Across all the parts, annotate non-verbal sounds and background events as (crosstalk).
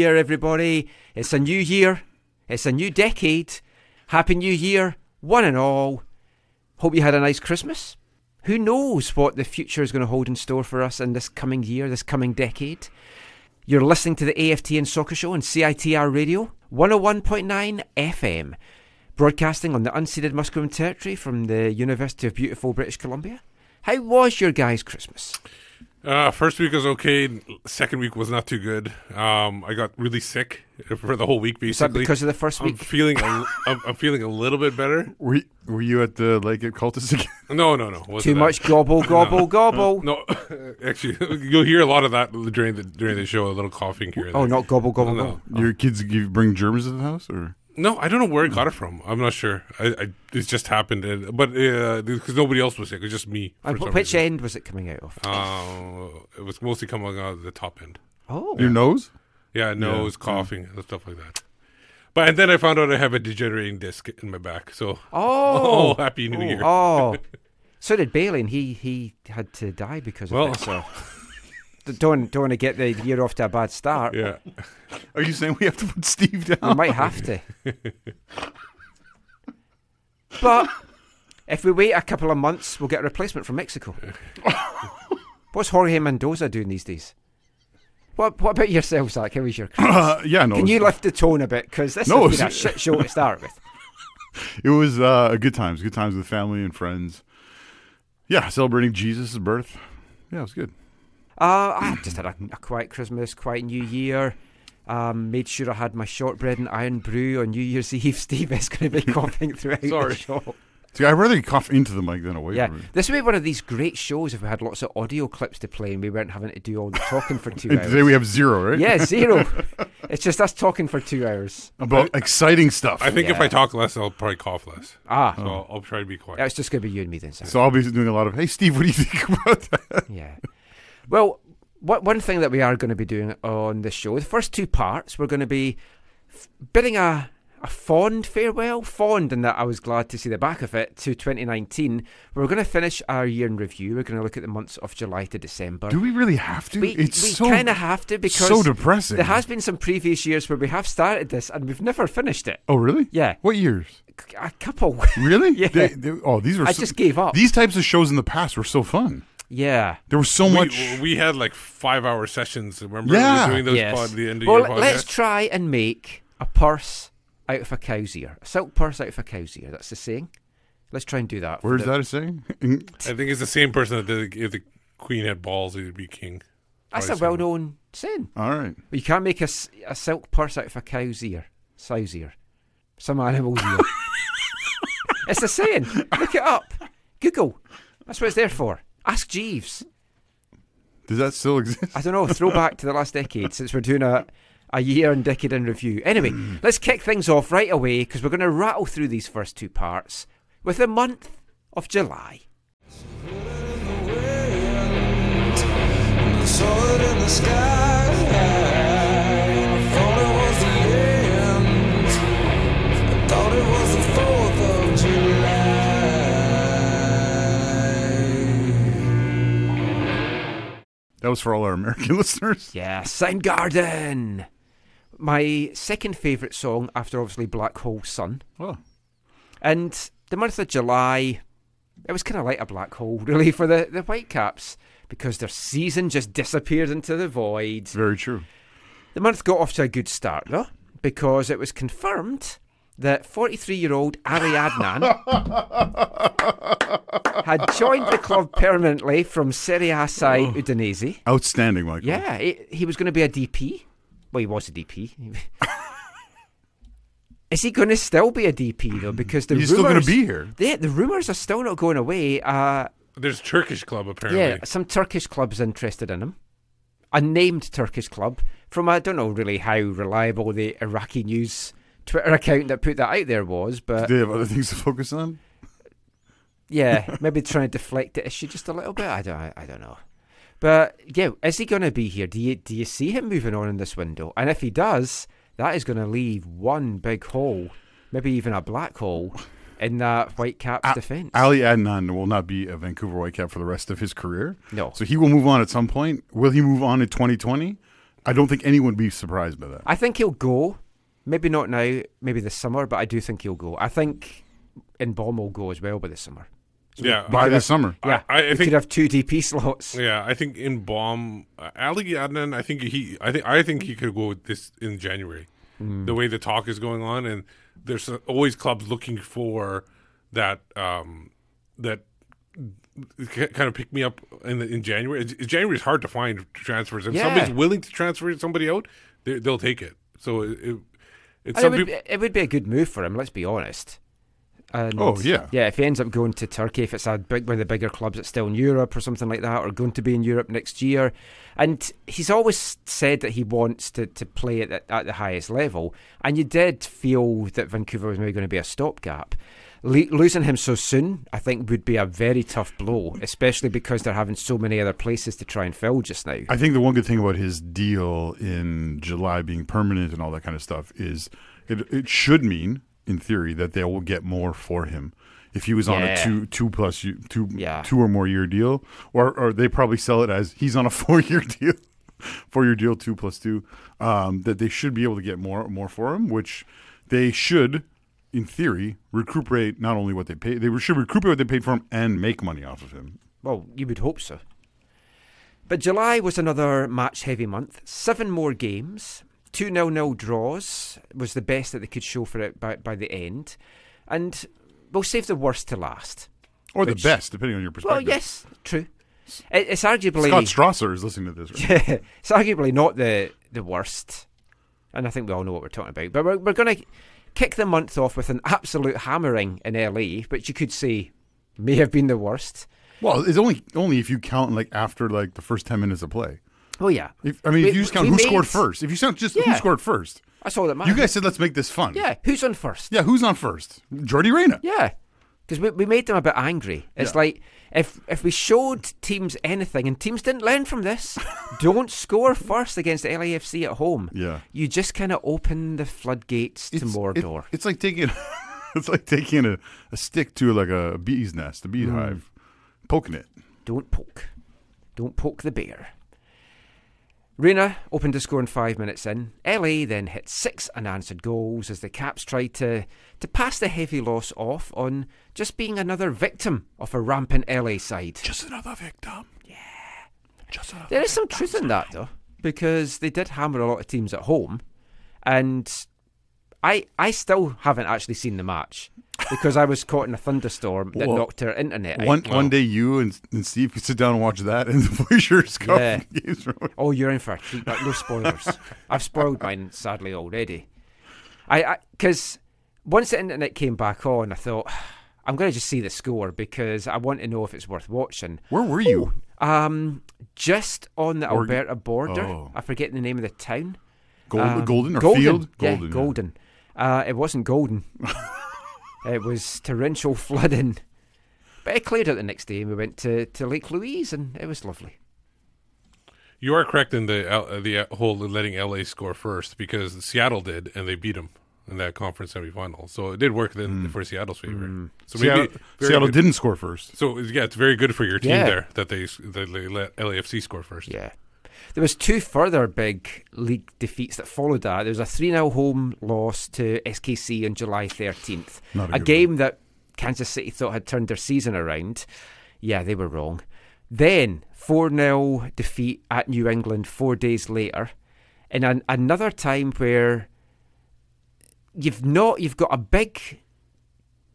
Year, everybody. It's a new year. It's a new decade. Happy New Year, one and all. Hope you had a nice Christmas. Who knows what the future is going to hold in store for us in this coming year, this coming decade? You're listening to the AFTN Soccer Show on CITR Radio, 101.9 FM, broadcasting on the unceded Musqueam territory from the University of Beautiful British Columbia. How was your guys' Christmas? Uh, first week was okay. Second week was not too good. Um, I got really sick for the whole week. Was that Basically, because of the first I'm week? feeling a, I'm, I'm feeling a little bit better. Were you, were you at the lake at Cultus again? (laughs) No, no, no. wasn't Too that. much gobble, (laughs) gobble, gobble. No, (laughs) actually, you'll hear a lot of that during the during the show. A little coughing here. Oh, there. not gobble, gobble, No, gobble. no. Your kids give, bring germs to the house, or No, I don't know where I got it from. I'm not sure. I, I it just happened, and, but because nobody else was sick, it was just me. And wh- which reason. end was it coming out of? Uh, it was mostly coming out of the top end. oh, your nose? Yeah, nose, Yeah. coughing, and stuff like that. But and then I found out I have a degenerating disc in my back. So oh, (laughs) oh, happy New Year! oh. (laughs) So did Bailey, and he he had to die because of Well- it. So D- (laughs) don't don't want to get the year off to a bad start. Yeah, (laughs) Are you saying we have to put Steve We down? might have to. but if we wait a couple of months, we'll get a replacement from Mexico. (laughs) What's Jorge Mendoza doing these days? What What about yourself, Zach? How was your (laughs) Christmas? Uh, yeah, no. Can you lift the tone a bit? Because this No, has been a shit show to start with. It was uh, a good times, good times with family and friends. Yeah, celebrating Jesus' birth. Yeah, it was good. Uh, I just had a, a quiet Christmas, quiet New Year. Um, made sure I had my shortbread and iron brew on New Year's (laughs) Eve. Steve is going to be (laughs) coughing throughout Sorry. the show. See, I'd rather you cough into the mic than away Yeah, from it. this would be one of these great shows if we had lots of audio clips to play and we weren't having to do all the talking for two (laughs) hours. today we have zero, right? yeah, zero. it's just us talking for two hours. About exciting stuff. I think if I talk less, I'll probably cough less. Ah, So I'll, I'll try to be quiet. yeah, it's just going to be you and me then. Zach. so I'll be doing a lot of, hey, Steve, what do you think about that? Yeah. Well, what one thing that we are going to be doing on this show, the first two parts, we're going to be bidding a a fond farewell, fond in that I was glad to see the back of it to 2019. We're going to finish our year in review. We're going to look at the months of July to December. Do we really have to? we it's we so kind of have to because so depressing. there has been some previous years where we have started this and we've never finished it. Oh, really? Yeah, What years? a couple. (laughs) Really? Yeah. They- they- oh, these were. I so- just gave up. These types of shows in the past were so fun. Yeah. There was so we, much. we had like five hour sessions. Remember? Yeah. We were doing those Yes. pod, the end of Well, year let's try and make a purse out of a cow's ear. A silk purse out of a cow's ear. That's the saying. Let's try and do that. Where's the- that a saying? I think it's the same person that did. If the queen had balls, he'd be king. That's a well-known saying. All right. But you can't make a silk purse out of a cow's ear. Sow's ear. Some animal's ear. (laughs) it's a saying. Look it up. Google. That's what it's there for. Ask Jeeves. Does that still exist? I don't know. Throwback to the last decade since we're doing a a year and decade in review. Anyway, (clears throat) let's kick things off right away because we're going to rattle through these first two parts with the month of July. Saw it in the sky. That was for all our American (laughs) listeners. Yeah, Soundgarden. My second favourite song after obviously Black Hole Sun. Oh, And the month of July, it was kind of like a black hole, (laughs) really, for the, the Whitecaps because their season just disappeared into the void. very true. The month got off to a good start, though, because it was confirmed that 43 year old Ali Adnan had joined the club permanently from Serie A side Udinese. Outstanding, Michael. Yeah, he, he was going to be a DP. Well, he was a DP. (laughs) Is he going to still be a DP though? Because the He's still going to be here. Yeah, the rumours are still not going away. Uh, There's Turkish club apparently. yeah, some Turkish clubs interested in him. A named Turkish club from I don't know really how reliable the Iraqi news Twitter account that put that out there was, but do They have other things to focus on. yeah, (laughs) maybe trying to deflect the issue just a little bit. I don't, I, I don't know. But yeah, is he going to be here? Do you do you see him moving on in this window? And if he does, that is going to leave one big hole, maybe even a black hole, in that Whitecaps A- defence. Ali Adnan will not be a Vancouver Whitecap for the rest of his career. No. So he will move on at some point. Will he move on in 2020? I don't think anyone would be surprised by that. I think he'll go. Maybe not now, maybe this summer, but I do think he'll go. I think Inbeom will go as well by the summer. yeah. by this summer. Yeah, I- I we think- could have two DP slots. Yeah, I think Inbeom uh, Ali Adnan. I think he. I think. I think he could go with this in January. Hmm. The way the talk is going on, and there's always clubs looking for that. Um, that kind of pick me up in the, in January. January is hard to find transfers. If Yeah. somebody's willing to transfer somebody out, they, they'll take it. So it, it, it's And some it, would, people. it would be a good move for him. Let's be honest. And Oh, yeah. yeah. If he ends up going to Turkey, if it's a big one of the bigger clubs that's still in Europe or something like that, or going to be in Europe next year, and he's always said that he wants to, to play at, the- at the highest level, and you did feel that Vancouver was maybe going to be a stopgap. Le- losing him so soon, I think, would be a very tough blow, especially because they're having so many other places to try and fill just now. I think the one good thing about his deal in July being permanent and all that kind of stuff is it, it should mean, in theory, that they will get more for him. If he was on a two two two Yeah. two or more year deal, or or they probably sell it as he's on a (laughs) four year deal, four year deal two plus two, um, that they should be able to get more more for him, which they should, in theory, recuperate not only what they pay, they should recuperate what they paid for him and make money off of him. Well, you would hope so. But July was another match heavy month. Seven more games. Two nil nil draws was the best that they could show for it by, by the end. And we'll save the worst to last. Or Which- the best, depending on your perspective. Well, yes, true. It, it's arguably Scott Strasser is listening to this. Right? (laughs) it's arguably not the the worst, and I think we all know what we're talking about. But we're we're going to kick the month off with an absolute hammering in LA, which you could say may have been the worst. Well, it's only only if you count like after like the first ten minutes of play. Oh yeah, If, I mean, We- if you just count who made- scored first, if you count just who scored first, that's all that matters. you guys said let's make this fun. yeah, who's on first? yeah. Who's on first? Yordy Reyna. Yeah, because we, we made them a bit angry. It's Yeah. like if if we showed teams anything and teams didn't learn from this, (laughs) don't score first against LAFC at home. Yeah. you just kind of open the floodgates to It's, it- it's like taking (laughs) it's like taking a, a stick to like a bee's nest, a beehive, mm. poking it. don't poke, don't poke the bear. Reyna opened the score in five minutes in. LA then hit six unanswered goals as the Caps tried to, to pass the heavy loss off on just being another victim of a rampant LA side. Just another victim. Yeah. Just another. There is some truth in that, though, because they did hammer a lot of teams at home, and I I still haven't actually seen the match because I was caught in a thunderstorm that Well, knocked our internet out. One one day, you and, and Steve could sit down and watch that, and the (laughs) Blazers go Yeah. games. Oh, you're in for a treat, but no spoilers. (laughs) I've spoiled mine sadly already. I because once the internet came back on, I thought (sighs) I'm going to just see the score because I want to know if it's worth watching. Where were you? Um, just on the Oregon. Alberta border. Oh. I forget the name of the town. Gold, Um, golden or Golden. Field? Yeah, Golden. Golden. Uh, it wasn't Golden. (laughs) it was torrential (laughs) flooding. But it cleared out the next day and we went to, to Lake Louise and it was lovely. You are correct in the uh, the uh, whole letting LA score first because Seattle did and they beat them. in that conference semifinal. So it did work then for Seattle's favor. So Seattle, maybe very Seattle good- didn't score first. So yeah, it's very good for your team Yeah. there that they that they let LAFC score first. Yeah. There was two further big league defeats that followed that. There was a 3-0 home loss to SKC on July 13th. Not a a game that Kansas City thought had turned their season around. Yeah, they were wrong. Then 4-0 defeat at New England 4 days later. In an, another time where you've not you've got a big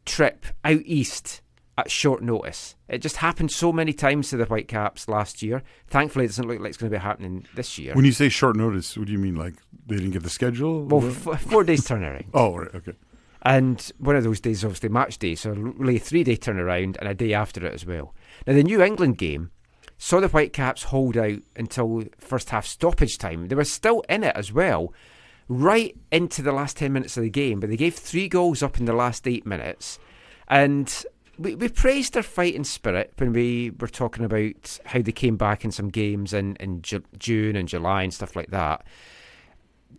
trip out east at short notice. It just happened so many times to the Whitecaps last year. Thankfully, it doesn't look like it's going to be happening this year. When you say short notice, what do you mean? Like they didn't get the schedule? well, f- four days turnaround. (laughs) oh, right, okay. And one of those days, obviously, match day. So, really, a three day turnaround and a day after it as well. Now, the New England game saw the Whitecaps hold out until first half stoppage time. They were still in it as well, right into the last 10 minutes of the game. But they gave three goals up in the last eight minutes. And we, we praised their fighting spirit when we were talking about how they came back in some games in, in Ju- June and July and stuff like that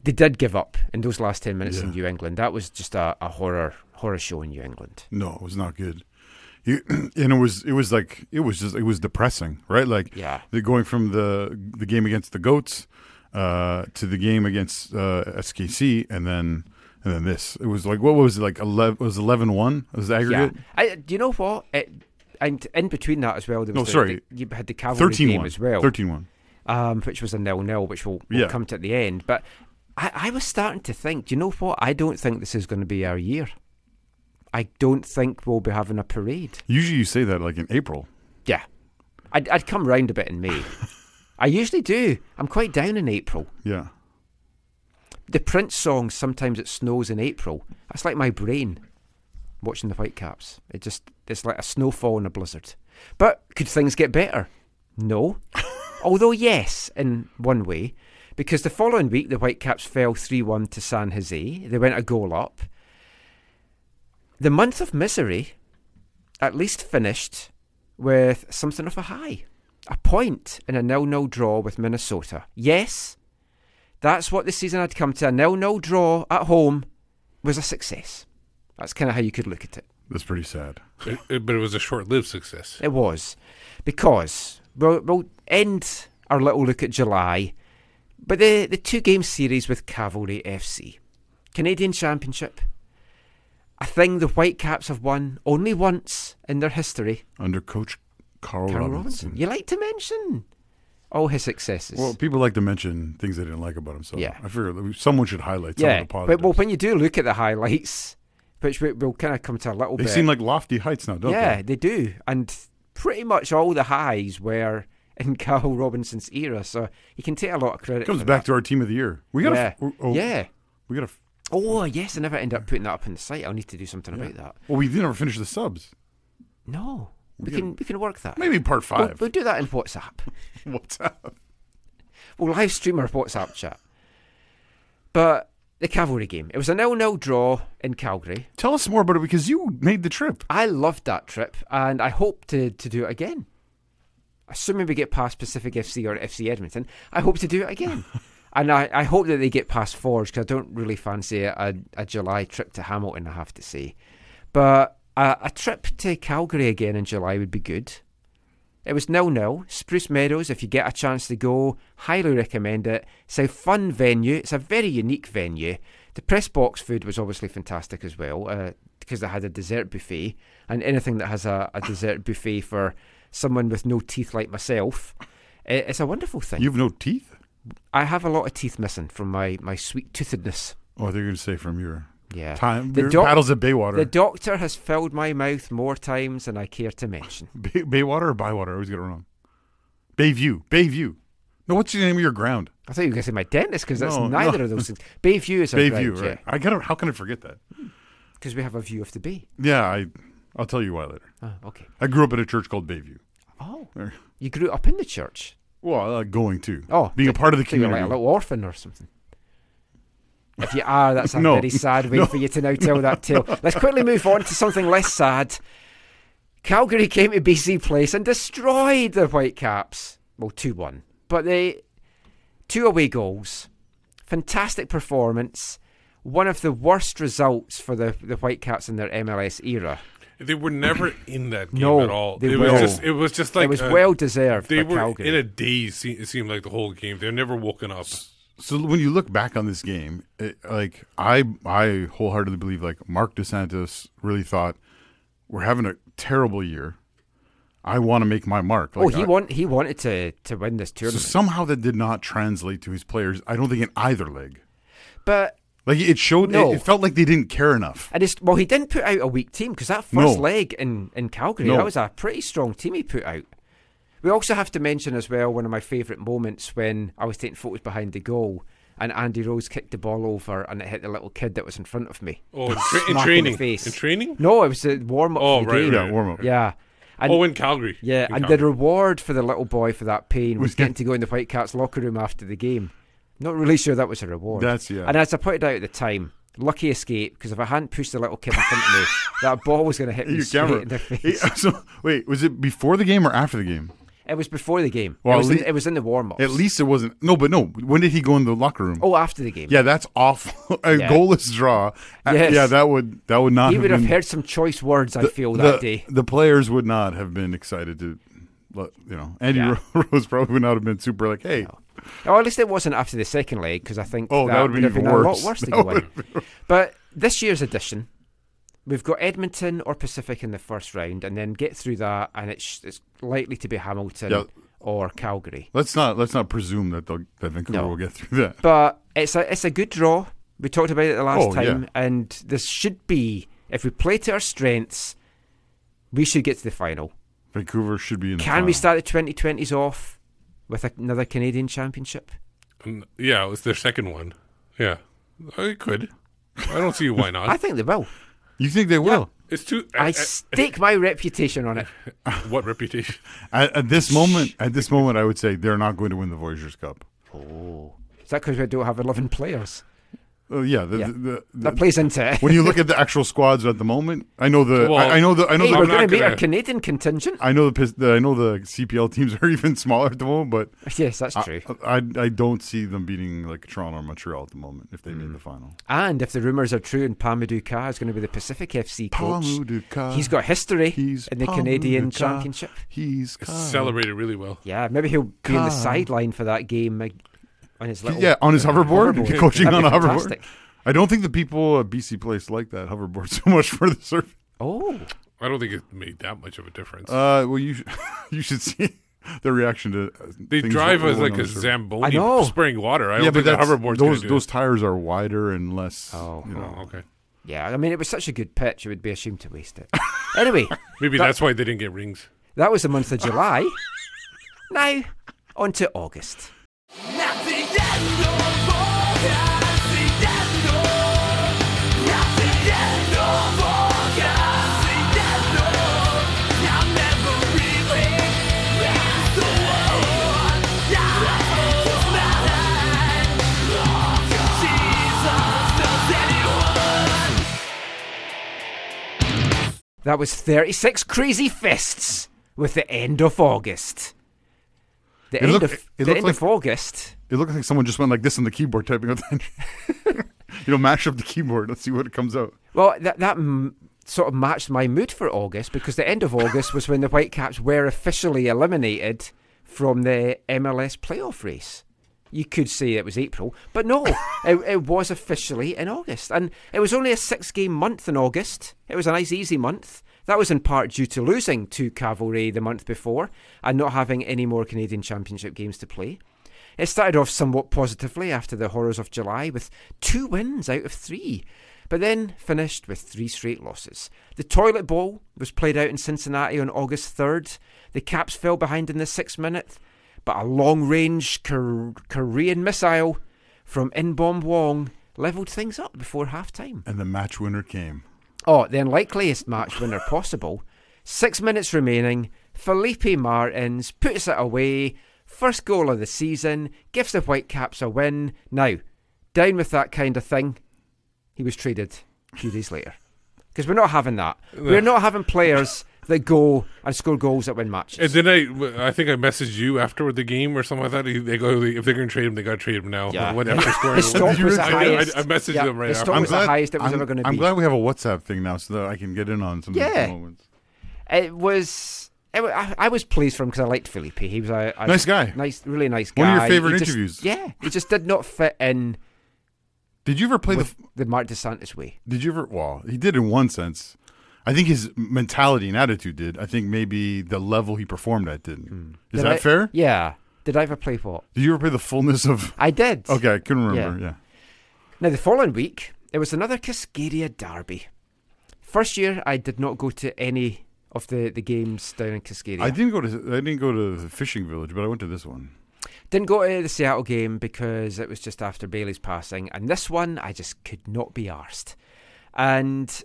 they did give up in those last 10 minutes in New England. That was just a, a horror horror show in New England. No, it was not good. You, (clears throat) and it was it was like it was just it was depressing, right? Like Yeah. the going from the the game against the goats uh, to the game against uh, SKC, and then and then this. It was like what was it like? Eleven was 11-1? Was the aggregate? Yeah. I, do you know what? It, and in between that as well, there was No, the, sorry. the- you had the Cavalry 13 game 1. as well, 13 1. um, which was a nil-nil, which we'll, we'll Yeah. come to at the end. But I, I was starting to think, do you know what? I don't think this is going to be our year. I don't think we'll be having a parade. Usually you say that like in April. Yeah. I'd, I'd come round a bit in May. (laughs) I usually do. I'm quite down in April. Yeah. The Prince songs sometimes it snows in April. That's like my brain watching the Whitecaps. It just it's like a snowfall in a blizzard. But could things get better? No. (laughs) Although yes, in one way, because the following week the Whitecaps fell three one to San Jose. They went a goal up. The month of misery at least finished with something of a high. A point in a nil-nil draw with Minnesota. Yes, that's what the season had come to. A nil-nil draw at home was a success. That's kind of how you could look at it. That's pretty sad. It- it- but it was a short-lived success. It was because we'll, we'll end our little look at July, but the the two game series with Cavalry FC, Canadian Championship, a thing the Whitecaps have won only once in their history. Under Coach Carl, Carl Robinson. Robinson. You like to mention all his successes. Well, people like to mention things they didn't like about him, so Yeah. I figured that someone should highlight some yeah, of the but well, when you do look at the highlights, which we, we'll kind of come to a little bit. they bit. seem like lofty heights now, don't yeah, they? Yeah, they do, and pretty much all the highs were (laughs) in Carl Robinson's era, so he can take a lot of credit. Comes for back that. to our team of the year. We got yeah, to. Oh, oh, yeah. We got to. Oh yes, I never end up putting that up on the site. I'll need to do something about that. Well, we did never finished the subs. No, we, gotta- can we can work that. Maybe part We'll, 5 we'll do that in WhatsApp. (laughs) WhatsApp. We'll live stream our WhatsApp chat. But the cavalry game, it was a nil-nil draw in Calgary. Tell us more about it because you made the trip. I loved that trip, and I hope to, to do it again. Assuming we get past Pacific FC or FC Edmonton, I hope to do it again. (laughs) and I, I hope that they get past Forge because I don't really fancy a, a July trip to Hamilton, I have to say. But a, a trip to Calgary again in July would be good. It was nil nil. Spruce Meadows, if you get a chance to go, highly recommend it. It's a fun venue. It's a very unique venue. The press box food was obviously fantastic as well uh, because they had a dessert buffet, and anything that has a, a dessert buffet for someone with no teeth like myself, it's a wonderful thing. You have no teeth? I have a lot of teeth missing from my, my sweet toothedness. Oh, they're going to say from your Yeah. time. The doc- paddles at Baywater. The doctor has filled my mouth more times than I care to mention. (laughs) Bay, Baywater or Bywater? I always get it wrong. Bayview. Bayview. No, what's the name of your ground? I thought you were going to say my dentist because that's No, neither no. of those things. Bayview is our Bayview, ground, right? I gotta. How can I forget that? Because we have a view of the bay. Yeah, I. I'll tell you why later. Oh, okay. I grew up at a church called Bayview. Oh, There. you grew up in the church. Well, uh, going to. Oh, being a part of the community. like a little orphan or something. If you are, that's a No, very sad way no. for you to now tell that tale. (laughs) Let's quickly move on to something less sad. Calgary came to BC Place and destroyed the Whitecaps. Well, 2 1. But they. Two away goals. Fantastic performance. one of the worst results for the the Whitecaps in their MLS era. They were never (clears throat) in that game No, at all. they it was were. just it was just like it was well deserved They by were Calgary. in a daze. It seemed like the whole game. They're never woken up. So when you look back on this game, it, like I I wholeheartedly believe like Marc Dos Santos really thought we're having a terrible year. I want to make my mark. oh, he I- want he wanted to to win this tournament. So somehow that did not translate to his players. I don't think in either leg. but Like it showed. No. It, it felt like they didn't care enough. And it's, well, he didn't put out a weak team because that first No. leg in, in Calgary, No. that was a pretty strong team he put out. We also have to mention as well one of my favourite moments when I was taking photos behind the goal and Andy Rose kicked the ball over and it hit the little kid that was in front of me. Oh, in, (laughs) tra- in Smack in training. face. In training. No, it was a warm up Oh, for the right, game. right. Yeah, warm up. Yeah. And, oh, in Calgary. yeah, In and Calgary. the reward for the little boy for that pain was (laughs) Was getting to go in the Whitecaps locker room after the game. Not really sure that was a reward. That's- yeah. And as I pointed out at the time, lucky escape because if I hadn't pushed the little kid in front of me, (laughs) that ball was going to hit me Your straight camera. in the Hey, face. so wait, was it before the game or after the game? It was before the game. Well, it, was in, it was in the warm ups. At least it wasn't. No, but no. When did he go in the locker room? Oh, after the game. Yeah, that's awful. (laughs) A Yeah. goalless draw. Uh, Yes. Yeah, that would that would not. He have would have heard some choice words, I feel, the, that day. The players would not have been excited to, you know. Andy Yeah. (laughs) Rose probably would not have been super like, hey, Or at least it wasn't after the second leg because I think Oh, that that, would've been been even a lot worse. worse (laughs) to That go in. But this year's edition, we've got Edmonton or Pacific in the first round, and then get through that, and it's, it's likely to be Hamilton Yeah. or Calgary. let's not let's not presume that they'll, that Vancouver No. will get through that. But it's a it's a good draw. We talked about it the last Oh, time, yeah. and this should be if we play to our strengths, we should get to the final. Vancouver should be in. The Can we start the twenty twenties off with another Canadian championship? Um, yeah, it was their second one. Yeah, I could. I don't see why not. (laughs) I think they will. You think they will? it's too. I uh, stake my reputation on it. (laughs) what reputation? (laughs) At, at this moment, at this moment, I would say they're not going to win the Voyageurs Cup. Oh, Is that because we don't have eleven players? Oh yeah, the, Yeah. The, the, That plays into it. when you look at the (laughs) actual squads at the moment, I know the Well, I, I know the I know Hey, the, we're going to meet our Canadian contingent. I know the, the I know the CPL teams are (laughs) even smaller at the moment, but Yes, that's I, true. I I don't see them beating like Toronto or Montreal at the moment if they Hmm. made the final. And if the rumours are true, and Pa-Modou Kah is going to be the Pacific FC coach, Pa-Modou Kah, he's got history he's in the Canadian Pa-Modou Kah, Championship. He's Celebrated really well. Yeah, maybe he'll be on the sideline for that game like, on his little yeah on his hoverboard, hoverboard. coaching on be a hoverboard. I don't think the people at BC Place like that hoverboard (laughs) so much for the surf. Oh, I don't think it made that much of a difference. Uh, well, you sh- (laughs) you should see (laughs) their reaction to. uh, they drive as like a the surf. Zamboni I know. spraying water. I yeah, don't but think the that's, hoverboard's those gonna do those tires are wider and less. Oh, you know. Oh, okay. yeah. I mean, it was such a good pitch; it would be ashamed to waste it. anyway, Maybe that's why they didn't get rings. that was the month of July. now, on to August. That was 36 Crazyfists with the end of August. The It end looked- of the end like- of August. It looked like someone just went like this on the keyboard typing out the (laughs) You know, mash up the keyboard. Let's see what it comes out. Well, that that m- sort of matched my mood for August because the end of August was when the Whitecaps were officially eliminated from the MLS playoff race. You could say it was April, but no, (laughs) it, it was officially in August, and it was only a six-game month in August. It was a nice, easy month. That was in part due to losing to Cavalry the month before and not having any more Canadian Championship games to play. It started off somewhat positively after the horrors of July with two wins out of three, but then finished with three straight losses. The Toilet Bowl was played out in Cincinnati on August 3rd. The Caps fell behind in the sixth minute, but a long range Kor- Korean missile from Inbeom Hwang levelled things up before half time. And the match winner came. Oh, the unlikeliest match winner possible. Six minutes remaining. Felipe Martins puts it away. First goal of the season. Gives the Whitecaps a win. Now, down with that kind of thing. He was traded a few days later. Because we're not having that. We're not having players that go and score goals that win matches. And then I, I think I messaged you after the game or something like that. They go, if they're going to trade him, they got to trade him now. Yeah. When after scoring, stock was the I, did- highest. I, I messaged Yeah, them right his after. stock was the highest it was I'm, ever going to be. I'm glad we have a WhatsApp thing now so that I can get in on some of Yeah. these moments. It was. It, I, I was pleased for him because I liked Felipe. He was a, a Nice guy. nice, really nice guy. One of your favorite He just- interviews. Yeah, he just did not fit in Did you ever play with the? the Marc Dos Santos way. Did you ever? Well, he did in one sense. I think his mentality and attitude did. I think maybe the level he performed at didn't. Is Hmm. Did that I- fair? Yeah. Did I ever play what? Did you ever play the fullness of? (laughs) I did. Okay, I couldn't remember. Yeah. Now, the following week, it was another Cascadia derby. First year, I did not go to any of the, the games down in Cascadia. I didn't go to. I didn't go to the fishing village, but I went to this one. Didn't go to the Seattle game because it was just after Bailey's passing, and this one I just could not be arsed. And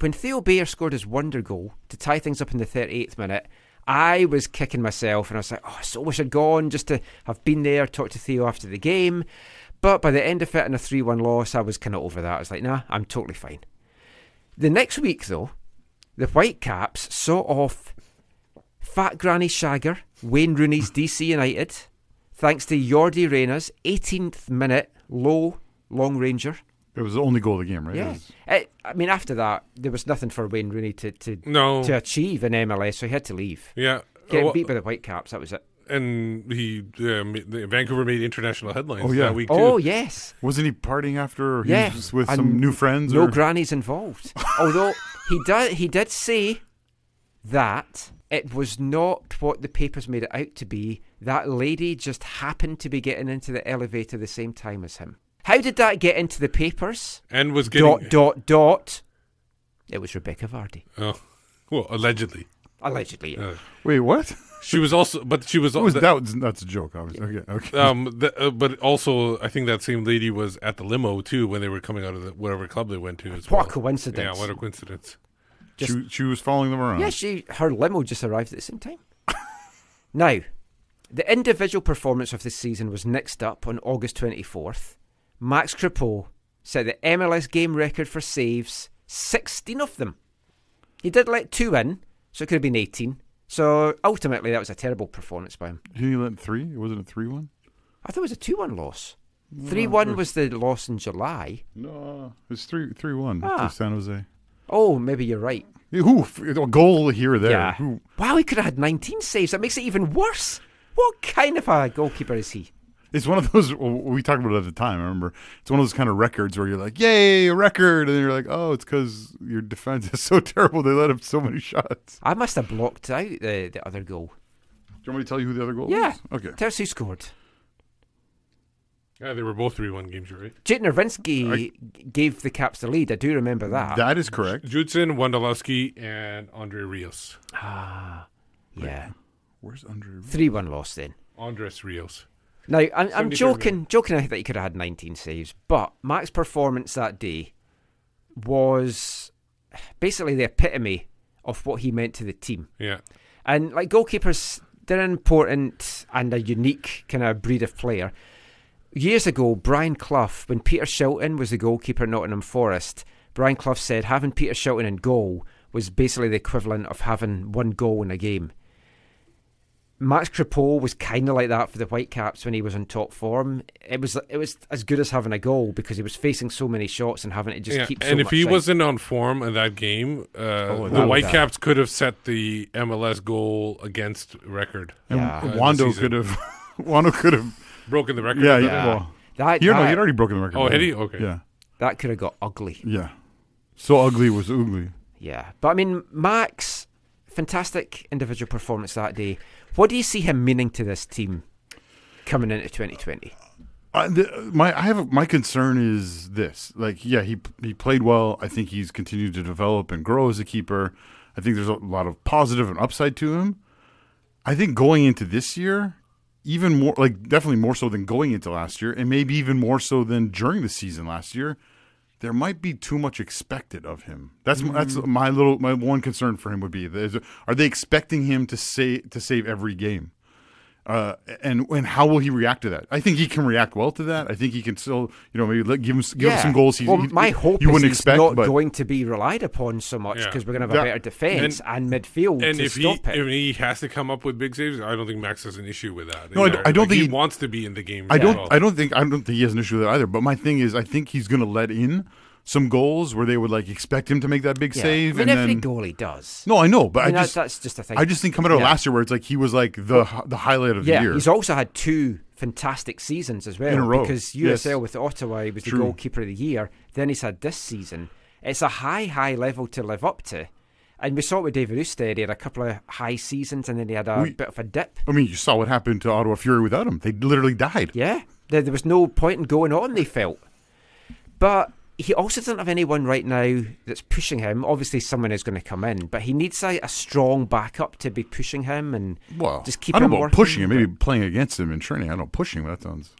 when Theo Bair scored his wonder goal to tie things up in the 38th minute, I was kicking myself, and I was like, "Oh, I so wish I'd gone just to have been there, talk to Theo after the game." But by the end of it, in a three-one loss, I was kind of over that. I was like, "Nah, I'm totally fine." The next week, though, the Whitecaps saw off Fat Granny Shagger, Wayne Rooney's DC United, thanks to Yordy Reyna's 18th minute low long ranger. It was the only goal of the game, right? It Yeah. was- It, I mean, after that, there was nothing for Wayne Rooney to, to, No. to achieve in MLS, so he had to leave. Yeah. Getting Well, beat by the Whitecaps, that was it. and he, uh, Vancouver made international headlines Oh, yeah. that week too. Oh, yes. Wasn't he partying after? Or he Yeah. was with And some new friends. No or? grannies involved. (laughs) Although he did, he did say that it was not what the papers made it out to be. That lady just happened to be getting into the elevator the same time as him. How did that get into the papers? and was getting Dot dot dot. It was Rebekah Vardy, Oh, well, allegedly. allegedly. Uh, Wait, what? She was also, but she was, That was the- that was that's a joke. Obviously. Okay. Okay. um, the, uh, but also, I think that same lady was at the limo too when they were coming out of the, whatever club they went to. As What a well. coincidence. Yeah, what a coincidence. just- she, she was following them around. Yeah, she her limo just arrived at the same time. (laughs) now, the individual performance of the season was next up on August twenty fourth. Max Crepeau set the MLS game record for saves, sixteen of them. He did let two in, so it could have been eighteen. So ultimately, that was a terrible performance by him. He let three. It wasn't a three one. I thought it was a two-one loss. Three-one was the loss in July. No, it's three three one Ah. to San Jose. Oh, maybe you're right. Who a goal here or there? Yeah. Wow, he could have had 19 saves. That makes it even worse. What kind of a goalkeeper is he? It's one of those we talked about it at the time. I remember it's one of those kind of records where you're like, "Yay, a record!" and you're like, "Oh, it's because your defense is so (laughs) terrible. They let up so many shots." I must have blocked out the, the other goal. Do you want me to tell you who the other goal Yeah. was? Okay. Tell us who scored. Yeah, they were both three one games, you're right? Jake Nerwinski gave the Caps the lead. I do remember that. That is correct. Judson, Wondolowski, and Andre Rios. ah, yeah. Where's Andre? 3 1 loss then. Andres Rios. Now, I'm, I'm 73 joking, joking I think that he could have had 19 saves, but Mac's performance that day was basically the epitome of what he meant to the team. Yeah. And like goalkeepers, they're an important and a unique kind of breed of player. Years ago, Brian Clough, when Peter Shilton was the goalkeeper at Nottingham Forest, Brian Clough said having Peter Shilton in goal was basically the equivalent of having one goal in a game. Max Crepeau was kind of like that for the Whitecaps when he was on top form. It was it was as good as having a goal because he was facing so many shots and having to just yeah. keep. So and if much he out. wasn't on form in that game, uh, Oh, that the would- Whitecaps could have set the MLS goal against record. And Uh, Wando could have. (laughs) Wando could have. Broken the record. Yeah. with yeah. that? Well, that, he, no, that, he'd already broken the record. Oh, had he? Okay. Yeah. that could have got ugly. Yeah. So ugly was ugly. Yeah, but I mean, Max, fantastic individual performance that day. What do you see him meaning to this team coming into 2020? Uh, the, my I have a, my concern is this. Like, yeah, he he played well. I think he's continued to develop and grow as a keeper. I think there's a lot of positive and upside to him. I think going into this year, even more like definitely more so than going into last year, and maybe even more so than during the season last year, there might be too much expected of him. That's that's mm-hmm. my little my one concern for him would be: is, are they expecting him to say to save every game? Uh, and and how will he react to that? I think he can react well to that. I think he can still, you know, maybe let, give him give him some goals. He, well, he- my hope you is wouldn't he's expect, not but going to be relied upon so much Yeah. because we're going to have a That- better defence and, midfield And to if he stop it. if he has to come up with big saves, I don't think Max has an issue with that. No, I either. don't- I don't Like, think he he- wants to be in the game. I don't. well. I don't think. I don't think he has an issue with that either. But my thing is, I think he's going to let in some goals where they would like expect him to make that big yeah. save. I mean, and every then, goallie does. No, I know, but I mean, I that's, just. that's just a thing. I just think coming out of Yeah. last year, where it's like he was like the the highlight of yeah, the year. he's also had two fantastic seasons as well. In a row, Because yes. USL with Ottawa, he was True. the goalkeeper of the year. Then he's had this season. It's a high, high level to live up to. And we saw it with David Ousted. He had a couple of high seasons and then he had a We- bit of a dip. I mean, you saw what happened to Ottawa Fury without him. They literally died. Yeah, there, there was no point in going on, they felt. But he also doesn't have anyone right now that's pushing him. Obviously, someone is going to come in, but he needs a, a strong backup to be pushing him and Well, just keep I don't him know about pushing him. Maybe playing against him in training. I don't know pushing. That sounds.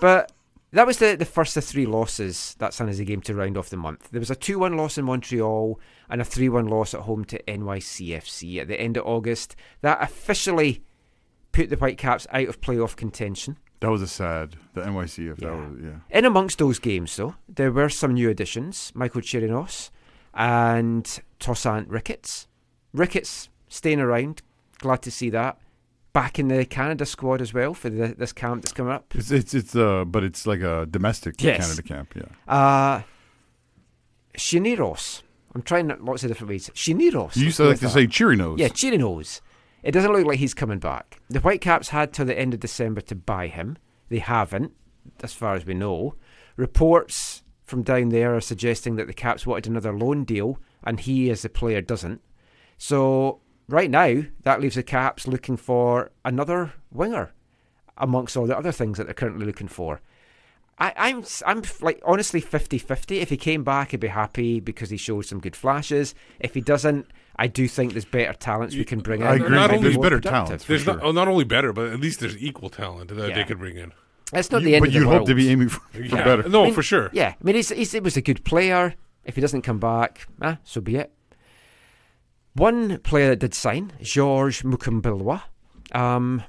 But that was the, the first of three losses that San Jose game to round off the month. There was a 2 1 loss in Montreal and a 3 1 loss at home to NYCFC at the end of August. That officially put the Whitecaps out of playoff contention. That was a sad. The NYC. If that Yeah. was yeah. In amongst those games, though, there were some new additions Michaell Chirinos and Tosaint Ricketts. Ricketts staying around, glad to see that. Back in the Canada squad as well for the, this camp that's coming up. It's it's it's uh, but it's like a domestic Yes. Canada camp. Yeah. Uh, Chiniros. I'm trying lots of different ways. Chiniros. You used to like to say nose. Yeah, Chirinos. It doesn't look like he's coming back. The Whitecaps had till the end of December to buy him. They haven't, as far as we know. Reports from down there are suggesting that the Caps wanted another loan deal, and he, as the player, doesn't. So right now, that leaves the Caps looking for another winger, amongst all the other things that they're currently looking for. I, I'm s- I'm like honestly 50-50. If he came back, I'd be happy because he showed some good flashes. If he doesn't, I do think there's better talents we can bring in. I agree. might be There's better productive. talents. There's sure. not, oh, not only better, but at least there's equal talent that Yeah. they could bring in. That's not You- the end but of the you'd world. hope to be aiming for, for Yeah. better. No, I mean, for sure. Yeah, I mean, he's, he's, he was a good player. If he doesn't come back, ah, so be it. One player that did sign, Georges Mukumbilwa, um,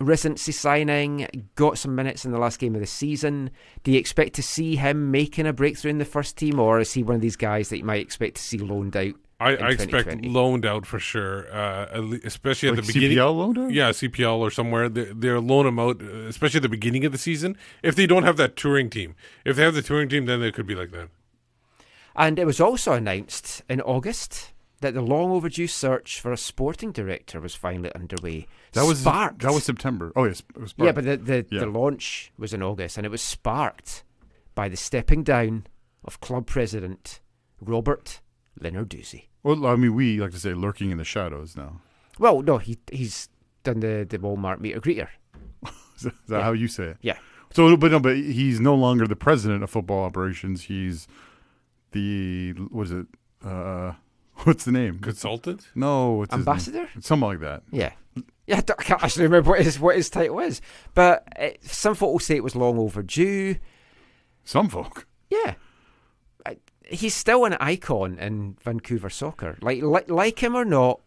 residency signing, got some minutes in the last game of the season. Do you expect to see him making a breakthrough in the first team, or is he one of these guys that you might expect to see loaned out? I, I expect loaned out for sure, uh, at le- especially at Like the beginning. CPL loaned out? Yeah, CPL or somewhere. They, they're loan them out, uh, especially at the beginning of the season. If they don't have that touring team, if they have the touring team, then they could be like that. And it was also announced in August that the long overdue search for a sporting director was finally underway. That was sparked. that was September. Oh yes, it was Yeah, sparked. but the the, Yeah. the launch was in August, and it was sparked by the stepping down of club president Robert Lenarduzzi. well, I mean, we like to say lurking in the shadows now. Well, no, he he's done the the Walmart meet a greeter. (laughs) Is that, is that Yeah. how you say it? Yeah, So, but no, but he's no longer the president of football operations. He's the what is it? Uh, (laughs) what's the name? Consultant? No, what's his name? ambassador. Something like that. Yeah. Yeah, I, can't actually remember what his what his title is, but uh some folks say it was long overdue. Some folk. Yeah, I, he's still an icon in Vancouver soccer. Like, like like him or not,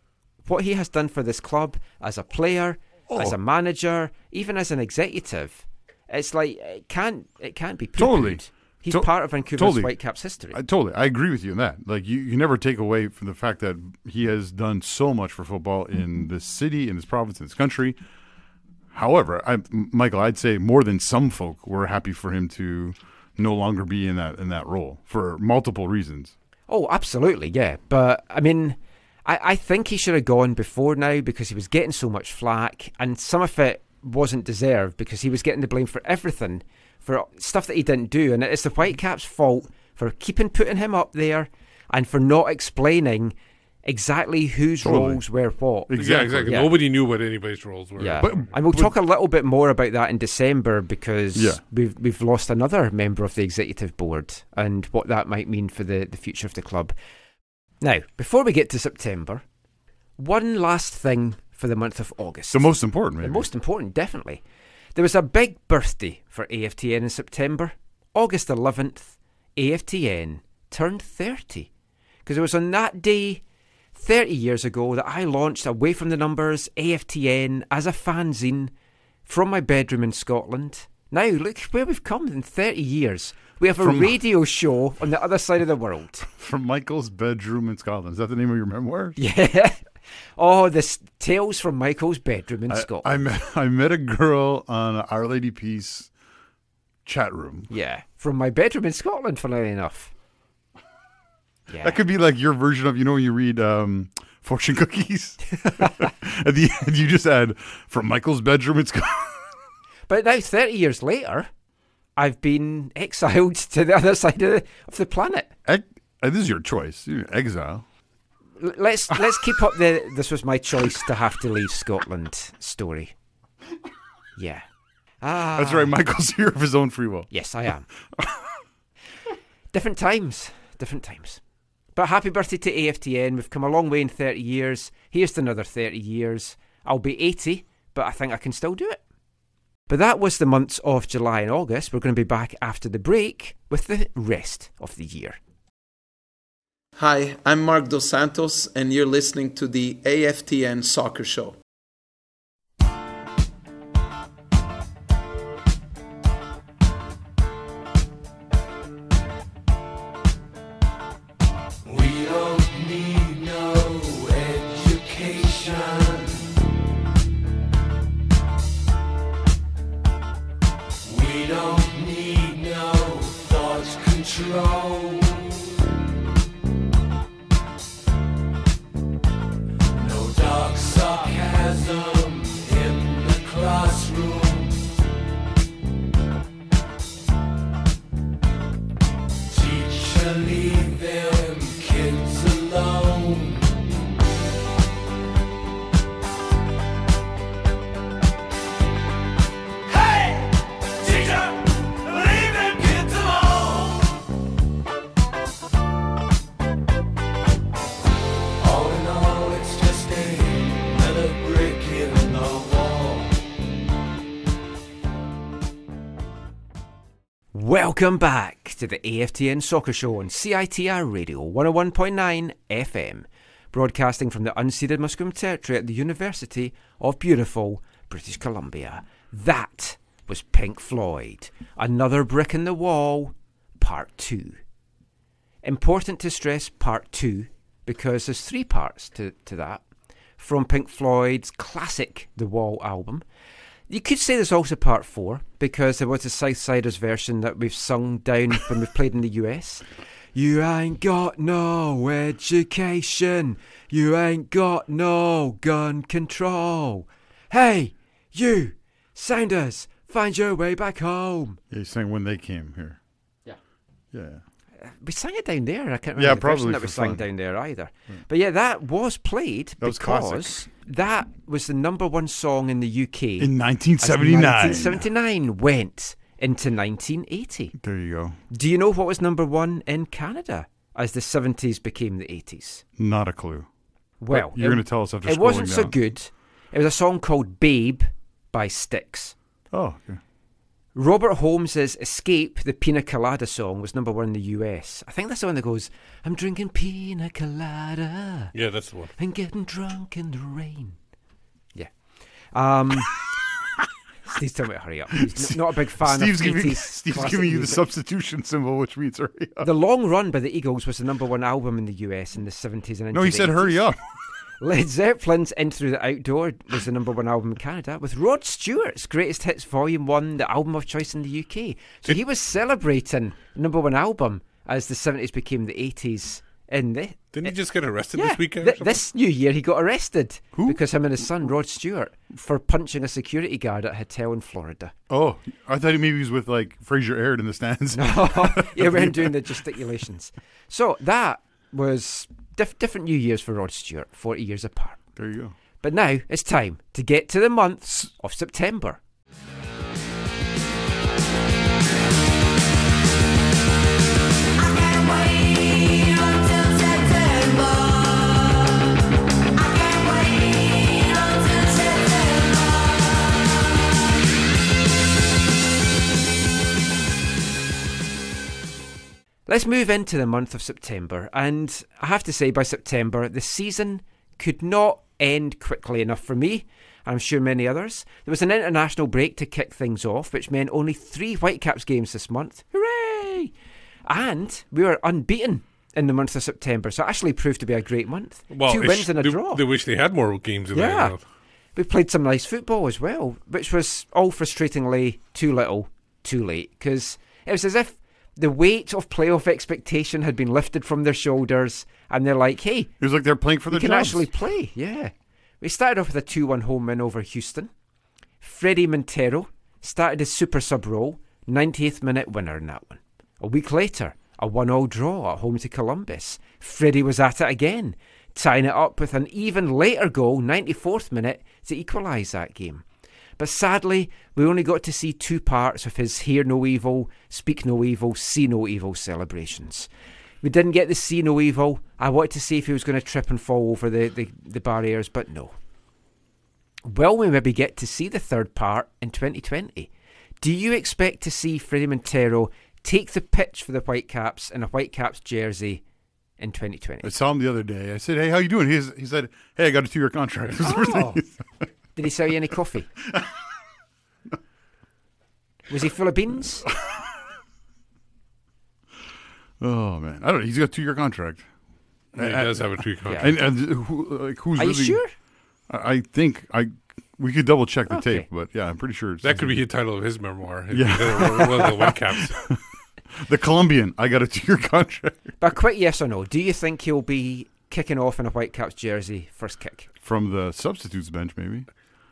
what he has done for this club as a player, oh. as Oh. a manager, even as an executive, it's like it can't it can't be poo-pooed. Totally. He's To- part of Vancouver's totally. Whitecaps history. I totally, I agree with you on that. Like you, you never take away from the fact that he has done so much for football in this city, in this province, in this country. However, I, Michael, I'd say more than some folk were happy for him to no longer be in that in that role for multiple reasons. Oh, absolutely, yeah. But I mean, I, I think he should have gone before now because he was getting so much flack, and some of it wasn't deserved because he was getting the blame for everything, for stuff that he didn't do, and it's the Whitecaps' fault for keeping putting him up there and for not explaining exactly whose Totally. roles were what. Yeah, exactly. Yeah. Nobody knew what anybody's roles were. Yeah, But- and we'll but- talk a little bit more about that in December because Yeah. we've we've lost another member of the executive board and what that might mean for the, the future of the club. Now, before we get to September, one last thing for the month of August. The most important, maybe. The most important, definitely. There was a big birthday for AFTN in September. August 11th, AFTN turned 30. Because it was on that day 30 years ago that I launched Away from the Numbers, AFTN, as a fanzine from my bedroom in Scotland. Now, look where we've come in 30 years. We have a From- radio show on the other side of the world. (laughs) From Michael's bedroom in Scotland. Is that the name of your memoir? Yeah. Oh, this Tales from Michael's bedroom in I, Scotland. I met I met a girl on Our Lady Peace chat room. yeah. From my bedroom in Scotland, funnily enough. Yeah. That could be like your version of you know when you read um, fortune cookies. (laughs) At the end, you just add from Michael's bedroom in Scotland. But now, 30 years later, I've been (laughs) exiled to the other side of the, of the planet. Uh, this is your choice. You're exile. L- Let's let's keep up the this was my choice to have to leave Scotland story. Yeah. Ah. That's right. Michael's (laughs) here of his own free will. Yes, I am. different times, different times. But happy birthday to AFTN. We've come a long way in 30 years. Here's to another 30 years. I'll be 80, but I think I can still do it. But that was the months of July and August. We're going to be back after the break with the rest of the year. Hi, I'm Marc Dos Santos, and you're listening to the AFTN Soccer Show. Welcome back to the AFTN Soccer Show on CITR Radio 101.9 FM, broadcasting from the unceded Musqueam Territory at the University of beautiful British Columbia. That was Pink Floyd, Another Brick in the Wall, Part 2. Important to stress Part 2 because there's three parts to, to that. From Pink Floyd's classic The Wall album, you could say there's also part four because there was a Southsiders version that we've sung down when we've played in the US. You ain't got no education. You ain't got no gun control. Hey, you, sounders, find your way back home. Yeah, he's saying when they came here. Yeah. Yeah. Uh, we sang it down there. I can't remember Yeah, the version probably that we sang fun. down there either. Hmm. But yeah, that was played That because classic. that was the number one song in the UK. In 1979. 1979 went into 1980. There you go. Do you know what was number one in Canada as the 70s became the 80s? Not a clue. Well, you're going to tell us after It wasn't so good. It was a song called Babe by Styx. Oh, okay. Rupert Holmes's Escape, the Pina Colada song, was number one in the US. I think that's the one that goes, I'm drinking pina colada Yeah, that's the one. and getting drunk in the rain. Yeah. Um, (laughs) Steve's telling me to hurry up. He's n- not a big fan Steve's of giving (laughs) Steve's giving you the music. substitution symbol, which means hurry up. The Long Run by the Eagles was the number one album in the US in the 70s and into no, he said 80s. hurry up. (laughs) Led Zeppelin's In Through the Outdoor was the number one album in Canada, with Rod Stewart's Greatest Hits Volume 1 the album of choice in the UK. So he was celebrating number one album as the 70s became the 80s in the. Didn't he just get arrested Yeah, this weekend? th- this new year he got arrested because him and his son Rod Stewart for punching a security guard at a hotel in Florida. Oh, I thought he maybe was with like Fraser Aird in the stands. (laughs) yeah, we're (laughs) doing the gesticulations. So that was diff- different New Years for Rod Stewart, 40 years apart. There you go. But now it's time to get to the months of September. Let's move into the month of September, and I have to say, by September, the season could not end quickly enough for me. I'm sure many others. There was an international break to kick things off, which meant only three Whitecaps games this month. Hooray! And we were unbeaten in the month of September, so it actually proved to be a great month. Well, Two wins sh- and a they, draw. They wish they had more games in Yeah. there. We played some nice football as well, which was all frustratingly too little, too late, because it was as if the weight of playoff expectation had been lifted from their shoulders, and they're like, hey, It was like they're playing for their can actually play. Yeah. We started off with a 2 1 home win over Houston. Fredy Montero started his super sub role, 90th minute winner in that one. A week later, a 1 all draw at home to Columbus. Freddie was at it again, tying it up with an even later goal, 94th minute, to equalise that game. But sadly, we only got to see two parts of his Hear No Evil, Speak No Evil, See No Evil celebrations. We didn't get the see no evil. I wanted to see if he was going to trip and fall over the, the, the barriers, but no. Will we maybe get to see the third part in 2020? Do you expect to see Fredy Montero take the pitch for the Whitecaps in a Whitecaps jersey in 2020? I saw him the other day. I said, "Hey, how you doing?" He's, he said, "Hey, I got a two-year contract." It was the first thing Oh. He said. Did he sell you any coffee? Was he full of beans? Oh man, I don't know. He's got a two-year contract. He does have a two-year contract. And, and who, like, who's Are you really- sure? I I think I we could double check the Okay. tape, but yeah, I'm pretty sure it's That could be the title of his memoir. if Yeah. he did it with- with the Whitecaps. (laughs) (laughs) the Colombian. I got a two-year (laughs) contract But a quick yes or no. Do you think he'll be kicking off in a Whitecaps jersey first kick? from the substitutes bench, maybe.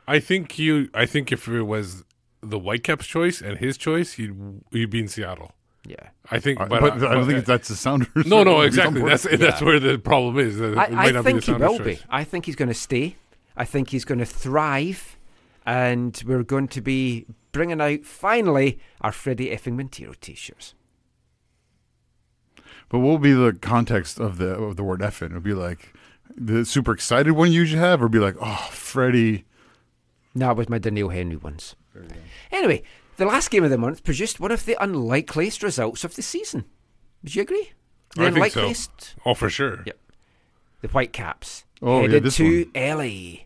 I think you. I think if it was the Whitecaps' choice and his choice, he'd he'd be in Seattle. Yeah. I think, I- but, but, I don't but- think that's the Sounders. No, no, exactly. board. That's that's where the problem is. that it I, might I not be think the he Sounders' will be. I think he's going to stay. I think he's going to thrive, and we're going to be bringing out finally our Fredy effing Montero t-shirts. But what will be the context of the of the word effing? It'll be like the super excited one you usually have, or be like, oh, Fredy. No, was my Daniel Henry ones. Anyway, the last game of the month produced one of the unlikeliest results of the season. Would you agree? The I think so. unlikeliest. Oh, for sure. Yep. The Whitecaps Oh, yeah, headed this to LA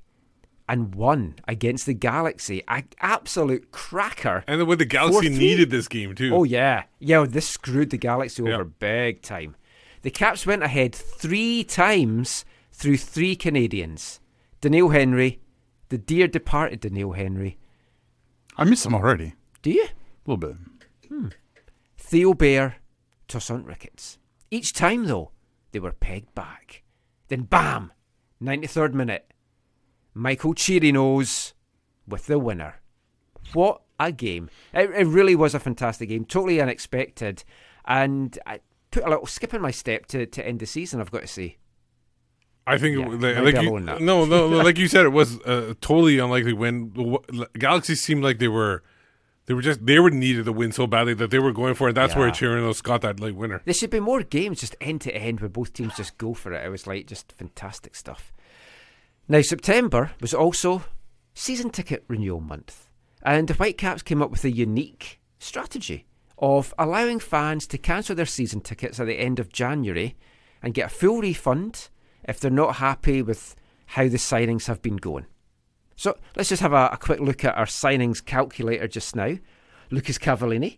and won against the Galaxy. A absolute cracker. And then when the Galaxy 4-3. needed this game too. Oh yeah, yeah. This screwed the Galaxy Yeah. over big time. The Caps went ahead three times through three Canadians: Daniel Henry, the dear departed Daniel Henry. I miss him already Do you? a little bit. Hmm. Theo Bair, Tosaint Ricketts. Each time though, they were pegged back. Then bam, 93rd minute, Michaell Cheery Chirinos with the winner. What a game! It, it really was a fantastic game, totally unexpected, and I put a little skip in my step to, to end the season. I've got to say. I think Yeah, it, might like, like you, no, no, no, like you said, it was a (laughs) uh, totally unlikely win. The Galaxy seemed like they were, they were just they were needed the win so badly that they were going for it. That's where Yeah. Chirinos got that late winner. There should be more games just end to end where both teams just go for it. It was like just fantastic stuff. Now, September was also season ticket renewal month, and the Whitecaps came up with a unique strategy of allowing fans to cancel their season tickets at the end of January and get a full refund if they're not happy with how the signings have been going. So let's just have a, a quick look at our signings calculator just now. Lucas Cavallini,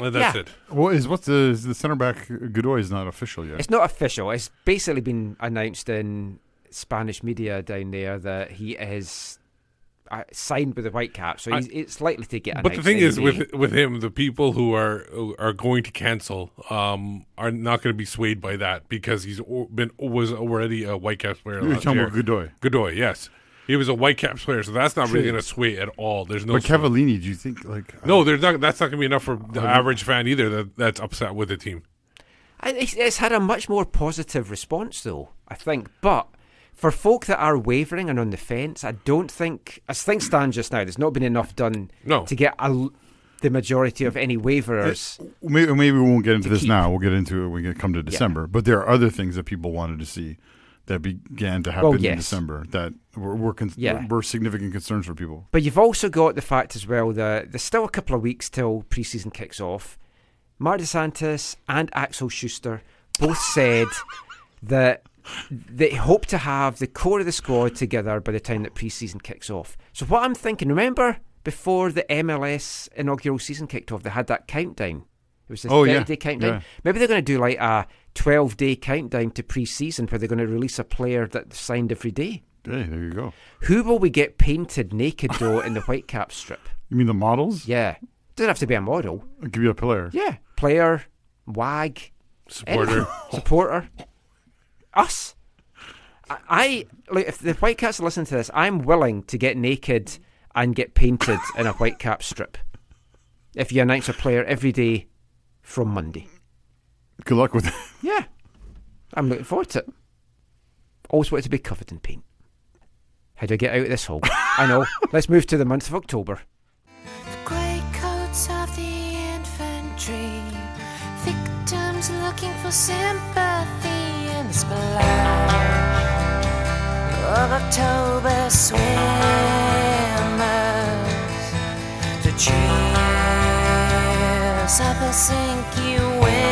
Uh, that's Yeah. it. What is what's the the center back Godoy is not official yet. It's not official. It's basically been announced in Spanish media down there that he is uh, signed with the Whitecaps, so I- it's likely to get. A But the thing is, anyway. with with him, the people who are who are going to cancel um, are not going to be swayed by that because he's been was already a Whitecaps player. You're last talking year. about Godoy. Godoy, yes, he was a Whitecaps player, so that's not really going to sway at all. There's no but sway. Cavallini, do you think like No, there's not. That's not going to be enough for the average fan either. That that's upset with the team. It's, it's had a much more positive response, though. I think, but for folk that are wavering and on the fence, I don't think, as things stand just now, there's not been enough done No. to get a l the majority of any waverers. Uh, maybe, maybe we won't get into this keep. now. We'll get into it when we come to December. But there are other things that people wanted to see that began to happen Well, in. December that were were, con- Yeah. were significant concerns for people. But you've also got the fact as well that there's still a couple of weeks till preseason kicks off. Marc Dos Santos and Axel Schuster both said that they hope to have the core of the squad together by the time that preseason kicks off. So what I'm thinking, remember before the MLS inaugural season kicked off, they had that countdown. It was this Oh, 30 yeah. day countdown. Yeah. Maybe they're going to do like a 12 day countdown to preseason where they're going to release a player that's signed every day. Hey, there you go. Who will we get painted naked though in the Whitecap strip? (laughs) You mean the models? Yeah. Doesn't have to be a model. I'll give you a player. Yeah. Player, wag, Supporter. supporter, (laughs) us. I, I like if the Whitecaps listen to this, I'm willing to get naked and get painted in a Whitecap strip. If you announce a player every day from Monday. Good luck with it. Yeah. I'm looking forward to it. Always wanted to be covered in paint. How do I get out of this hole? I know. (laughs) Let's move to the month of October. Grey coats of the infantry, victims looking for sympathy in the splash of October swimmers. The cheers of the sinking winners.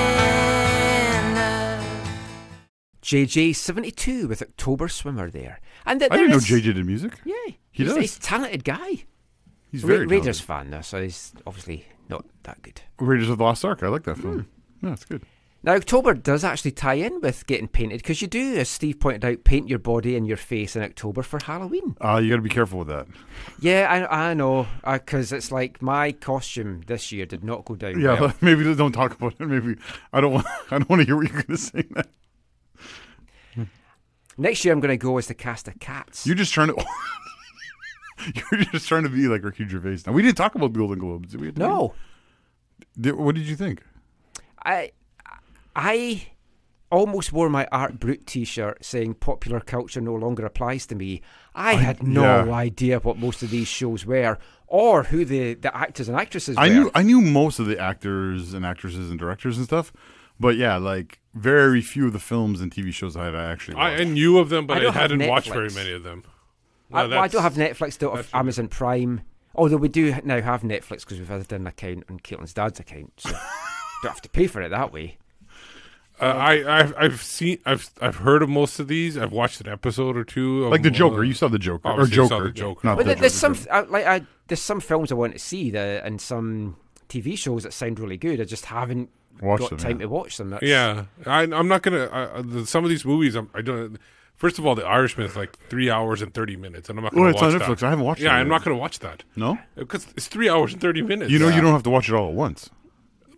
JJ72 with October Swimmer there. And th- I didn't there know JJ did music. Yeah. He he's, does. He's a talented guy. He's Ra- very Raiders talented. fan, though, so he's obviously not that good. Raiders of the Lost Ark. I like that film. Hmm. Yeah, it's good. Now, October does actually tie in with getting painted because you do, as Steve pointed out, paint your body and your face in October for Halloween. Uh, you got to be careful with that. Yeah, I, I know, because it's like my costume this year did not go down Yeah, well. (laughs) maybe don't talk about it. Maybe I don't want. (laughs) I don't want to hear what you're going to say. That (laughs) Next year, I'm going to go as the cast of cats. you're just trying to. you're just trying to be like Ricky Gervais. Now we didn't talk about the Golden Globes. Did we? no, Did- what did you think? I, I almost wore my Art Brut T-shirt saying "popular culture no longer applies to me." I, had no yeah. idea what most of these shows were, or who the, the actors and actresses I were. knew I knew most of the actors and actresses and directors and stuff, but yeah, like very few of the films and TV shows I had actually I, watched. I knew of them, but I I, don't have hadn't watched very many of them. I, well, I don't have Netflix, don't have that's true. Amazon Prime. Although we do now have Netflix because we've added an account on Caitlin's dad's account, so (laughs) don't have to pay for it that way. Uh, I, I've, I've seen, I've, I've heard of most of these. I've watched an episode or two. Of, like the uh, Joker, you saw the Joker or Joker, saw the Joker. not But the there's Joker. some I, like I, there's some films I want to see that, and some TV shows that sound really good. I just haven't Watch got them, time yeah. to watch them. That's, Yeah, I, I'm not gonna. Uh, the, some of these movies, I'm, I don't. First of all, The Irishman is like three hours and thirty minutes, and I'm not Oh, gonna it's watch on that. Netflix. I haven't watched Yeah, it I'm not gonna watch that No, because it's three hours and thirty minutes. you know you don't have to watch it all at once.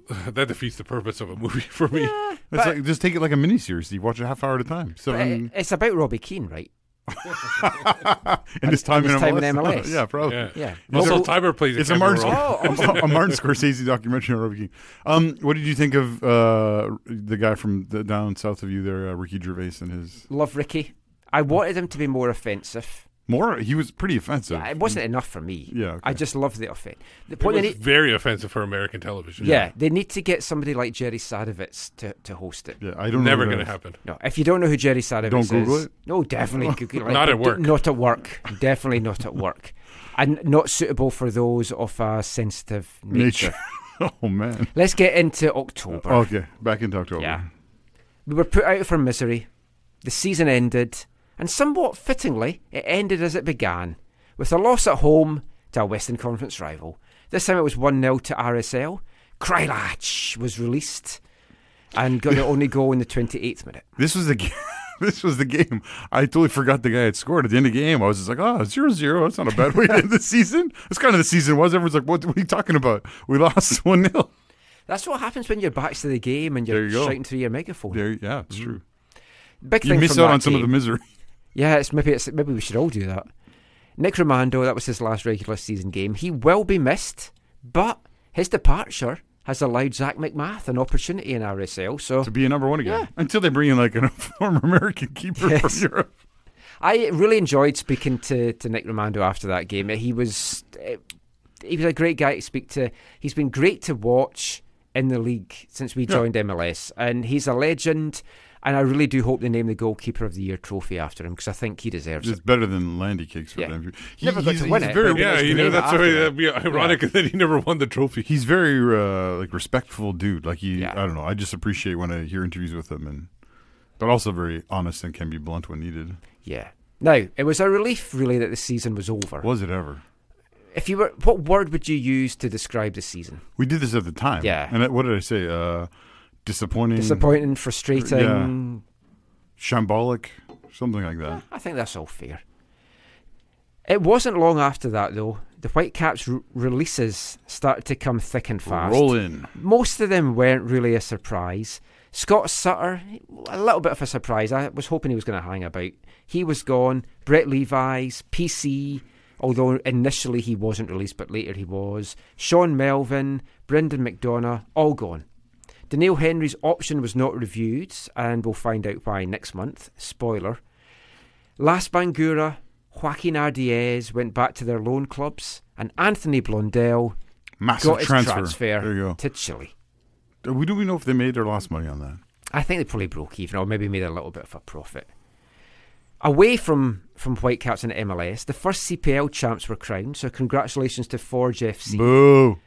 (laughs) that defeats the purpose of a movie for me. It's like just take it like a miniseries. You watch it half hour at a time. So But in, it- it's about Robbie Keane, right? (laughs) (laughs) in his time, his in, time MLS. in MLS. yeah, probably. Yeah. Yeah. Also, Also- Tiber plays. It's a Martin, role. Oh, a Martin Scorsese documentary on Robbie Keane. Um, what did you think of uh, the guy from the, down south of you there, uh, Ricky Gervais, and his Love Ricky. I wanted him to be more offensive. More? He was pretty offensive. It wasn't enough for me. Yeah, okay. I just loved the offense. The It point they was need, very offensive for American television. yeah, they need to get somebody like Jerry Sadowitz to, to host it. Yeah, I don't. never going to happen. No, if you don't know who Jerry Sadowitz Don't is, Google it? no, definitely (laughs) Google it. Not at work. d- Not at work. Definitely not at work, and not suitable for those of a sensitive nature. Nature. (laughs) oh man. Let's get into October. Okay, back into October. Yeah. We were put out of our misery. The season ended, and somewhat fittingly, it ended as it began, with a loss at home to a Western Conference rival. This time it was 1 0 to RSL. Kreilach was released and got the only goal in the 28th minute. (laughs) This was the game. (laughs) this was the game. I totally forgot the guy had scored at the end of the game. I was just like, ah, oh, 0-0. That's not a bad way to end the (laughs) season. That's kind of the season was. Everyone's like, what, what are you talking about? We lost 1 0. That's what happens when your back's to the game and you're you shouting through your megaphone. There, yeah, it's mm. true. Big You miss out on some of the misery. Yeah, it's maybe it's maybe we should all do that. Nick Rimando, that was his last regular season game. He will be missed, but his departure has allowed Zac MacMath an opportunity in RSL. So to be a number one again Yeah. until they bring in like a (laughs) former American keeper Yes. from Europe. I really enjoyed speaking to, to Nick Rimando after that game. He was eh, he was a great guy to speak to. He's been great to watch in the league since we joined MLS, and he's a legend. And I really do hope they name the goalkeeper of the year trophy after him because I think he deserves It's it. It's better than Landy cakes for Yeah. them. He, Never got to win it, very but- Yeah, nice you know that's after why that'd be ironic (laughs) that he never won the trophy. he's very uh, like respectful dude. Like he, Yeah. I don't know. I just appreciate when I hear interviews with him, and but also very honest and can be blunt when needed. Yeah. Now it was a relief, really, that the season was over. Was it ever? If you were, what word would you use to describe the season? We did this at the time. Yeah. And what did I say? Uh, disappointing, Disappointing, frustrating. shambolic, something like that. I think that's all fair. It wasn't long after that, though. The Whitecaps r- releases started to come thick and fast. Roll in. Most of them weren't really a surprise. Scott Sutter, a little bit of a surprise. I was hoping he was going to hang about. He was gone. Brett Levis, PC, although initially he wasn't released, but later he was. Sean Melvin, Brendan McDonough, all gone. Daniel Henry's option was not reviewed, and we'll find out why next month. Spoiler. Lass Bangoura, Joaquin Ardaiz went back to their loan clubs, and Anthony Blondell Massive got his transfer. transfer to Chile. Uh, we do we know if they made or lost money on that? I think they probably broke even, or maybe made a little bit of a profit. Away from from Whitecaps and MLS, the first CPL champs were crowned. So congratulations to Forge FC. Boo.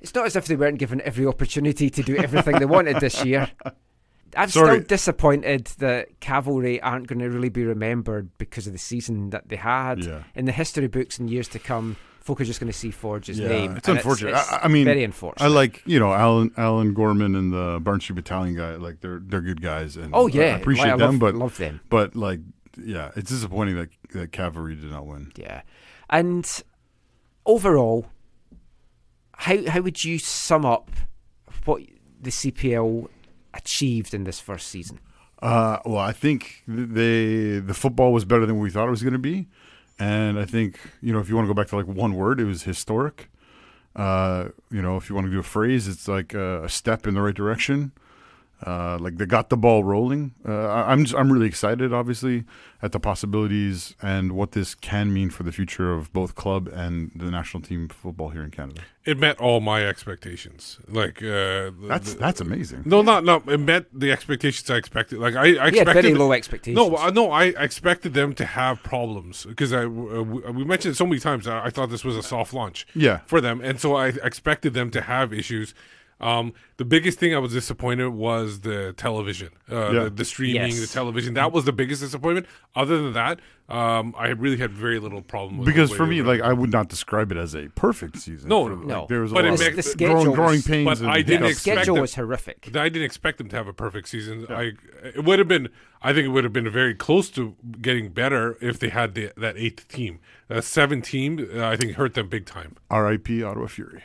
It's not as if they weren't given every opportunity to do everything they wanted this year. (laughs) I'm Sorry. still disappointed that Cavalry aren't going to really be remembered because of the season that they had. Yeah. In the history books in years to come, folk are just going to see Forge's Yeah, name. it's unfortunate. it's I- I mean, very unfortunate. I like you know Alan Alan Gorman and the Barton Street Battalion guy. Like they're they're good guys, and Oh yeah, I appreciate Like, I them. love, but love them. but like yeah, it's disappointing that that Cavalry did not win. Yeah, and overall, how how would you sum up what the CPL achieved in this first season? Uh, well, I think th- they the football was better than we thought it was going to be, and I think you know if you want to go back to like one word, it was historic. Uh, you know, if you want to do a phrase, it's like a, a step in the right direction. Uh, like they got the ball rolling. Uh, I- I'm just, I'm really excited, obviously, at the possibilities and what this can mean for the future of both club and the national team football here in Canada. It met all my expectations. Like uh, That's the- that's amazing. no, not no. It met the expectations I expected. Like I, I He had expected very low expectations. No, no, I expected them to have problems because I uh, we we mentioned it so many times. I, I thought this was a soft launch, Yeah. for them, and so I expected them to have issues. Um, the biggest thing I was disappointed was the television, uh, Yeah. the, the streaming, Yes. the television. That was the biggest disappointment. Other than that, um, I really had very little problem with Because for me, were- like I would not describe it as a perfect season. No, For- no, like. There was a But it lot makes- of the schedule growing, growing pains. but and I didn't the hiccups. expect schedule them- was horrific. I didn't expect them to have a perfect season. I it would have been. I think it would have been very close to getting better if they had the, that eighth team. That seven team, uh, I think, hurt them big time. R.I.P. Ottawa Fury.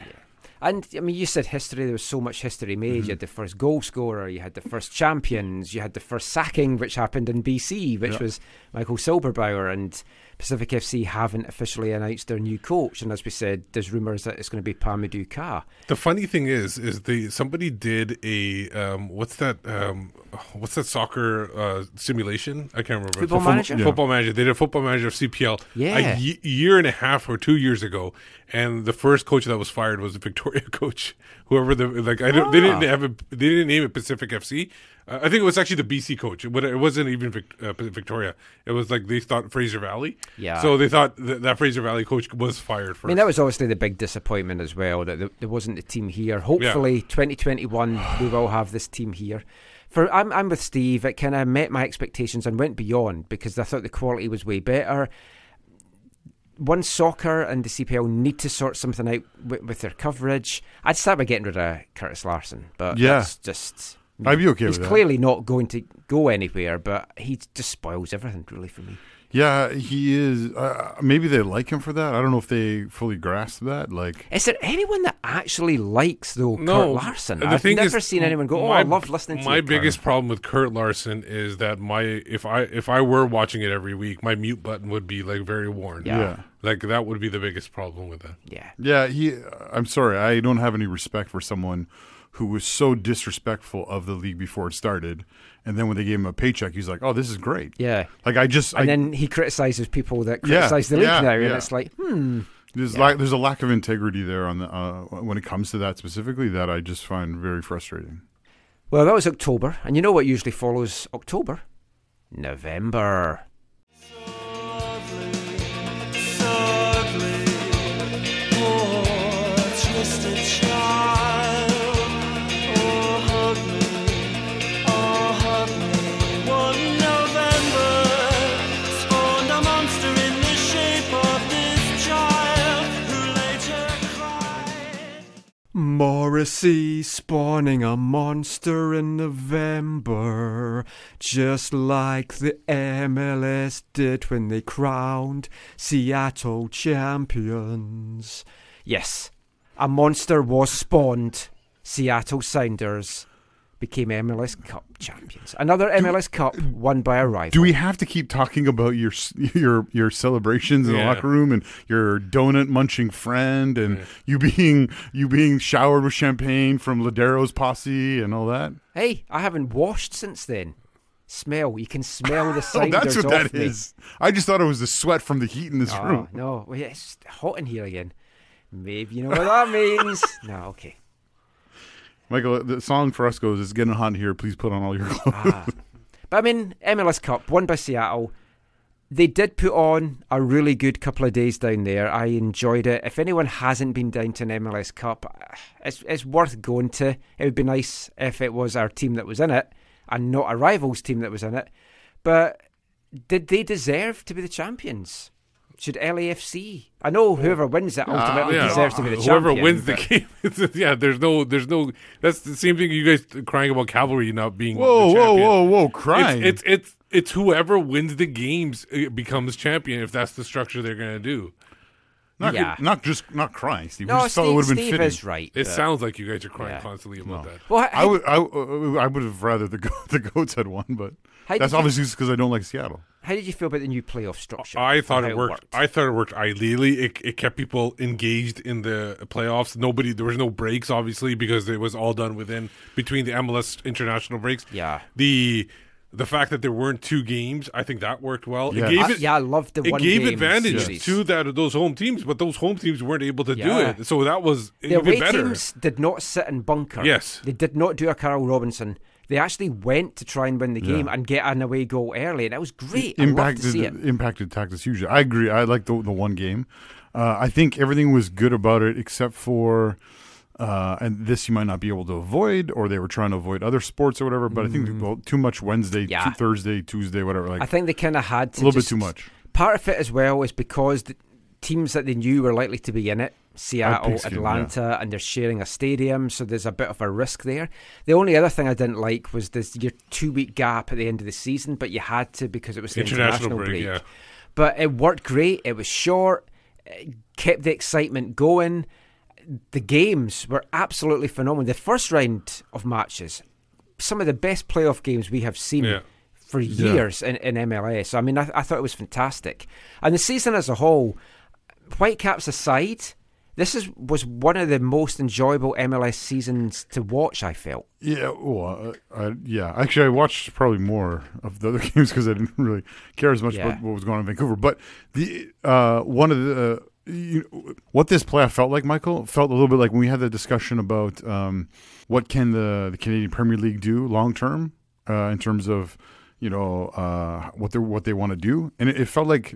And I mean, you said history. There was so much history made. Mm-hmm. You had the first goal scorer. You had the first champions. You had the first sacking, which happened in BC, which Yeah. was Michael Silberbauer. And Pacific FC haven't officially announced their new coach. And as we said, there's rumours that it's going to be Pa-Modou Kah. The funny thing is, is the somebody did a um, what's that? Um, (sighs) what's that soccer uh, simulation? I can't remember. Football Fo- Manager? Yeah. Manager. They did a football manager of CPL Yeah. a year and a half or two years ago, and the first coach that was fired was the Victoria (laughs) coach. Whoever the like, I don't, they didn't Ah. have a, they didn't name it Pacific FC. Uh, I think it was actually the BC coach. It, it wasn't even Vic, uh, Victoria. It was like they thought Fraser Valley. Yeah. So they thought that, that Fraser Valley coach was fired first. I mean, that was obviously the big disappointment as well that there- there wasn't a team here. Hopefully, 2021 we will have this team here. For I'm, I'm with Steve. It kind of met my expectations and went beyond because I thought the quality was way better. One soccer and the CPL need to sort something out with, with their coverage. I'd start by getting rid of Curtis Larson, but Yeah. that's just. I'd be okay He's with that. clearly not going to go anywhere, but he just spoils everything really for me. Yeah, he is. Uh, maybe they like him for that. I don't know if they fully grasp that. Like, Is there anyone that actually likes though no, Kurt Larson? the I've thing never is, seen anyone go, "Oh, my- I love listening to My you, Kurt." biggest problem with Kurt Larson is that my if I if I were watching it every week, my mute button would be like very worn. Yeah. yeah, like that would be the biggest problem with that. Yeah, yeah. He. I'm sorry. I don't have any respect for someone who was so disrespectful of the league before it started, and then when they gave him a paycheck, he's like, "Oh, this is great." yeah. Like I just, And I, then he criticizes people that Yeah, criticize the league yeah, now, and yeah. it's like, hmm, There's lack, there's a lack of integrity there on the uh, when it comes to that specifically that I just find very frustrating. Well, that was October, and you know what usually follows October? November. Morrissey spawning a monster in November, just like the MLS did when they crowned Seattle champions. Yes, a monster was spawned. Seattle Sounders became MLS Cup champions. Another MLS Cup won by a rival. Do we have to keep talking about your (laughs) your your celebrations in the locker room and your donut munching friend and you being you being showered with champagne from Lodeiro's posse and all that? Hey, I haven't washed since then. Smell. You can smell the (laughs) Oh, that's what off that me. is. I just thought it was the sweat from the heat in this Oh, room. no. Well, yeah, it's hot in here again. Maybe you know what that means. (laughs) no, okay. Michael, the song for us goes, "It's getting hot in here. Please put on all your (laughs) clothes." Ah. But I mean, MLS Cup, won by Seattle. They did put on a really good couple of days down there. I enjoyed it. If anyone hasn't been down to an MLS Cup, it's, it's worth going to. It would be nice if it was our team that was in it and not a rival's team that was in it. But did they deserve to be the champions? Should LAFC? I know whoever wins it ultimately Yeah. deserves to be the Whoever champion. Whoever wins the game, (laughs) yeah. There's no, there's no. That's the same thing. You guys crying about cavalry not being. whoa, the whoa, champion. whoa, whoa! Crying. It's, it's it's it's whoever wins the games uh, becomes champion if that's the structure they're gonna do. not, yeah. not just not crying, Steve. We No, just thought it Steve, would have been Steve fitting. is right. It but- sounds like you guys are crying Yeah. constantly about that. Well, I would, I, uh, I would have rather the go- (laughs) the goats had won, but How that's did you- obviously because I don't like Seattle. How did you feel about the new playoff structure? I thought and it worked. I thought it worked ideally. It, it kept people engaged in the playoffs. Nobody, there was no breaks, obviously, because it was all done within between the MLS international breaks. Yeah. The the fact that there weren't two games, I think that worked well. Yeah. It gave I- it, yeah, I loved the one game. it one gave game advantage series. to that those home teams, but those home teams weren't able to Yeah. do it. So that was The even away better. teams did not sit in bunker. Yes. They did not do a Carl Robinson. They actually went to try and win the game Yeah. and get an away goal early, and it was great. I loved to impacted see it. impacted tactics hugely. I agree. I like the the one game. Uh, I think everything was good about it except for. Uh, and this you might not be able to avoid, or they were trying to avoid other sports or whatever. But I think well, too much Wednesday, Mm. Yeah. too Thursday, Tuesday, whatever. Like I think they kind of had to a little bit too much. Part of it as well is because the teams that they knew were likely to be in it, Seattle, Atlanta, and they're sharing a stadium, so there's a bit of a risk there. The only other thing I didn't like was this your two week gap at the end of the season, but you had to because it was the International international, break, yeah. But it worked great. It was short, it kept the excitement going. The games were absolutely phenomenal. The first round of matches, some of the best playoff games we have seen Yeah. for years in, in MLS. I mean, I, I thought it was fantastic. And the season as a whole, Whitecaps aside, this is was one of the most enjoyable MLS seasons to watch. I felt. Yeah, well, uh, I, yeah. Actually, I watched probably more of the other (laughs) games because I didn't really care as much Yeah. about what was going on in Vancouver. But the uh, one of the uh, you, what this playoff felt like, Michael, felt a little bit like when we had the discussion about um, what can the, the Canadian Premier League do long term uh, in terms of you know uh, what they what they want to do, and it, it felt like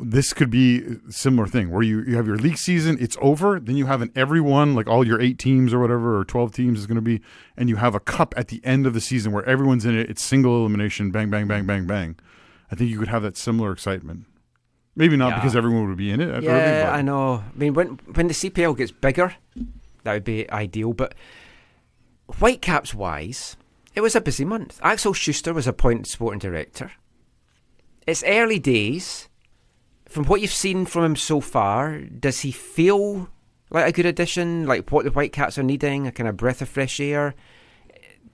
this could be a similar thing where you, you have your league season, it's over, then you have an everyone, like all your eight teams or whatever, or 12 teams is going to be, and you have a cup at the end of the season where everyone's in it, it's single elimination, bang, bang, bang, bang, bang. I think you could have that similar excitement. Maybe not Yeah. because everyone would be in it. at early, Yeah, but- I know. I mean, when when the CPL gets bigger, that would be ideal. But Whitecaps wise, it was a busy month. Axel Schuster was appointed sporting director. It's early days. From what you've seen from him so far, does he feel like a good addition? Like what the White Cats are needing, a kind of breath of fresh air?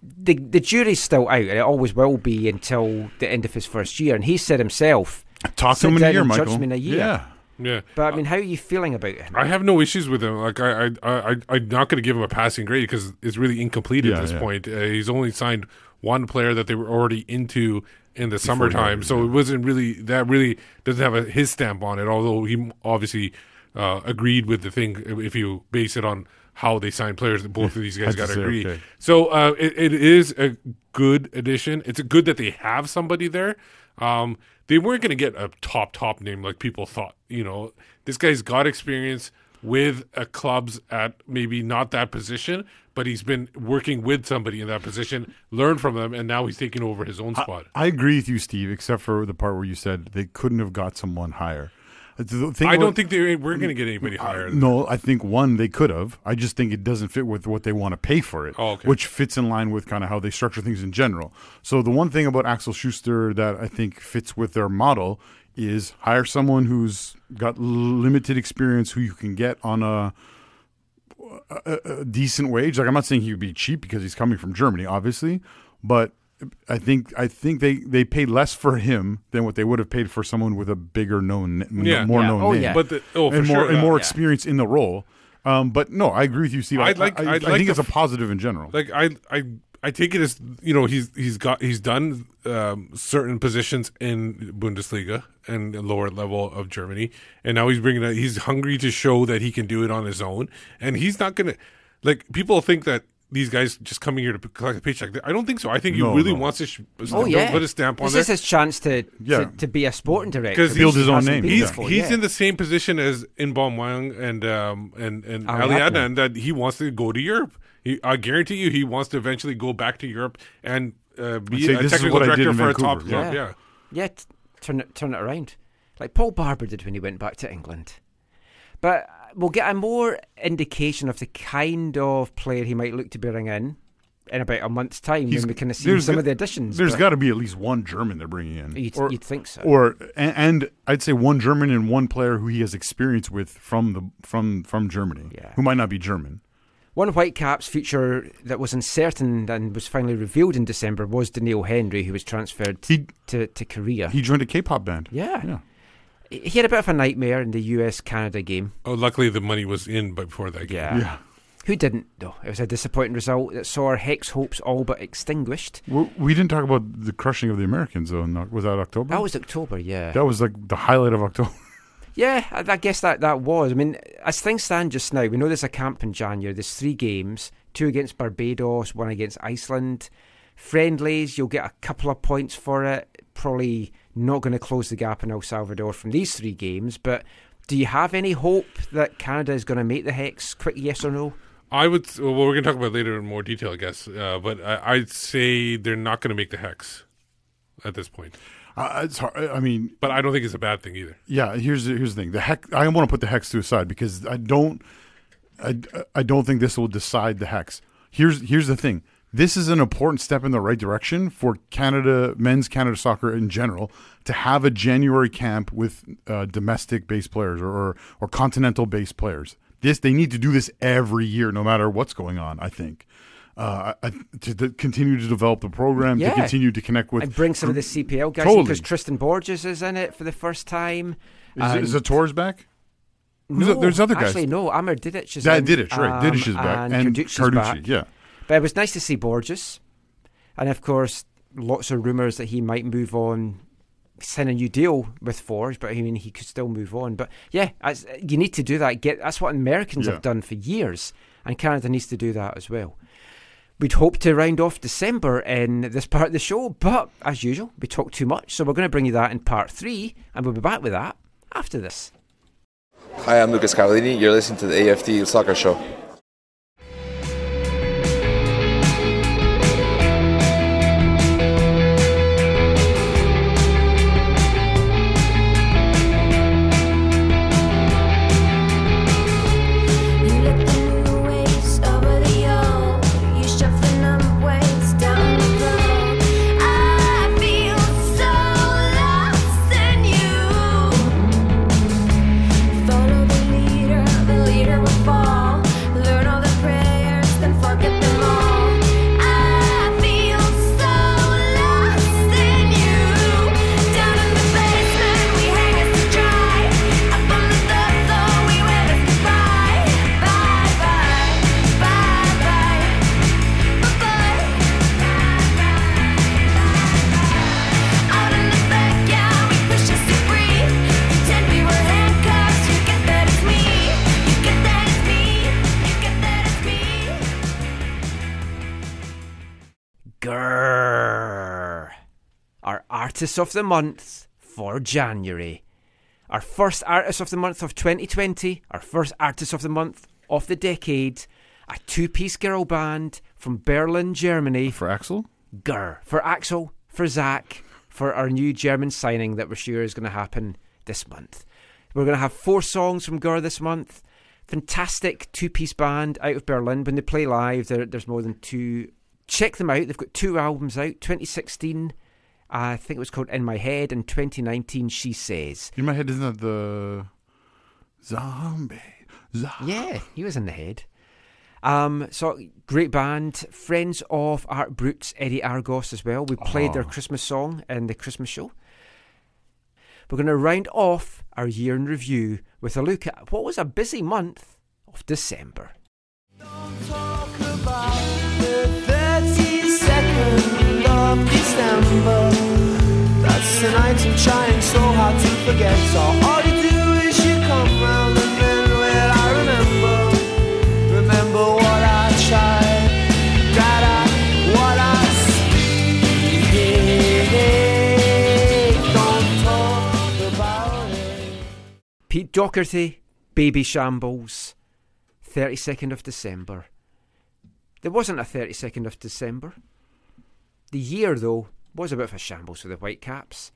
The the jury's still out, and it always will be until the end of his first year. And he said himself, Talk to him in a year, and judge Michael. me in a year. Yeah. Yeah. but I mean, how are you feeling about him? I have no issues with him. Like I, I, I, I'm not going to give him a passing grade because it's really incomplete Yeah, at this yeah. point. Uh, he's only signed one player that they were already into in the summertime. So it wasn't really that really doesn't have a, his stamp on it. Although he obviously uh, agreed with the thing. If you base it on how they sign players, both of these guys got to agree. okay. So uh, it, it is a good addition. It's good that they have somebody there. Um, they weren't going to get a top top name like people thought. You know, this guy's got experience with uh, clubs at maybe not that position, but he's been working with somebody in that position, learned from them, and now he's taking over his own spot. I agree with you, Steve, except for the part where you said they couldn't have got someone higher. I don't think they we're going to get anybody higher. than No, I think one they could have. I just think it doesn't fit with what they want to pay for it, Oh, okay. which fits in line with kind of how they structure things in general. So the one thing about Axel Schuster that I think fits with their model is hire someone who's got limited experience, who you can get on a, a, a decent wage. Like I'm not saying he would be cheap because he's coming from Germany, obviously, but. I think I think they, they paid less for him than what they would have paid for someone with a bigger known, Yeah. more Yeah. known Oh, name yeah. But the, oh, and more sure, and yeah. more yeah. experience in the role. Um, but no, I agree with you, Steve. I, I'd like- I, I, I'd I like think the it's a f- positive in general. like I I I take it as you know he's he's got he's done um, certain positions in Bundesliga and lower level of Germany, and now he's bringing it. He's hungry to show that he can do it on his own, and he's not gonna like people think that. These guys just coming here to collect a paycheck. I don't think so. I think he No, really no. wants to sh- Oh yeah, put a stamp on this there. is his chance to, Yeah. to to be a sporting director 'Cause which Build his own name. He's before, he's yeah. in the same position as Inbeom Hwang and um and and Ali Ali Adnan. Adnan that he wants to go to Europe. He, I guarantee you, he wants to eventually go back to Europe and uh, be say, a technical what I did director in for a top Vancouver." club. Yeah. Yeah. Yeah, t- turn it turn it around, like Paul Barber did when he went back to England. But we'll get a more indication of the kind of player he might look to bring in in about a month's time He's- when we kind of see some go- of the additions. There's got to be at least one German they're bringing in. you'd, or, you'd think so. or and, and I'd say one German and one player who he has experience with from the from from Germany, Yeah. who might not be German. One Whitecaps feature that was uncertain and was finally revealed in December was Daniel Henry, who was transferred He to, to Korea. he joined a K-pop band. yeah. Yeah. He had a bit of a nightmare in the US Canada game. Oh, luckily the money was in before that game. Yeah. Yeah. Who didn't, though? It was a disappointing result that saw our Hex hopes all but extinguished. We, we didn't talk about the crushing of the Americans though. in Oc- Was that October? That was October, yeah. that was like the highlight of October. (laughs) Yeah, I, I guess that, that was. I mean, as things stand just now, we know there's a camp in January. There's three games two against Barbados, one against Iceland. Friendlies, you'll get a couple of points for it. Probably not going to close the gap in El Salvador from these three games. But do you have any hope that Canada is going to make the Hex? Quick yes or no? I would. Well, we're going to talk about later in more detail, I guess. Uh, but I, I'd say they're not going to make the hex at this point. Uh, it's hard. I mean, But I don't think it's a bad thing either. Yeah, here's the, here's the thing. The hex. I want to put the hex to the side because I don't. I, I don't think this will decide the hex. Here's here's the thing. This is an important step in the right direction for Canada men's Canada soccer in general to have a January camp with uh, domestic based players or, or or continental based players. This they need to do this every year, no matter what's going on. I think. Uh, to, to continue to develop the program, Yeah. to continue to connect with, And bring some of the CPL guys Totally. because Tristan Borges is in it for the first time. Is, And- is the Torres back? No, the- there's other guys. Actually, no. Amer Didic is That in, did it, right? um, Didic is back, and Carducci's Carducci, back. yeah. But it was nice to see Borges, and of course, lots of rumours that he might move on, sign a new deal with Forge. But I mean, he could still move on. But yeah, as, you need to do that. Get that's what Americans Yeah. have done for years, and Canada needs to do that as well. We'd hope to round off December in this part of the show, but as usual, we talk too much, so we're going to bring you that in part three, and we'll be back with that after this. Hi, I'm Lucas Cavallini. You're listening to the AFT Soccer Show. Artist of the Month for January. Our first Artist of the Month of 2020, our first Artist of the Month of the decade, a two piece girl band from Berlin, Germany. For Axel? Gurr. For Axel, for Zach, for our new German signing that we're sure is going to happen this month. We're going to have four songs from Gurr this month. Fantastic two piece band out of Berlin. When they play live, there's more than two. Check them out. They've got two albums out 2016. I think it was called In My Head, in 2019, She Says. In my head, isn't that the zombie? zombie. Yeah, he was in the head. Um, so great band, friends of Art Brut's, Eddie Argos as well. We played their Christmas song in the Christmas show. We're going to round off our year in review with a look at what was a busy month of December. Talk about the 32nd of December. That's the night I'm trying so hard to forget. So all you do is you come round and then, well, I remember. Remember what I tried. That I, what I speak. Don't talk about it. Pete Doherty, Babyshambles, 32nd of December. There wasn't a 32nd of December. The year, though, was a bit of a shambles for the Whitecaps.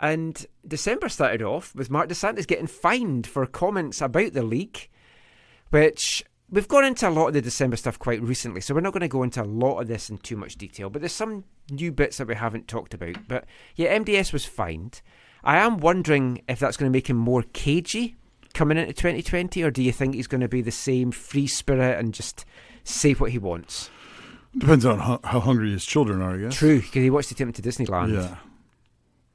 And December started off with Marc Dos Santos getting fined for comments about the league, which we've gone into a lot of the December stuff quite recently, so we're not going to go into a lot of this in too much detail. But there's some new bits that we haven't talked about. But yeah, MDS was fined. I am wondering if that's going to make him more cagey coming into 2020, or do you think he's going to be the same free spirit and just say what he wants? Depends on how, how hungry his children are, I guess. True, because he wants to take him to Disneyland. Yeah.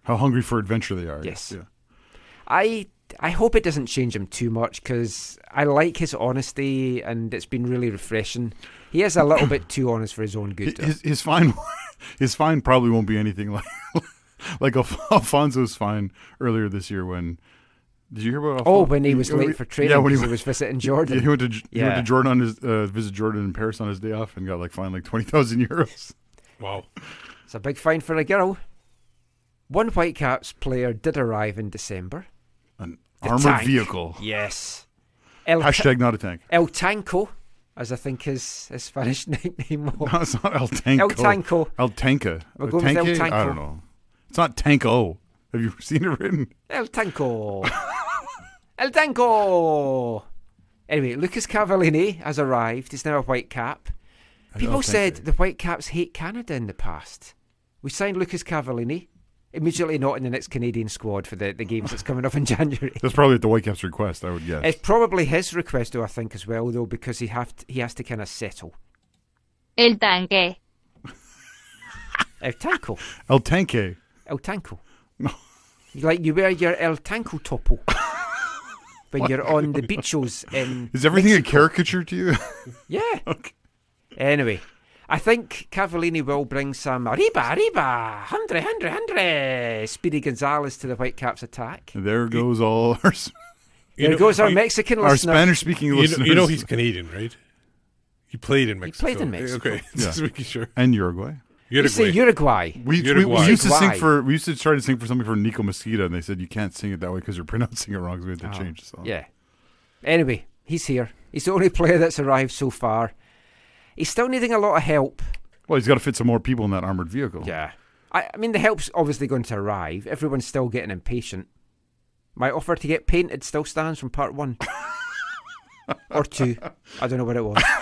How hungry for adventure they are. I Yes. guess, Yeah. I I hope it doesn't change him too much because I like his honesty and it's been really refreshing. He is a little bit too honest for his own good. though. His, his fine, (laughs) his fine probably won't be anything (laughs) like like Alf- Alphonso's fine earlier this year when. Did you hear about? oh, when he was Yeah, late for training Yeah, when he, he was visiting (laughs) Jordan. Yeah, he went to J- he went to Jordan on his uh, visit Jordan in Paris on his day off and got like fined like twenty thousand (laughs) euros. Wow. It's a big fine for a girl. One Whitecaps player did arrive in December. An The armored tank. vehicle. Yes. El, Hashtag not a tank. El Tanco, as I think his, his Spanish (laughs) nickname was. No, it's not El Tanco. El Tanco. El Tanka. We're going with El Tanke? I don't know. It's not Tanko. Have you seen it written? El Tanco. (laughs) El Tanco. Anyway, Lucas Cavallini has arrived. He's now a Whitecap. Oh, People said Tanque. the Whitecaps hate Canada in the past. We signed Lucas Cavallini. Immediately not in the next Canadian squad for the, the games that's coming up in (laughs) January. That's probably at the Whitecaps' request, I would guess. It's probably his request, though, I think, as well, though, because he have to, he has to kind of settle. El tanque. El Tanco. El Tanque. El Tanco. (laughs) Like you wear your El Tanco topo (laughs) when you're on the beaches in. (laughs) Is everything Mexico. a caricature to you? Yeah. Okay. Anyway, I think Cavallini will bring some arriba, arriba, hundred, hundred, hundred. Speedy Gonzalez to the Whitecaps attack. there goes all our, You There know- goes our you- Mexican our listener. Spanish speaking You know, listeners. you know he's Canadian, right? He played in Mexico. He played in Mexico. Okay, Yeah. just making sure. and Uruguay. You say Uruguay. Uruguay. We, we, Uruguay. we used to sing for we used to try to sing for something for Nico Mezquida, and they said you can't sing it that way because you're (laughs) pronouncing it wrong. So we had to Oh, change the song. Yeah. Anyway, he's here. He's the only player that's arrived so far. He's still needing a lot of help. Well, he's got to fit some more people in that armored vehicle. Yeah. I, I mean, the help's obviously going to arrive. Everyone's still getting impatient. My offer to get painted still stands from part one. (laughs) or two. I don't know what it was. (laughs)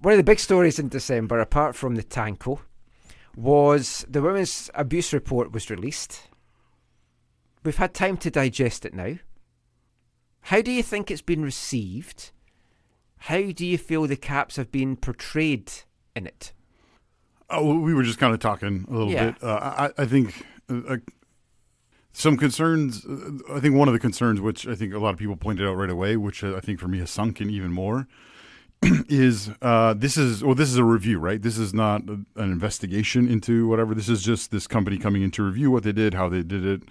One of the big stories in December, apart from the Tanko, was the women's abuse report was released. We've had time to digest it now. How do you think it's been received? How do you feel the Caps have been portrayed in it? Oh, we were just kind of talking a little Yeah. bit. Uh, I, I think uh, uh, some concerns. Uh, I think one of the concerns, which I think a lot of people pointed out right away, which uh, I think for me has sunk in even more, (clears throat) is uh, this is well, this is a review, right? This is not a, an investigation into whatever. This is just this company coming in to review what they did, how they did it.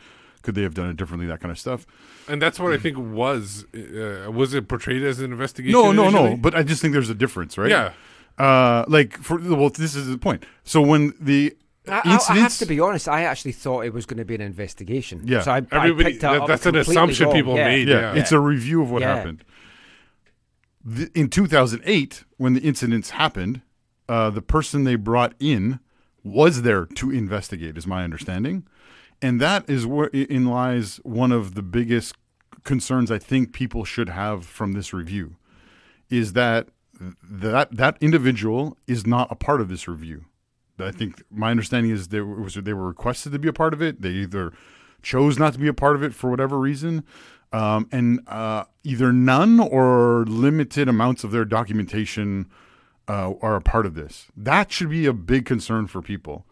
Could they have done it differently? That kind of stuff. And that's what I think was uh, was it portrayed as an investigation? No, no, no. But I just think there's a difference, right? Yeah. Uh, like for well, this is the point. So when the I, I- I have to be honest. I actually thought it was going to be an investigation. Yeah. so I, I Everybody- picked that that- up that's an assumption wrong. people yeah. made. yeah, Yeah. it's a review of what Yeah. happened. The, in 2008, when the incidents happened, uh, the person they brought in was there to investigate, is my understanding, and that is where in lies one of the biggest concerns I think people should have from this review, is that that that individual is not a part of this review. I think my understanding is they was they were requested to be a part of it. They either chose not to be a part of it for whatever reason, um, and uh, either none or limited amounts of their documentation uh, are a part of this. That should be a big concern for people.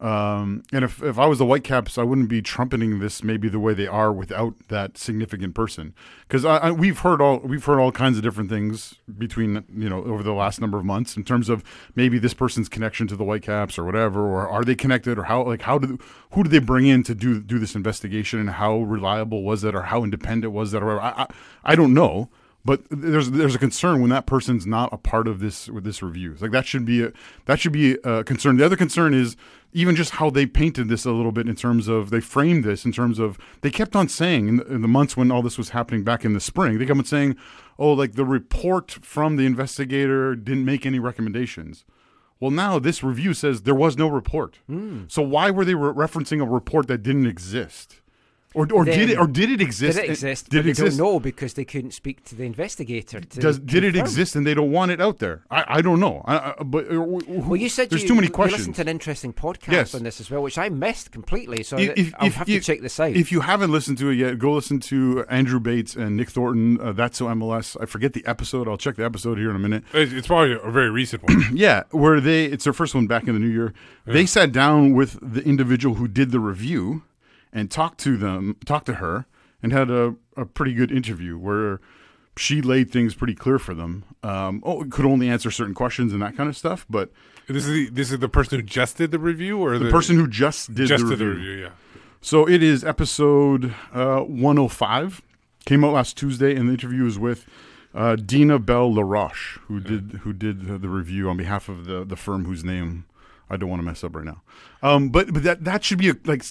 Um, and if, if I was the Whitecaps, I wouldn't be trumpeting this maybe the way they are without that significant person. Because I, I, we've heard all we've heard all kinds of different things between you know over the last number of months in terms of maybe this person's connection to the Whitecaps or whatever, or are they connected, or how like how do who do they bring in to do do this investigation, and how reliable was it, or how independent was that, or whatever. I, I, I don't know. But there's there's a concern when that person's not a part of this with this review. It's like that should be a that should be a concern. The other concern is even just how they painted this a little bit in terms of they framed this in terms of they kept on saying in the, in the months when all this was happening back in the spring they kept on saying oh like the report from the investigator didn't make any recommendations well now this review says there was no report hmm. so why were they re- referencing a report that didn't exist or, or did it or did it exist Did it exist? did but it they exist don't know because they couldn't speak to the investigator. To does did it exist and they don't want it out there i, I don't know I, I, but uh, Well, you said there's you, too many you questions listened to an interesting podcast Yes. on this as well, which I missed completely. So If- if- I'll if- have if- to check this out. If you haven't listened to it yet, go listen to Andrew Bates and Nick Thornton. Uh, That's so MLS. I forget the episode. I'll check the episode here in a minute. It's, it's probably a very recent one. (clears throat) Yeah, where they it's their first one back in the new year. They sat down with the individual who did the review and talked to them, talked to her, and had a, a pretty good interview where she laid things pretty clear for them. Um, oh, could only answer certain questions and that kind of stuff, but this is the, this is the person who just did the review, or the, person who just did just the did the review. review. Yeah. So it is episode uh, 105. Came out last Tuesday, and the interview is with uh, Dina Bell LaRoche, who did who did the, the review on behalf of the the firm whose name I don't want to mess up right now. Um, but but that that should be a, like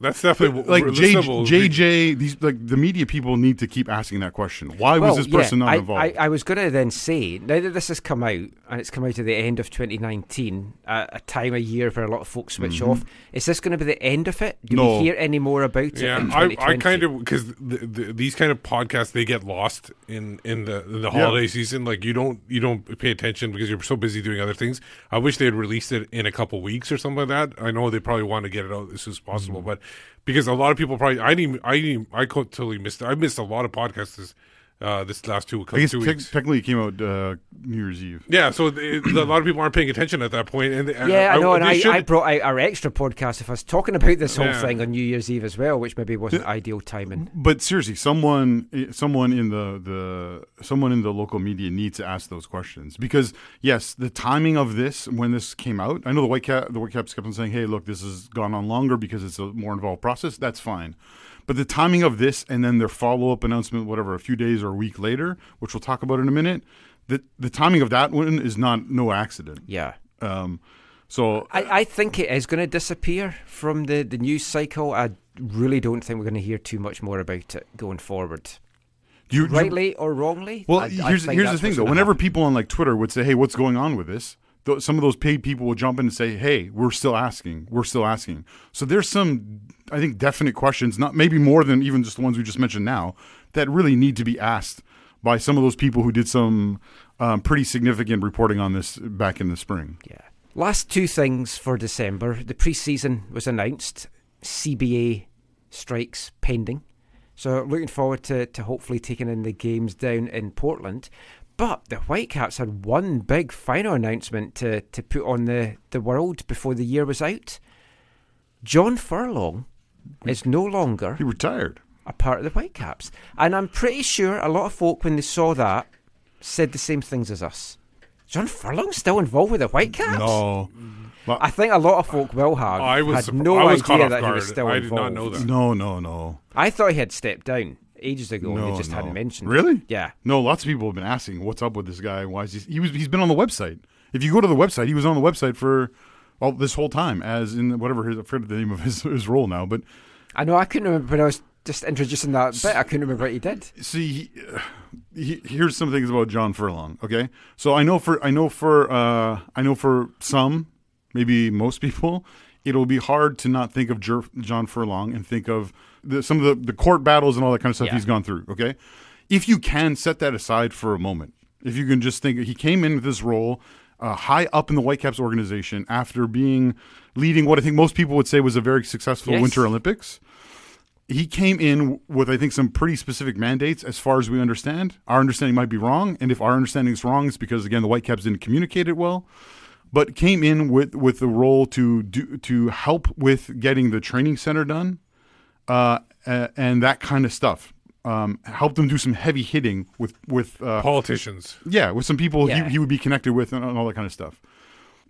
That's definitely like J, listenable. JJ. These like the media people need to keep asking that question. Why was this person yeah, not I, involved? I, I was going to then say, now that this has come out, and it's come out at the end of 2019, uh, a time of year where a lot of folks switch off, is this going to be the end of it? Do Mm-hmm. No. we hear any more about it Yeah, I, I kind of because the, the, these kind of podcasts they get lost in in the in the holiday season. Like you don't you don't pay attention because you're so busy doing other things. I wish they had released it in a couple weeks or something like that. I know they probably want to get it out as soon as possible, Mm-hmm. but because a lot of people probably I didn't I didn't I totally missed I missed a lot of podcasts uh, this last two, I guess two tec- weeks. technically it came out uh, New Year's Eve. Yeah, so it, a lot of people aren't paying attention at that point, and Yeah, I know, and I, should- I brought out our extra podcast of us talking about this whole Yeah. thing on New Year's Eve as well, which maybe wasn't ideal timing. But seriously, someone, someone in the, the someone in the local media needs to ask those questions because yes, the timing of this when this came out, I know the White Cap, the Whitecaps kept on saying, "Hey, look, this has gone on longer because it's a more involved process." That's fine, but the timing of this and then their follow up announcement, whatever, a few days or a week later, which we'll talk about in a minute, the the timing of that one is not no accident. Yeah. Um, so I, I think it is going to disappear from the, the news cycle. I really don't think we're going to hear too much more about it going forward. do you, do you- Rightly or wrongly? Well, I- I here's think here's the thing though. Whenever happen. people on like Twitter would say, "Hey, what's going on with this?" Th- Some of those paid people will jump in and say, "Hey, we're still asking. We're still asking." So there's some, I think, definite questions, not maybe more than even just the ones we just mentioned now, that really need to be asked by some of those people who did some um, pretty significant reporting on this back in the spring. Yeah. Last two things for December. The preseason was announced. CBA strikes pending. So looking forward to, to hopefully taking in the games down in Portland. But the Whitecaps had one big final announcement to, to put on the, the world before the year was out. John Furlong is no longer He retired. a part of the Whitecaps. And I'm pretty sure a lot of folk, when they saw that, said the same things as us. John Furlong's still involved with the Whitecaps? No, Well, I think a lot of folk will have. I was had no I was idea off that he was still I did involved. not know that. no, no, no. I thought he had stepped down ages ago and they just no. hadn't mentioned it. Really? Yeah. No, lots of people have been asking, "What's up with this guy? Why is he?" He was. He's been on the website. If you go to the website, he was on the website for Well, this whole time, as in whatever his, I forget the name of his, his role now, but I know I couldn't remember when I was just introducing that bit. I couldn't remember what he did. see, he, (sighs) he, here's some things about John Furlong. Okay, so I know for I know for uh, I know for some, maybe most people, it'll be hard to not think of Jer- John Furlong and think of the, some of the, the court battles and all that kind of stuff Yeah. he's gone through. Okay, if you can set that aside for a moment, if you can just think he came in with this role uh, high up in the Whitecaps organization after being leading what I think most people would say was a very successful Yes. Winter Olympics he came in with I think some pretty specific mandates as far as we understand. Our understanding might be wrong, and if our understanding is wrong, it's because again the Whitecaps didn't communicate it well. But came in with with the role to do to help with getting the training center done, uh, and that kind of stuff. Um, helped them do some heavy hitting with with uh, Politicians. yeah, with some people Yeah. he, he would be connected with and, and all that kind of stuff.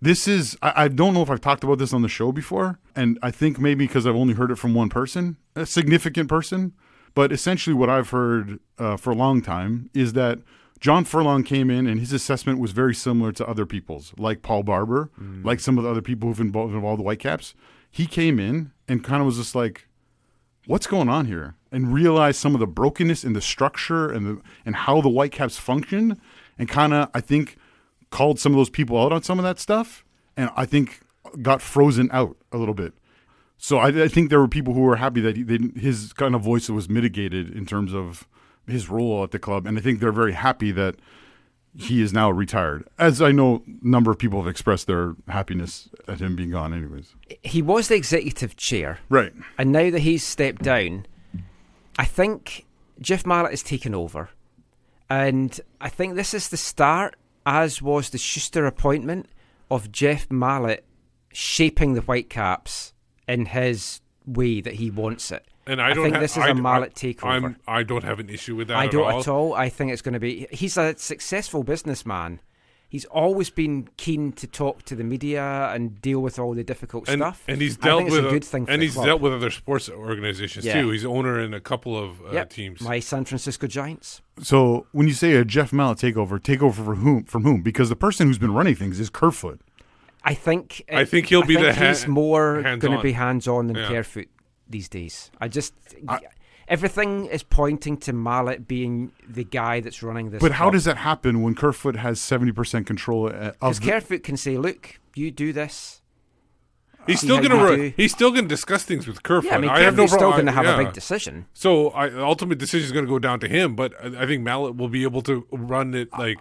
This is, I, I don't know if I've talked about this on the show before, and I think maybe because I've only heard it from one person, a significant person. But essentially, what I've heard uh, for a long time is that John Furlong came in and his assessment was very similar to other people's, like Paul Barber, like some of the other people who've involved, involved the Whitecaps. He came in and kind of was just like, what's going on here and realize some of the brokenness in the structure and the and how the Whitecaps function and kind of I think called some of those people out on some of that stuff and I think got frozen out a little bit. So I, I think there were people who were happy that he, his kind of voice was mitigated in terms of his role at the club, and I think they're very happy that he is now retired. As I know, a number of people have expressed their happiness at him being gone. Anyways, He was the executive chair, right? and now that he's stepped down, I think Jeff Mallett has taken over, and I think this is the start, as was the Schuster appointment of Jeff Mallett shaping the Whitecaps in his way that he wants it. And I don't think ha- this is I- a Mallett I, takeover. I'm, I don't have an issue with that. I at don't all. at all. I think it's going to be. He's a successful businessman. He's always been keen to talk to the media and deal with all the difficult And, stuff. and he's I dealt think it's with a good thing. For and the he's club. dealt with other sports organizations Yeah. too. He's owner in a couple of uh, Yep, teams. My San Francisco Giants. So when you say a Jeff Mallett takeover, takeover for whom? From whom? Because the person who's been running things is Kerfoot. I think. I think he'll I be the think he's ha- more going to be hands on than Yeah. Kerfoot these days. I just. everything is pointing to Mallett being the guy that's running this. But how does that happen when Kerfoot has seventy percent control uh, Because the, Kerfoot can say, "Look, you do this." he's still going to you he's still going to discuss things with Kerfoot. Yeah, I mean, have no Kerfoot's still problem- going to have yeah. a big decision. So I, the ultimate decision is going to go down to him, but I I think Mallett will be able to run it like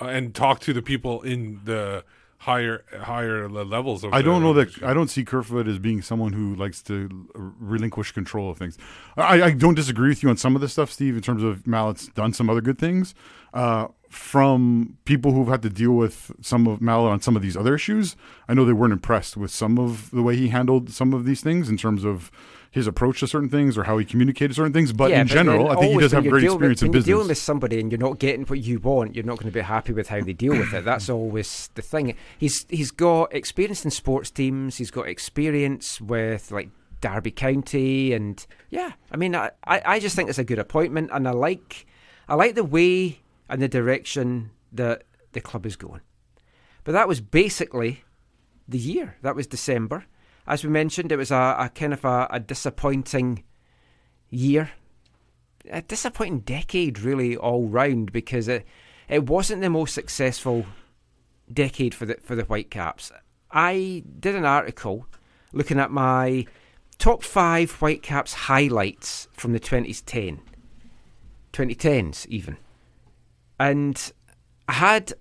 uh, and talk to the people in the higher higher levels of. I don't know that I don't see Kerfoot as being someone who likes to relinquish control of things. I, I don't disagree with you on some of this stuff, Steve. In terms of Mallett's done some other good things. Uh, from people who've had to deal with some of Mallett on some of these other issues, I know they weren't impressed with some of the way he handled some of these things in terms of his approach to certain things or how he communicated certain things. But Yeah, in but general, I think he does have great experience with, in when you're dealing with somebody and you're not getting what you want, you're not going to be happy with how they deal with it. (clears throat) That's always the thing. He's he's got experience in sports teams. He's got experience with like Derby County, and yeah, I mean, I, I I just think it's a good appointment, and I like I like the way and the direction that the club is going. But that was basically the year. That was December. As we mentioned, it was a, a kind of a, a disappointing year a disappointing decade, really, all round, because it it wasn't the most successful decade for the for the Whitecaps. I did an article looking at my top five Whitecaps highlights from the 2010, 2010s even, and I had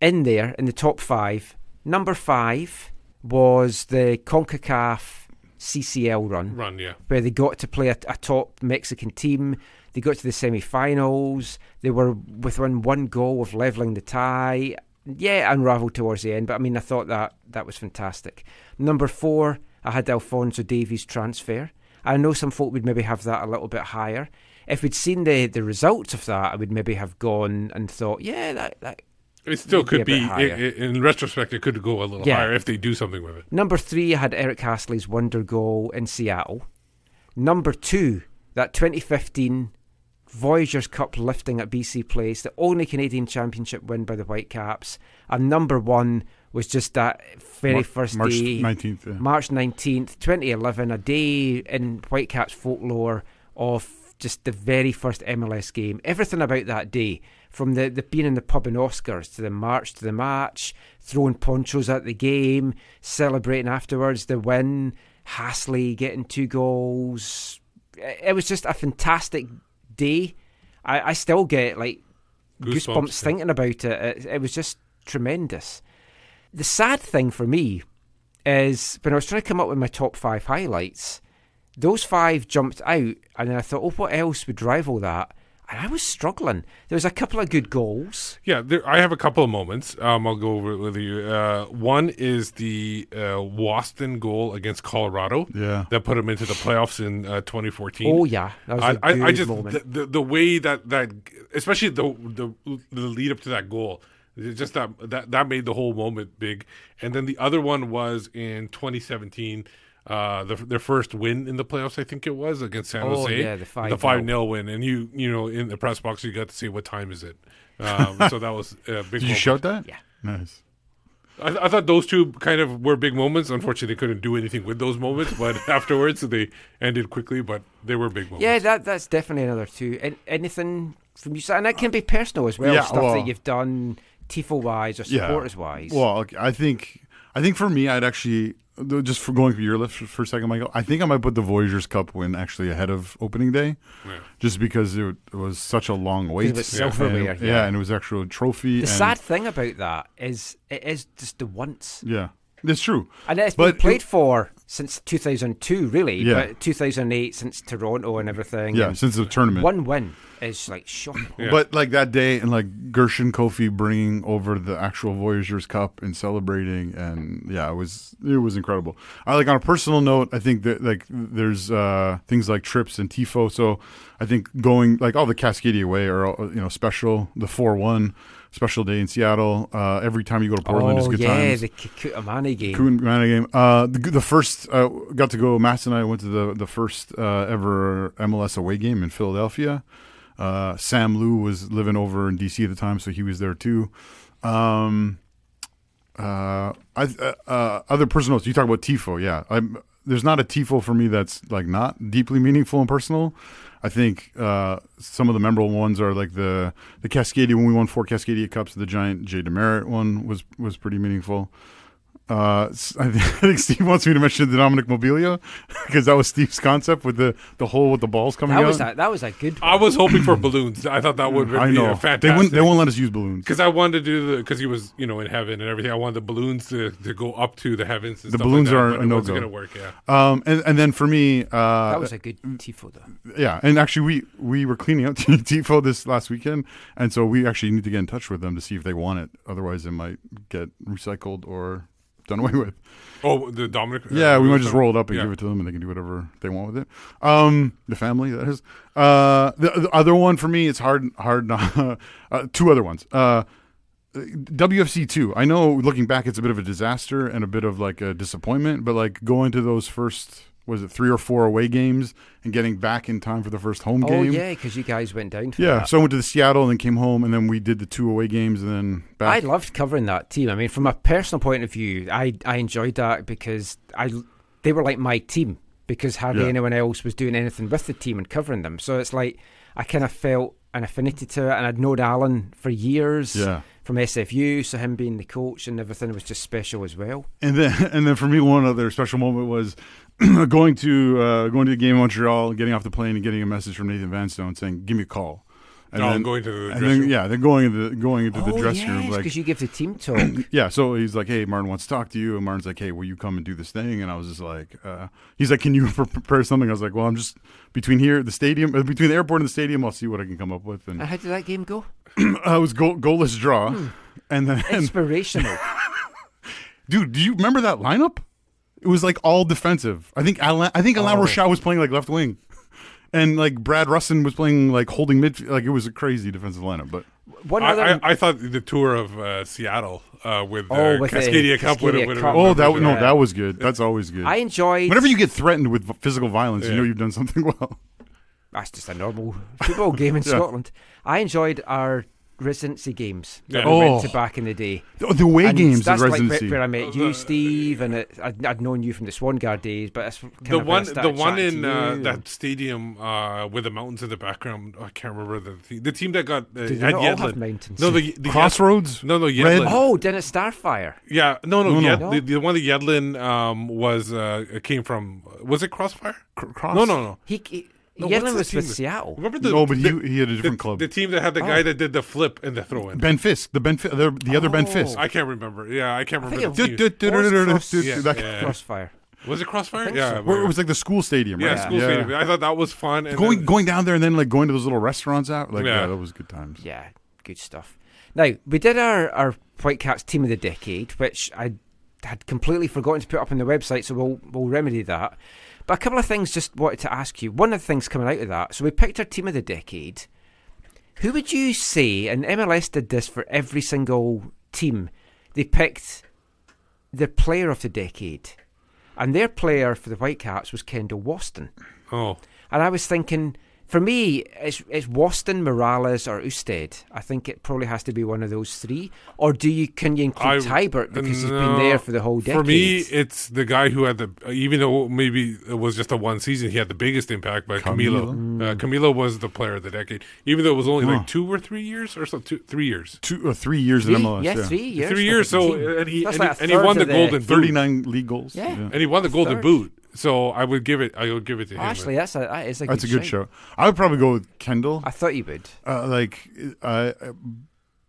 in there in the top five. Number five was the Concacaf CCL run run. Yeah, where they got to play a, a top Mexican team. They got to the semi-finals. They were within one goal of leveling the tie. Yeah, unravelled towards the end, but I mean, I thought that that was fantastic. Number four, I had Alphonso Davies transfer. I know some folk would maybe have that a little bit higher. If we'd seen the the results of that, I would maybe have gone and thought, yeah, that, that it still would be could be. higher. i- i- in retrospect, it could go a little Yeah. higher if they do something with it. Number three, I had Eric Hassli's wonder goal in Seattle. Number two, that 2015 Voyageurs Cup lifting at BC Place, the only Canadian championship win by the Whitecaps, and number one was just that very Mar- first March day, 19th, yeah. March nineteenth, twenty eleven, a day in Whitecaps folklore of just the very first MLS game. Everything about that day, from the, the being in the pub in Oscars to the march to the match, throwing ponchos at the game, celebrating afterwards the win, Hassli getting two goals. It was just a fantastic day. I, I still get like Goosebumps, goosebumps, thinking about it. it. It was just tremendous. The sad thing for me is when I was trying to come up with my top five highlights, those five jumped out, and then I thought, oh, what else would rival that? And I was struggling. There was a couple of good goals. Yeah, there, I have a couple of moments. Um, I'll go over it with you. Uh, one is the uh, Waston goal against Colorado. Yeah. that put them into the playoffs in uh, 2014. Oh yeah, that was I, a I, good I just moment. the, the the way that that especially the the the lead up to that goal. it's Just that that that made the whole moment big, and then the other one was in 2017, uh, the, their first win in the playoffs. I think it was against San Oh, Jose. yeah, the 5-0. the five 0 win, and you you know in the press box you got to see what time is it. Um, so that was a big. Did you moment. shout that? Yeah. Nice. I, I thought those two kind of were big moments. Unfortunately, they couldn't do anything with those moments, but (laughs) afterwards they ended quickly. But they were big moments. Yeah, that that's definitely another two. An- anything from you, and that can be personal as well. Yeah, stuff well- that you've done, tifo wise or supporters wise. Well, I think I think for me, I'd actually though, just for going through your list for, for a second, Michael. I think I might put the Voyageurs Cup win actually ahead of opening day, Yeah. just because it, it was such a long wait. it was silverware, And- yeah. and it was actual trophy. the and, sad thing about that is it is just the once. yeah, it's true. And it's But been played it- for since 2002, really. Yeah. But 2008 since Toronto and everything. Yeah, and since the tournament. one win is like shocking. Yeah. But like that day, and like Gershon Koffie bringing over the actual Voyageurs Cup and celebrating, and yeah, it was it was incredible. I like on a personal note, I think that like there's uh, things like trips and tifo. So I think going like all the Cascadia way are you know special. The four one special day in Seattle. Uh, every time you go to Portland, oh is good yeah, times. the Kutamani game. Manor game. Uh, the, the first uh, got to go. Mass and I went to the the first uh, ever MLS away game in Philadelphia. Uh, Sam Lou was living over in DC at the time, so he was there too. Um, uh, I uh, uh, other personal. You talk about tifo, yeah. I'm, there's not a tifo for me that's like not deeply meaningful and personal. I think uh, some of the memorable ones are like the the Cascadia when we won four Cascadia Cups. The giant Jay DeMerit one was was pretty meaningful. Uh, s- I (laughs) think, I think Steve wants me to mention the Dominic Mobilio (laughs) because that was Steve's concept with the, the hole with the balls coming That out. was a, that was a good. One. I was hoping for (clears throat) balloons. I thought that would be I know fantastic. they won't they won't let us use balloons. because I wanted to do the because he was you know in heaven and everything. I wanted the balloons to, to go up to the heavens. And The stuff balloons like that, are a no-go. wasn't gonna work. Yeah. Um, and and then for me, uh, that was a good tifo though. yeah, and actually we we were cleaning out (laughs) Tifo this last weekend, and so we actually need to get in touch with them to see if they want it. Otherwise, it might get recycled or done away with. Oh, the Dominic. Yeah, we might just roll it up and Yeah. give it to them, and they can do whatever they want with it. Um, the family that is. Uh, the, the other one for me, it's hard, hard. Not, (laughs) uh, two other ones. Uh, WFC two. I know, looking back, it's a bit of a disaster and a bit of like a disappointment. But like going to those first, was it three or four away games and getting back in time for the first home Oh game? yeah, because you guys went down. Yeah, that. so I went to the Seattle and then came home, and then we did the two away games, and then I loved covering that team. I mean, from a personal point of view, I I enjoyed that because I they were like my team because hardly Yeah. anyone else was doing anything with the team and covering them. So it's like I kind of felt an affinity to it, and I'd known Alan for years Yeah. From SFU, so him being the coach and everything was just special as well. And then, (laughs) and then for me, one other special moment was (clears throat) going to uh, going to the game in Montreal, getting off the plane, and getting a message from Nathan Vanstone saying, "Give me a call." And Oh, going to the and dressing then, room. yeah, then going into the, going into the oh dressing yes, room, like because you give the team talk. (clears throat) yeah. So he's like, "Hey, Martin wants to talk to you," and Martin's like, "Hey, will you come and do this thing?" And I was just like, uh, "He's like, can you (laughs) prepare something?" I was like, "Well, I'm just between here, the stadium, uh, between the airport and the stadium. I'll see what I can come up with." And and how did that game go? (clears throat) uh, it was goal, goalless draw, Hmm. and then (laughs) Inspirational. (laughs) Dude, do you remember that lineup? It was like all defensive. I think Alain, I think Alain Oh. Rochat was playing like left wing, and like Brad Rusin was playing like holding mid. Like it was a crazy defensive lineup. But One I, other. I, I thought the tour of uh, Seattle uh, with uh, Oh, with the Cascadia Cup would Cascadia have. would have Cup. oh, that no, that was good. That's always good. I enjoyed. Whenever you get threatened with physical violence, you know you've done something (laughs) well. that's just a normal (laughs) football game in Yeah. Scotland. I enjoyed our residency games that Yeah. we went Oh. to back in the day. The, the away And games of that's like residency. where, where I met you, Steve, and it, I'd, I'd known you from the Swangard days. But it's kind the of one, the one in uh, that stadium uh, with the mountains in the background. I can't remember the team. The team that got uh, Do they not all have Yedlin. mountains? No, the, the Crossroads. No, no, Red. Yedlin. Oh, Dennis Starfire. Yeah, no, no, No, no. Yed, No? The, the one that Yedlin um, was uh, came from. Was it Crossfire? Cr- cross. No, no, no. He, he No, what's Yedlin the was team with Seattle. Remember the No, but the, he, he had a different the, club. the team that had the Oh. guy that did the flip and the throw in. ben Fisk. The Ben. Fi- the, the other Ben Oh. Fisk. I can't remember. Yeah, I can't remember. the it team. Cross- Yeah, That- yeah. Crossfire. Was it Crossfire? Yeah, so. Where it was like the school stadium, yeah, right? school stadium. I thought that was fun. And Going then- going down there and then like going to those little restaurants out. Like yeah, Yeah. that was good times. Yeah, good stuff. Now we did our our Whitecaps team of the decade, which I had completely forgotten to put up on the website, so we'll we'll remedy that. But a couple of things just wanted to ask you. One of the things coming out of that, so we picked our team of the decade. Who would you say? And MLS did this for every single team. They picked their player of the decade, and their player for the Whitecaps was Kendall Waston. Oh, And I was thinking, for me, it's, it's Waston, Morales, or Ousted. I think it probably has to be one of those three. Or do you can you include I- Teibert because he's been there for the whole decade? For me, it's the guy who had the, even though maybe it was just a one season, he had the biggest impact But Camilo. Camilo? Uh, Camilo was the player of the decade, even though it was only Huh. like two or three years or so, two, three years. Two or three years three, in MLS. yeah, yeah, three years. Three years, so and he and, like he, and he won the of the- Golden Thirty-nine league goals. Yeah. and he won the Golden Third. Boot. So I would give it. I would give it to him. Actually, that's a that is a That's a good good show. I would probably go with Kendall. I thought you would. Uh, like, uh,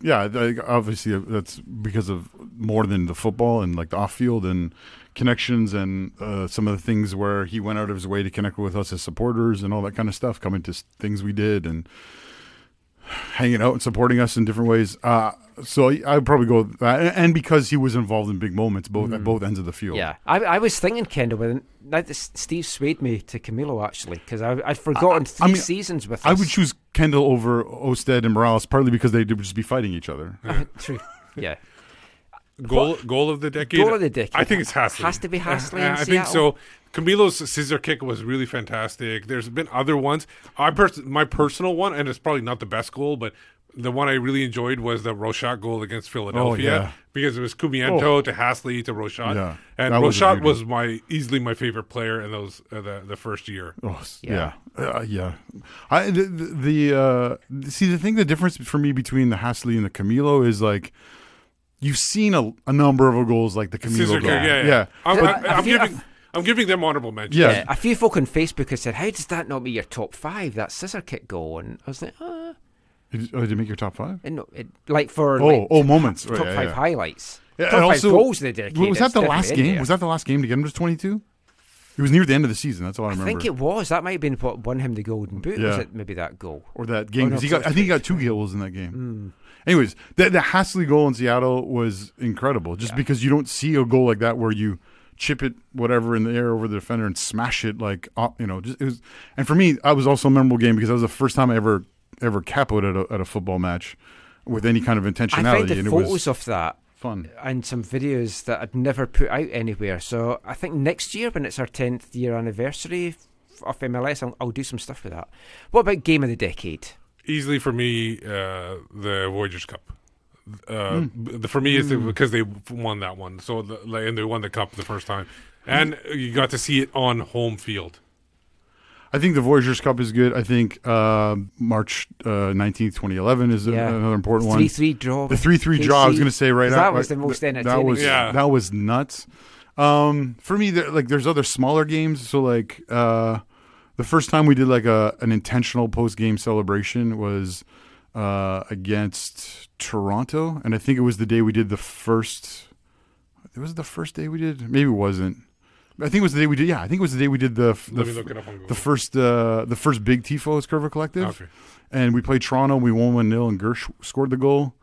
yeah, like, obviously uh, that's because of more than the football and like the off field and connections and uh, some of the things where he went out of his way to connect with us as supporters and all that kind of stuff, coming to things we did and hanging out and supporting us in different ways. Uh, so I would probably go with that. And- and because he was involved in big moments, both at both ends of the field. Mm. Yeah, I, I was thinking Kendall, but now Steve swayed me to Camilo actually because I'd forgotten three I mean, seasons with. I us. would choose Kendall over Ousted and Morales partly because they would just be fighting each other. (laughs) True. Yeah. goal goal of the decade. Goal of the decade. I think it's Hassli. Has to be Hassli Uh, in I think so. Camilo's scissor kick was really fantastic. There's been other ones. I pers- my personal one, and it's probably not the best goal, but the one I really enjoyed was the Rochat goal against Philadelphia Oh, yeah. because it was Chiumiento Oh. to Hassli to Rochat, Yeah, and that was Rochat beauty. was my easily my favorite player in those uh, the the first year. Oh, Yeah. yeah, uh, yeah. I the, the, the uh, see the thing. The difference for me between the Hassli and the Camilo is like you've seen a, a number of goals like the Camilo Scissor goal. kick, yeah, yeah. I'm, But I'm- I I'm feel- giving I'm giving them honorable mentions. Yeah. Yeah, a few folk on Facebook have said, "How does that not be your top five? That scissor kick goal?" And I was like, "Ah, Did, oh, did you make your top five? no, it, like for Oh, like, oh, moments. top Right, five yeah. highlights, Yeah, top and five also- goals of the decade. was that the last game? Was that the last game to get him to twenty two? It was near the end of the season. That's all I remember. I think it was. That might have been what won him the golden boot. Was it maybe that goal? or that game Oh, no, because he got. I think he got two goals in that game. Mm. Anyways, the, the Hassli goal in Seattle was incredible. Just Yeah. because you don't see a goal like that where you chip it whatever in the air over the defender and smash it like you know. Just it was. And for me, that was also a memorable game because that was the first time I ever ever capoed at a, at a football match with any kind of I intentionality, found the and it photos was of that fun. and some videos that I'd never put out anywhere. So I think next year, when it's our 10th year anniversary of MLS, I'll, I'll do some stuff with that. What about Game of the Decade? easily for me uh, the Voyageurs Cup. Uh, b- the, for me, it's the- because they won that one. So the, and they won the cup the first time, and you got to see it on home field. I think the Voyageurs Cup is good. I think uh, March nineteenth, twenty eleven, is a, another important one. 3 3 draw. The three three draw. I was going to say right. 'Cause that out- was the most th- That was Yeah. that was nuts. Um, for me, there, like there's other smaller games. So like uh, the first time we did like a an intentional post game celebration was uh, against Toronto, and I think it was the day we did the first. It was the first day we did. Maybe it wasn't. I think it was the day we did. Yeah, I think it was the day we did the the, Let me look it up on Google. the first uh, the first big Tifos Curva Collective Okay. and we played Toronto. We won one 0 and Gersh scored the goal.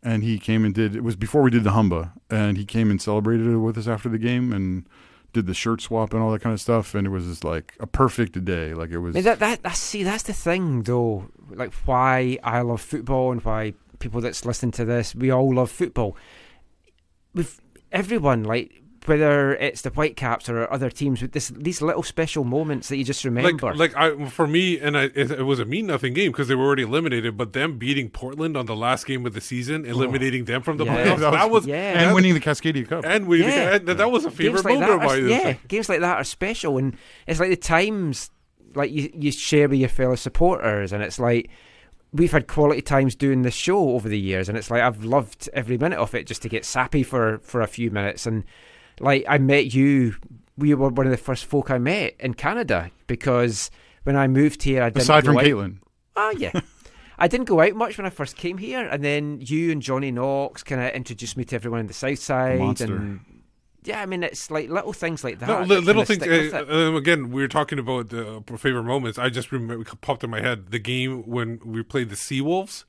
And he came and did. It was before we did the Humba, and he came and celebrated it with us after the game and did the shirt swap and all that kind of stuff. And it was just like a perfect day. Like it was. I mean, that, that, that's, see, that's the thing, though. Like, why I love football and why people that's listening to this, we all love football. With everyone, like, whether it's the Whitecaps or other teams, with this these little special moments that you just remember. Like, like I for me, and I, it, it was a mean nothing game because they were already eliminated. But them beating Portland on the last game of the season, oh. eliminating them from the Yeah. playoffs, that was, Yeah. and winning the Cascadia Cup. and winning. Yeah. and that was a favorite like moment of are, mine. yeah, games like that are special, and it's like the times like you you share with your fellow supporters, and it's like we've had quality times doing this show over the years, and it's like I've loved every minute of it just to get sappy for for a few minutes, and like I met you. We were one of the first folk I met in Canada because when I moved here, I didn't Aside go from out- Caitlin. Oh yeah. (laughs) I didn't go out much when I first came here, and then you and Johnny Knox kind of introduced me to everyone in the South Side, Monster. and yeah, I mean it's like little things like that. No, li- little things. Uh, um, again, we were talking about the favorite moments. I just remember popped in my head the game when we played the Seawolves,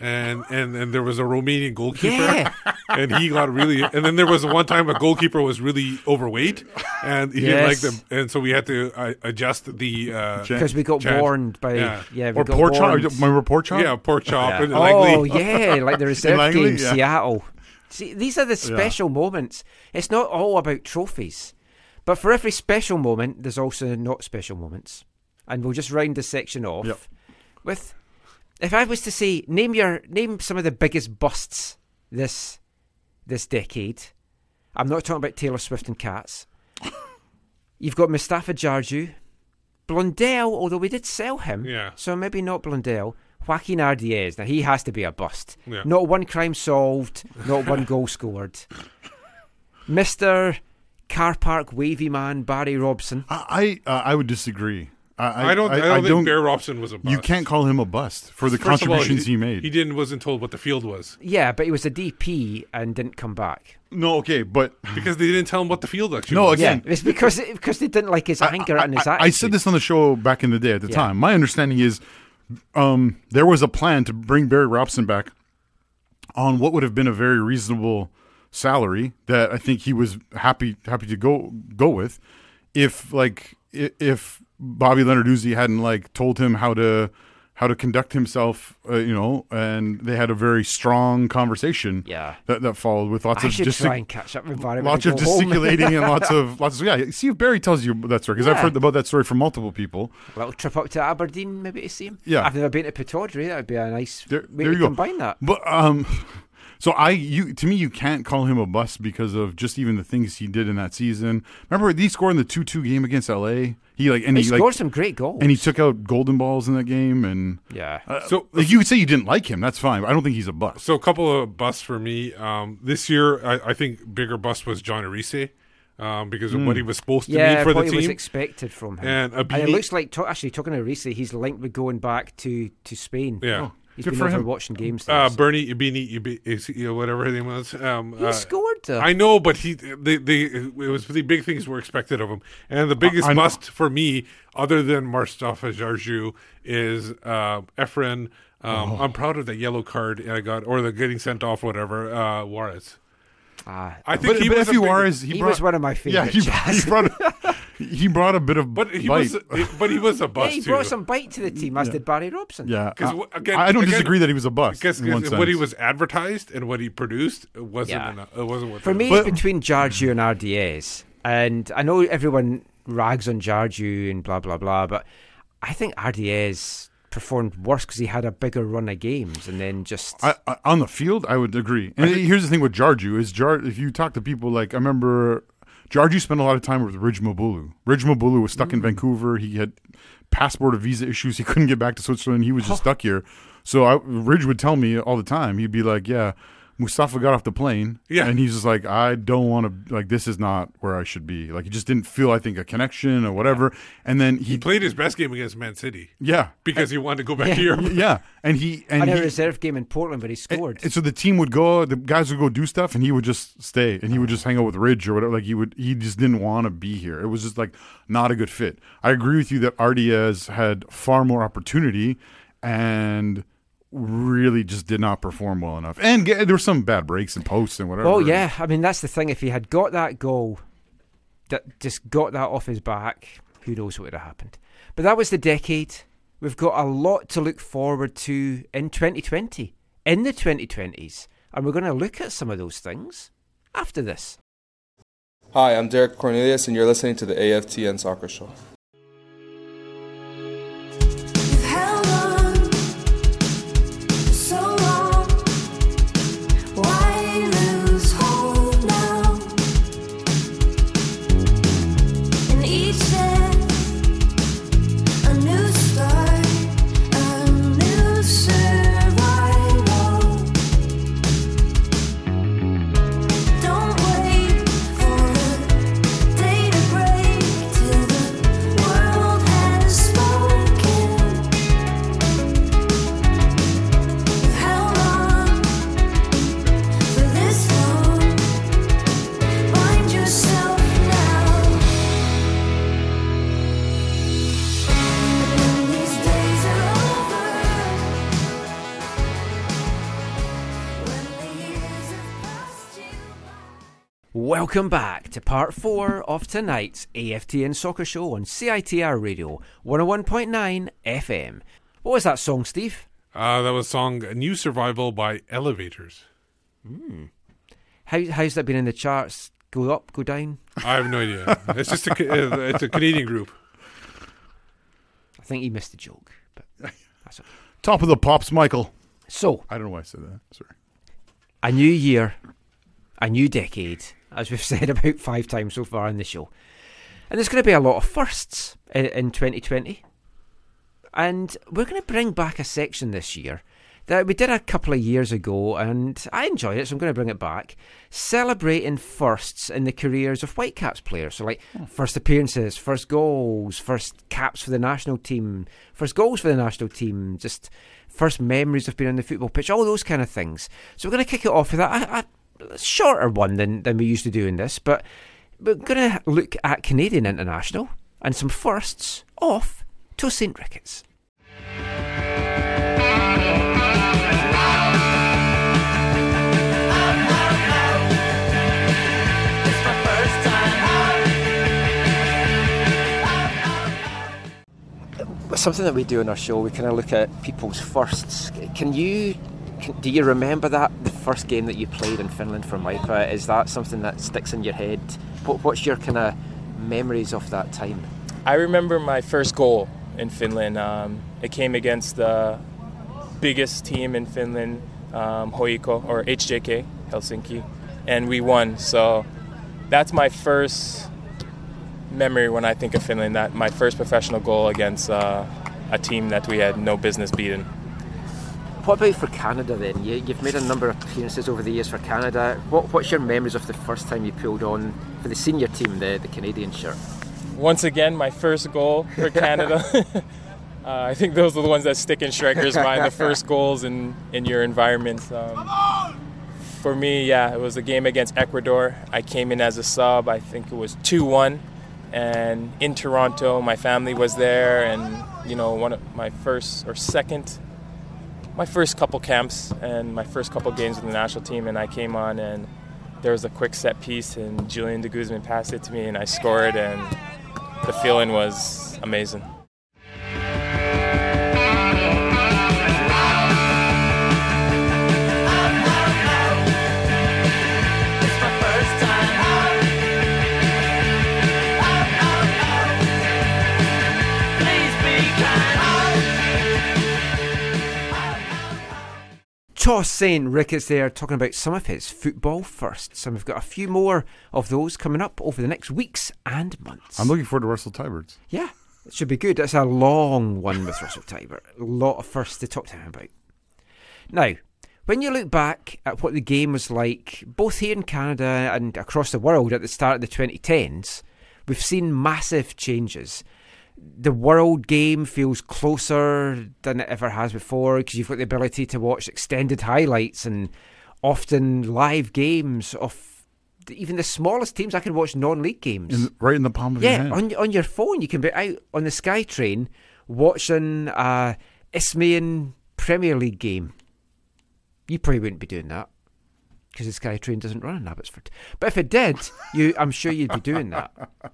and and and there was a Romanian goalkeeper, Yeah. (laughs) and he got really. And then there was one time a goalkeeper was really overweight, and he didn't like them, and so we had to uh, adjust the uh, because we got chant. warned by Yeah. yeah, we Or pork chop. warned. Remember pork chop? yeah pork chop and Oh yeah, like the (laughs) reserve Langley, game, yeah. Seattle. See, these are the special moments. It's not all about trophies, but for every special moment, there's also not special moments. And we'll just round the section off Yep. with, if I was to say, name your name some of the biggest busts this this decade. I'm not talking about Taylor Swift and Cats. (laughs) You've got Mustapha Jarju, Blundell, although we did sell him, Yeah. so maybe not Blundell. Joaquin Ardaiz, now he has to be a bust. Yeah. Not one crime solved, not one goal (laughs) scored. Mister Car Park Wavy Man Barry Robson. I I, uh, I would disagree. I, I don't. I, don't think Bear Robson was a bust. You can't call him a bust for the First of all, contributions he, made. He didn't wasn't told what the field was Yeah, but he was a DP and didn't come back. no, okay, but because they didn't tell him what the field actually. No, was. again- Yeah, it's because because they didn't like his anger and his I, attitude. I said this on the show back in the day at the Yeah. time. My understanding is um, there was a plan to bring Barry Robson back on what would have been a very reasonable salary that I think he was happy happy to go go with if like i- if Bobby Lenarduzzi hadn't like told him how to how to conduct himself, uh, you know, and they had a very strong conversation. Yeah. that, that followed with lots I of gestic- try and catch up with Barry. lots of gesticulating and lots (laughs) of lots of yeah. See if Barry tells you that story because I've heard about that story from multiple people. A little trip up to Aberdeen, maybe to see him. Yeah. I've never been to Pataudry. That would be a nice There, way there to you go. combine that. But um, so I you to me you can't call him a bust because of just even the things he did in that season. Remember he scored in the two two game against LA. He like and He he, scored like some great goals. and he took out golden balls in that game and. yeah. Uh, So- like you would say you didn't like him. That's fine. I don't think he's a bust. So a couple of busts for me. Um, this year, I, I think bigger bust was Jon Erice um, because of what he was supposed to yeah, mean for the what he was expected from him. And it looks like, to, actually, talking to Reese, he's linked with going back to, to Spain. Yeah. Oh, He's good been for over him. watching games. uh, there. Bernie Ibini, Ibi, you know, whatever his name was. Um, he uh, scored, though. I know, but he they, they it was the big things were expected of him, and the biggest I know. for me, other than Marstafa Jarju, is uh, Efren. Um, Oh. I'm proud of that yellow card I got, or the getting sent off, whatever. Uh, Juarez. Ah, I think But, he but was a Effie big- Juarez, he, he brought, was one of my favorites. yeah, he, Jazz. he brought he brought a bit of But he bite. was, but he was a (laughs) yeah, bust he too. brought some bite to the team, as did Barry Robson. yeah. 'Cause I- wh- again- I don't again- disagree that he was a bust. Because in one what he was advertised and what he produced it wasn't Yeah. enough. It wasn't what For me, But- it's between Jarju and RDS. And I know everyone rags on Jarju and blah, blah, blah, but I think RDS performed worse because he had a bigger run of games and then just. I, I, on the field, I would agree. And here's the thing with Jarju is Jar. If you talk to people, like I remember, Jarju spent a lot of time with Ridge Mabulu. Ridge Mabulu was stuck in mm. Vancouver. He had passport or visa issues. He couldn't get back to Switzerland. He was just stuck here. So I, Ridge would tell me all the time. He'd be like, "Yeah, Mustapha got off the plane, Yeah. and he's just like, I don't want to. Like, this is not where I should be. Like, he just didn't feel, I think, a connection or whatever. And then he, he played his best game against Man City yeah, because he wanted to go back Yeah. to Europe. yeah, and he and and a he, reserve game in Portland, but he scored. and so the team would go, the guys would go do stuff, and he would just stay, and he would just hang out with Ridge or whatever. Like he would, he just didn't want to be here. It was just like not a good fit. I agree with you that Ardaiz had far more opportunity, and really just did not perform well enough. And get, there were some bad breaks and posts and whatever. Oh yeah, I mean that's the thing. If he had got that goal, that just got that off his back, who knows what would have happened. But that was the decade. We've got a lot to look forward to in 2020, in the 2020s, and we're going to look at some of those things after this. Hi, I'm Derek Cornelius, and you're listening to the AFTN Soccer Show. Welcome back to part four of tonight's AFTN Soccer Show on CITR Radio 101.9 FM. What was that song, Steve? Uh, that was a song "New Survival" by Elevators. How, how's that been in the charts? Go up, go down? I have no idea. It's just a uh, it's a Canadian group. I think he missed the joke, but that's okay. Top of the pops, Michael. So, I don't know why I said that. Sorry. a new year, a new decade, as we've (laughs) said about five times so far in the show. And there's going to be a lot of firsts in, in 2020. And we're going to bring back a section this year that we did a couple of years ago, and I enjoyed it, so I'm going to bring it back. Celebrating firsts in the careers of Whitecaps players. So, like, hmm. first appearances, first goals, first caps for the national team, first goals for the national team, just first memories of being on the football pitch, all those kind of things. So, we're going to kick it off with that. a, a shorter one than, than we used to do in this, but we're going to look at Canadian International and some firsts off Tosaint Ricketts. Something that we do on our show, we kind of look at people's firsts. Can you, do you remember that the first game that you played in Finland for MyPa? Is that something that sticks in your head? What, what's your kind of memories of that time? I remember my first goal in Finland. Um, it came against the biggest team in Finland, um, Hoiko or HJK Helsinki, and we won. So that's my first memory when I think of Finland. That my first professional goal against uh, a team that we had no business beating. What about for Canada then? You, you've made a number of appearances over the years for Canada. What, what's your memories of the first time you pulled on for the senior team, the, the Canadian shirt? Once again, my first goal for (laughs) Canada. (laughs) uh, I think those are the ones that stick in strikers' mind. The first (laughs) goals in in your environment. Um, for me, yeah, it was a game against Ecuador. I came in as a sub. I think it was two one, and in Toronto, my family was there, and you know, one of my first or second, my first couple camps and my first couple games with the national team, and I came on and. There was a quick set piece, and Julian de Guzman passed it to me, and I scored, and the feeling was amazing. Tosaint Ricketts there talking about some of his football firsts. And we've got a few more of those coming up over the next weeks and months. I'm looking forward to Russell Teibert's. Yeah, it should be good. It's a long one with Russell Teibert. A lot of firsts to talk to him about. Now, when you look back at what the game was like, both here in Canada and across the world at the start of the 2010s, we've seen massive changes. The world game feels closer than it ever has before because you've got the ability to watch extended highlights and often live games of even the smallest teams. I can watch non-league games. In, right in the palm of your Yeah, hand. on on your phone, you can be out on the SkyTrain watching a Isthmian Premier League game. You probably wouldn't be doing that because the SkyTrain doesn't run in Abbotsford. But if it did, you, I'm sure you'd be doing that. (laughs)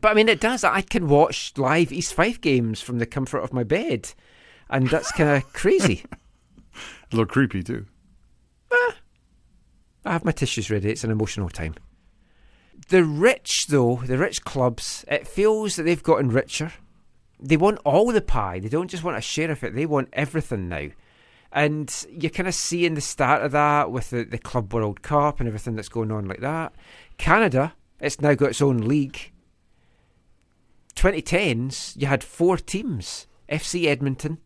But I mean, it does. I can watch live East Fife games from the comfort of my bed, and that's kind of (laughs) crazy. A little creepy too. Eh. I have my tissues ready. It's an emotional time. The rich, though, the rich clubs, it feels that they've gotten richer. They want all the pie. They don't just want a share of it. They want everything now. And you're kind of seeing the start of that with the, the Club World Cup and everything that's going on like that. Canada, it's now got its own league. 2010s, you had four teams FC Edmonton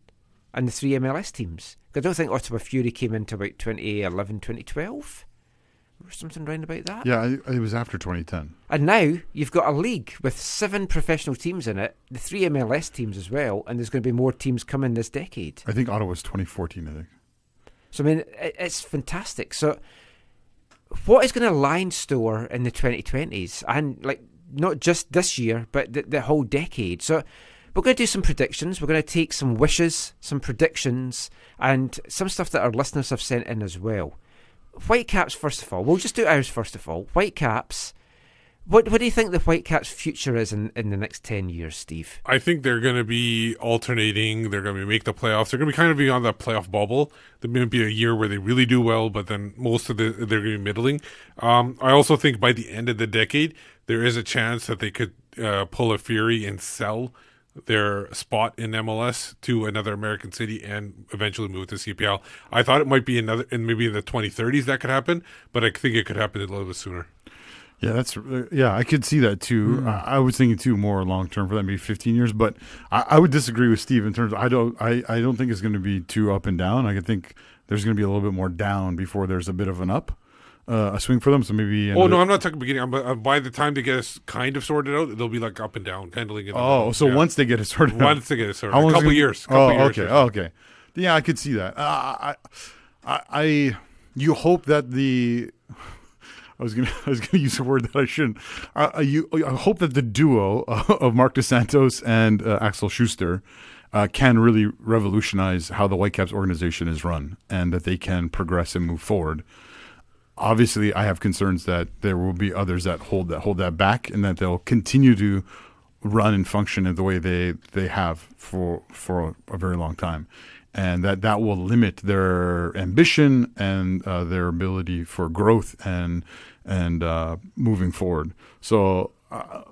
and the three MLS teams. I don't think Ottawa Fury came into about 2011, 2012 or something round about that. Yeah, it was after 2010. And now you've got a league with seven professional teams in it, the three MLS teams as well, and there's going to be more teams coming this decade. I think Ottawa's 2014. I think. So I mean, it's fantastic. So, what is going to line store in the 2020s, and like not just this year, but the, the whole decade? So, we're going to do some predictions. We're going to take some wishes, some predictions, and some stuff that our listeners have sent in as well. Whitecaps, first of all. We'll just do ours first of all. Whitecaps. What What do you think the Whitecaps' future is in, in the next ten years, Steve? I think they're going to be alternating. They're going to make the playoffs. They're going to be kind of be on that playoff bubble. There may be a year where they really do well, but then most of the they're going to be middling. Um, I also think by the end of the decade, there is a chance that they could uh, pull a Fury and sell their spot in MLS to another American city and eventually move to CPL. I thought it might be another, and maybe in the 2030s that could happen, but I think it could happen a little bit sooner. Yeah, that's uh, yeah. I could see that too. Hmm. I, I was thinking too more long term for that, maybe 15 years. But I, I would disagree with Steve in terms. Of, I don't. I, I don't think it's going to be too up and down. I think there's going to be a little bit more down before there's a bit of an up, uh, a swing for them. So maybe. Oh no, I'm not talking beginning. I'm, uh, by the time they get us kind of sorted out, they'll be like up and down, pendling. In the Oh, so Yeah. once they get it sorted, out- once they get it sorted, a it couple years. Couple oh, years okay. Oh, okay. Yeah, I could see that. Uh, I, I, I, you hope that the. (laughs) I was gonna, (laughs) I was gonna use a word that I shouldn't. Uh, uh, you, I hope that the duo (laughs) of Marc Dos Santos and uh, Axel Schuster uh, can really revolutionize how the Whitecaps organization is run, and that they can progress and move forward. Obviously, I have concerns that there will be others that hold that hold that back, and that they'll continue to run and function in the way they they have for for a very long time, and that that will limit their ambition and uh, their ability for growth and and uh, moving forward. So. Uh,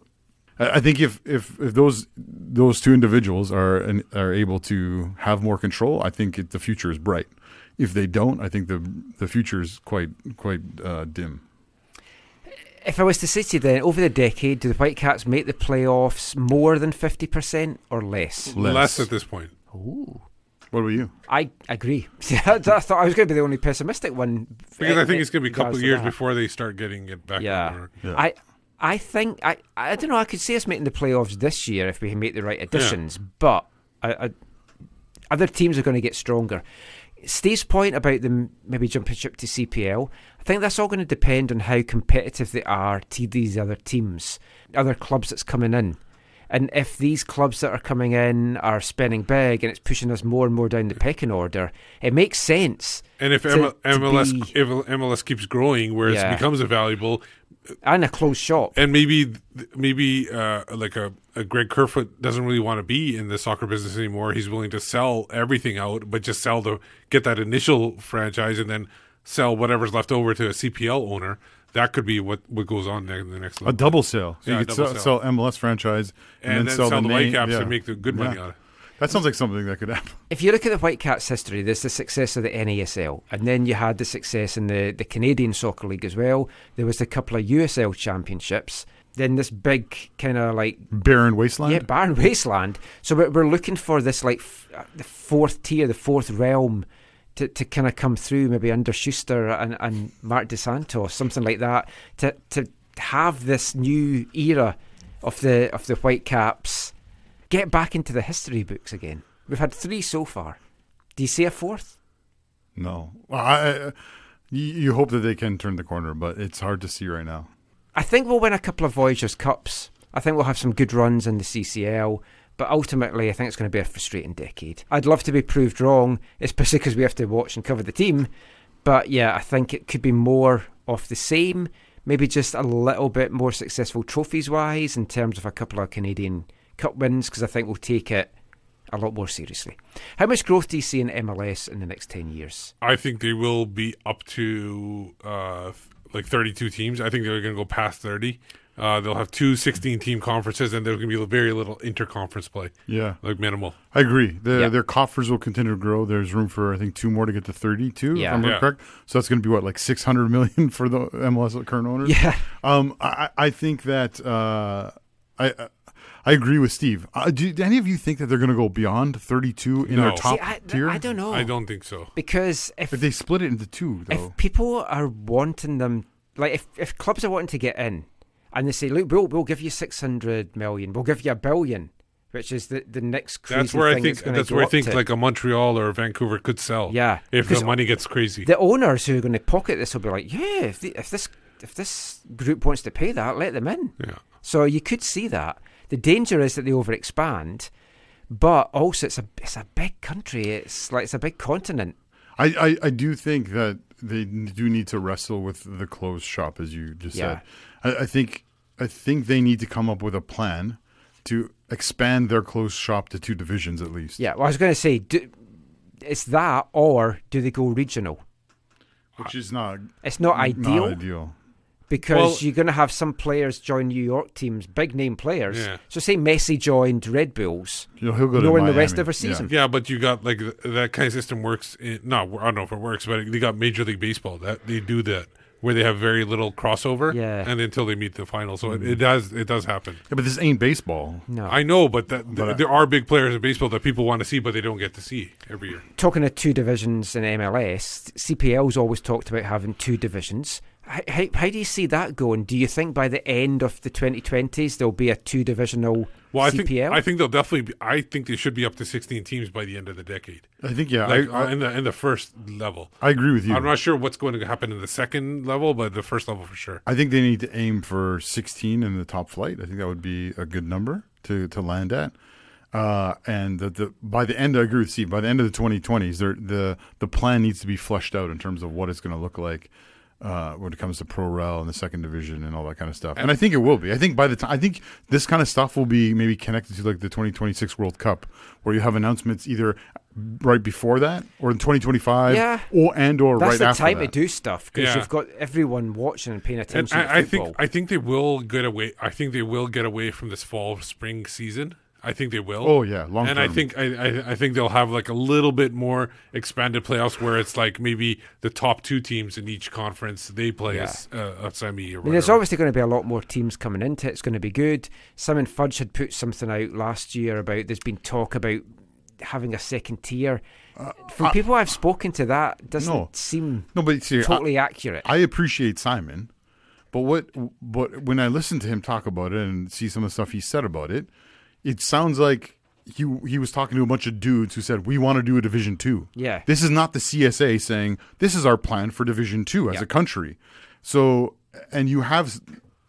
I think if, if, if those those two individuals are are able to have more control, I think it, the future is bright. If they don't, I think the the future is quite quite uh, dim. If I was to say to you then, over the decade, do the Whitecaps make the playoffs more than 50% or less? Less. at this point. Ooh. What about you? I agree. (laughs) I thought I was going to be the only pessimistic one. Because I think it's going to be a couple of years that. before they start getting it back. Yeah. on order. I I think I I don't know. I could see us making the playoffs this year if we make the right additions, but I, I, other teams are going to get stronger. Steve's point about them maybe jumping ship to CPL, I think that's all going to depend on how competitive they are to these other teams, other clubs that's coming in. And if these clubs that are coming in are spending big and it's pushing us more and more down the pecking order, it makes sense. And if to- M- to MLS be- if MLS keeps growing, where Yeah. it becomes a valuable and a closed shop, and maybe maybe uh, like a, a Greg Kerfoot doesn't really want to be in the soccer business anymore. He's willing to sell everything out, but just sell the get that initial franchise and then sell whatever's left over to a CPL owner. That could be what, what goes on in the next A double sale. So Yeah, you a could double sell, sale. sell MLS franchise and, And then then sell, sell the, the name. Whitecaps yeah. and make the good money Yeah. on it. That sounds like something that could happen. if you look at the Whitecaps' history, there's the success of the NASL, and then you had the success in the, the Canadian Soccer League as well. There was a couple of USL championships. Then this big kind of like Barren wasteland. yeah, barren wasteland. So we're, we're looking for this like f- uh, the fourth tier, the fourth realm, to, to kind of come through, maybe under Schuster and, and Marc Dos Santos, something like that, to to have this new era of the of the Whitecaps get back into the history books again. We've had three so far. Do you see a fourth? No, well, I, you, you hope that they can turn the corner, but it's hard to see right now. I think we'll win a couple of Voyageurs Cups. I think we'll have some good runs in the CCL. But ultimately, I think it's going to be a frustrating decade. I'd love to be proved wrong, especially (laughs) because we have to watch and cover the team. But yeah, I think it could be more of the same. Maybe just a little bit more successful trophies wise in terms of a couple of Canadian Cup wins, because I think we'll take it a lot more seriously. How much growth do you see in MLS in the next 10 years? I think they will be up to uh, like 32 teams. I think they're going to go past 30. Uh, they'll have two 16 team conferences, and there's going to be very little interconference play. Yeah. like minimal. I agree. The, Yeah. Their coffers will continue to grow. There's room for I think two more to get to 32. Yeah. if I'm Yeah. correct. So that's going to be what like 600 million (laughs) for the MLS current owners. Yeah. Um, I, I think that uh, I I agree with Steve. Uh, do, do any of you think that they're going to go beyond 32 in No. their top See, I, tier? I don't know. I don't think so. because if If they split it into two, though. if people are wanting them, like if, if clubs are wanting to get in, and they say, look, we'll we'll give you six hundred million, we'll give you a billion, which is the the next crazy That's where I think that's that's where I think to. like a Montreal or Vancouver could sell. Yeah, if the money gets crazy. the owners who are going to pocket this will be like, yeah, if, the, if this if this group wants to pay that, let them in. yeah. So you could see that. The danger is that they overexpand, but also it's a it's a big country. It's like it's a big continent. I, I, I do think that they do need to wrestle with the closed shop, as you just Yeah. said. I, I think I think they need to come up with a plan to expand their closed shop to two divisions at least. Yeah, well, I was going to say, do, it's that, or do they go regional? which is not It's not ideal Not ideal. Because Well- you're going to have some players join New York teams, big name players. Yeah. So say Messi joined Red Bulls, You know, he'll go to knowing the rest of her season. Yeah, but you got like that kind of system works. In, no, I don't know if it works, but they got Major League Baseball that they do that where they have very little crossover. Yeah. and until they meet the final, so it, mm. it does it does happen. Yeah, but this ain't baseball. No. I know, but that th- But I- there are big players in baseball that people want to see, but they don't get to see every year. Talking of two divisions in MLS, CPL's always talked about having two divisions. How, how, how do you see that going? Do you think by the end of the 2020s there'll be a two divisional Well, I CPL? think I think they'll definitely. Be, I think they should be up to 16 teams by the end of the decade. I think yeah, Like I, uh, in the in the first level. I, I agree with you. I'm not sure what's going to happen in the second level, but the first level for sure. I think they need to aim for 16 in the top flight. I think that would be a good number to, to land at. Uh, and the, the by the end, I agree with Steve. By the end of the 2020s, the the plan needs to be fleshed out in terms of what it's going to look like uh, when it comes to pro rel and the second division and all that kind of stuff. And I think it will be. I think by the time I think this kind of stuff will be maybe connected to like the 2026 World Cup, where you have announcements either right before that or in 2025, Yeah. or and or That's right the after time that. to do stuff because Yeah. you've got everyone watching and paying And attention I, to I football. think I think they will get away. I think they will get away from this fall spring season. I think they will. Oh, yeah, long And I think I, I I think they'll have like a little bit more expanded playoffs where it's like maybe the top two teams in each conference they play Yeah. as uh, a semi or I mean, there's obviously going to be a lot more teams coming into it. It's going to be good. Simon Fudge had put something out last year about there's been talk about having a second tier. From I- people I've spoken to, that doesn't No. seem No, but see, I- totally accurate. I appreciate Simon, but what but when I listen to him talk about it and see some of the stuff he said about it, it sounds like he he was talking to a bunch of dudes who said we want to do a Division Two. Yeah. this is not the CSA saying this is our plan for Division Two as Yeah. a country. So, and you have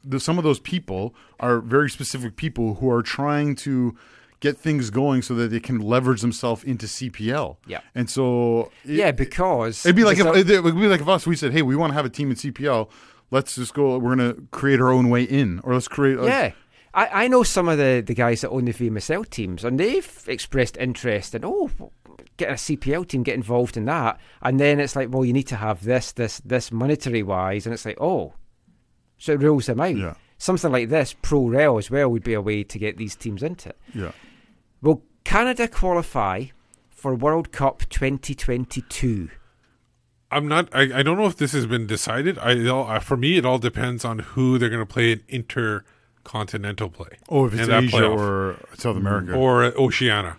the, some of those people are very specific people who are trying to get things going so that they can leverage themselves into CPL. Yeah. and so it- yeah, because It'd be like if it would be like if us we said, "Hey, we want to have a team in CPL. Let's just go. We're going to create our own way in, or let's create." yeah. I, I know some of the, the guys that own the VMSL teams, and they've expressed interest in, oh, get a CPL team, get involved in that. And then it's like, well, you need to have this, this, this monetary wise. And it's like, oh, so it rules them out. Yeah. Something like this, Pro Rel as well, would be a way to get these teams into it. yeah. Will Canada qualify for World Cup 2022? I'm not. I, I don't know if this has been decided. I all, uh, for me, it all depends on who they're going to play in intercontinental play. Oh, if it's Asia playoff. or South America, or Oceania,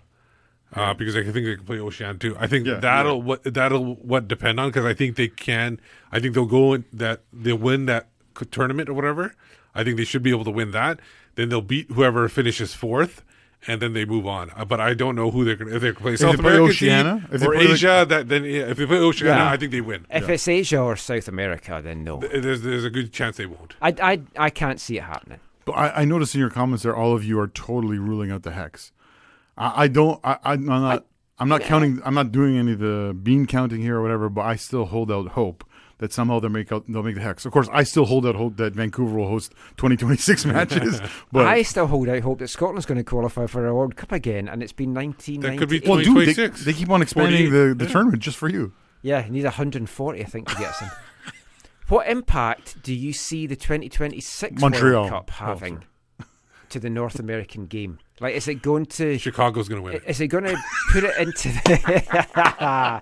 uh, because I think they can play Oceania too. I think Yeah, that'll what that'll what depend on because I think they can. I think they'll go in that they'll win that tournament or whatever. I think they should be able to win that. Then they'll beat whoever finishes fourth. And then they move on, uh, but I don't know who they're going to. If they play South they play America Oceania? If they or play, like- Asia, that then yeah, if they play Oceania, Yeah. I think they win. If it's Asia or South America, then no. There's there's a good chance they won't. I, I, I can't see it happening. But I, I noticed in your comments there, all of you are totally ruling out the hex. I, I don't. I, I, I'm not. I, am not counting. I'm not doing any of the bean counting here or whatever. But I still hold out hope that somehow they'll make out. They'll make the hex. Of course, I still hold out hope that Vancouver will host 2026 (laughs) matches. But I still hold out hope that Scotland's going to qualify for a World Cup again, and it's been 1998. That could be well, dude, they, they keep on expanding 48. the, the Yeah. tournament just for you. Yeah, you need 140, I think, to get us in. (laughs) What impact do you see the 2026 Montreal. World Cup Oh, having (laughs) to the North American game? Like, is it going to Chicago's going to win it. Is it going to put it into the?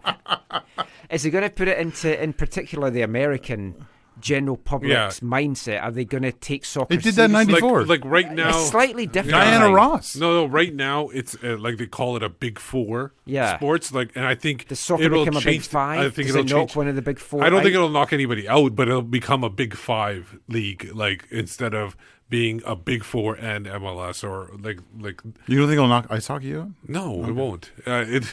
(laughs) is it going to put it into, in particular, the American general public's mindset? Are they going to take soccer? It did that in seriously? 94. Like, like right now, It's slightly different. Diana now. Ross. No, no. Right now, it's uh, like they call it a Big Four. Yeah. sports. Like, and I think Does soccer it'll become a change big five? I think Does it'll it knock change. one of the big four? I don't think out? it'll knock anybody out, but it'll become a Big Five league. Like instead of being a Big Four and MLS or like like You don't think it'll knock ice hockey out? no, it won't. Uh, it,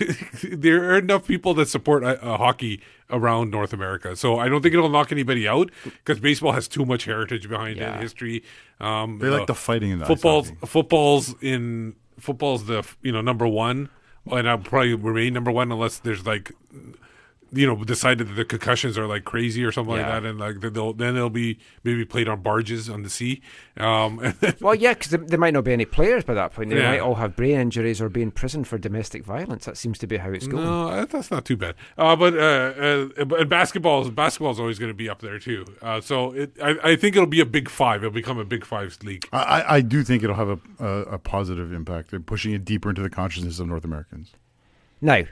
(laughs) there are enough people that support uh, uh, hockey around North America, so I don't think it'll knock anybody out because baseball has too much heritage behind Yeah. it, history. Um, They like the fighting in the ice football's hockey. football's in football's the you know number one, and I'll probably remain number one unless there's like you know decided that the concussions are like crazy or something Yeah. like that, and like they'll then they'll be maybe played on barges on the sea. Um, (laughs) Well, yeah, because there, there might not be any players by that point. They Yeah. might all have brain injuries or be in prison for domestic violence. That seems to be how it's going. No, that's not too bad. Uh, but uh, uh, but basketball, basketball is always going to be up there too. Uh, so it, I, I think it'll be a big five. It'll become a big five league. I, I- I do think it'll have a, a, a positive impact They're pushing it deeper into the consciousness of North Americans. Now,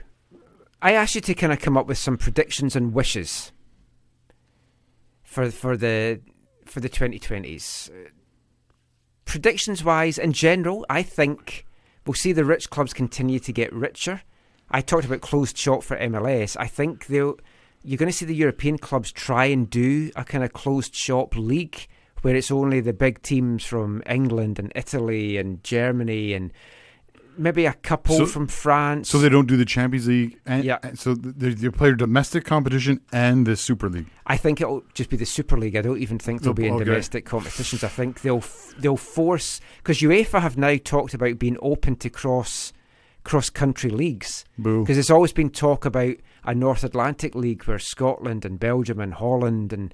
I asked you to kind of come up with some predictions and wishes for for the for the 2020s. Uh, Predictions wise, in general, I think we'll see the rich clubs continue to get richer. I talked about closed shop for MLS. I think they'll you're going to see the European clubs try and do a kind of closed shop league where it's only the big teams from England and Italy and Germany and maybe a couple So- from France. So they don't do the Champions League. And, Yeah. and So they, they play domestic competition and the Super League. I think it'll just be the Super League. I don't even think they'll be in okay. domestic competitions. I think they'll they'll force because UEFA have now talked about being open to cross cross country leagues because there's always been talk about a North Atlantic league where Scotland and Belgium and Holland and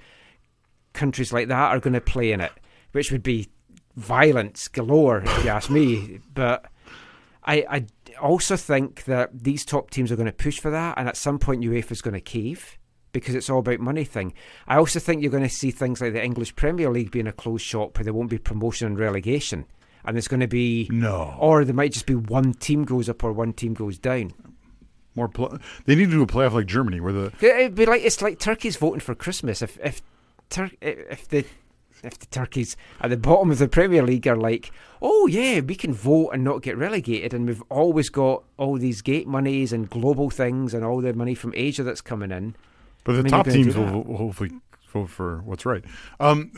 countries like that are going to play in it, which would be violence galore if you ask me. (laughs) But I, I also think that these top teams are going to push for that, and at some point UEFA is going to cave because it's all about money thing. I also think you're going to see things like the English Premier League being a closed shop where there won't be promotion and relegation, and there's going to be No. or there might just be one team goes up or one team goes down. More pl- they need to do a playoff like Germany where the It'd be like it's like Turkey's voting for Christmas. If if Tur- if the if the turkeys at the bottom of the Premier League are like, oh yeah, we can vote and not get relegated, and we've always got all these gate monies and global things and all the money from Asia that's coming in. but the I mean, top teams will, will hopefully vote for what's right. Um,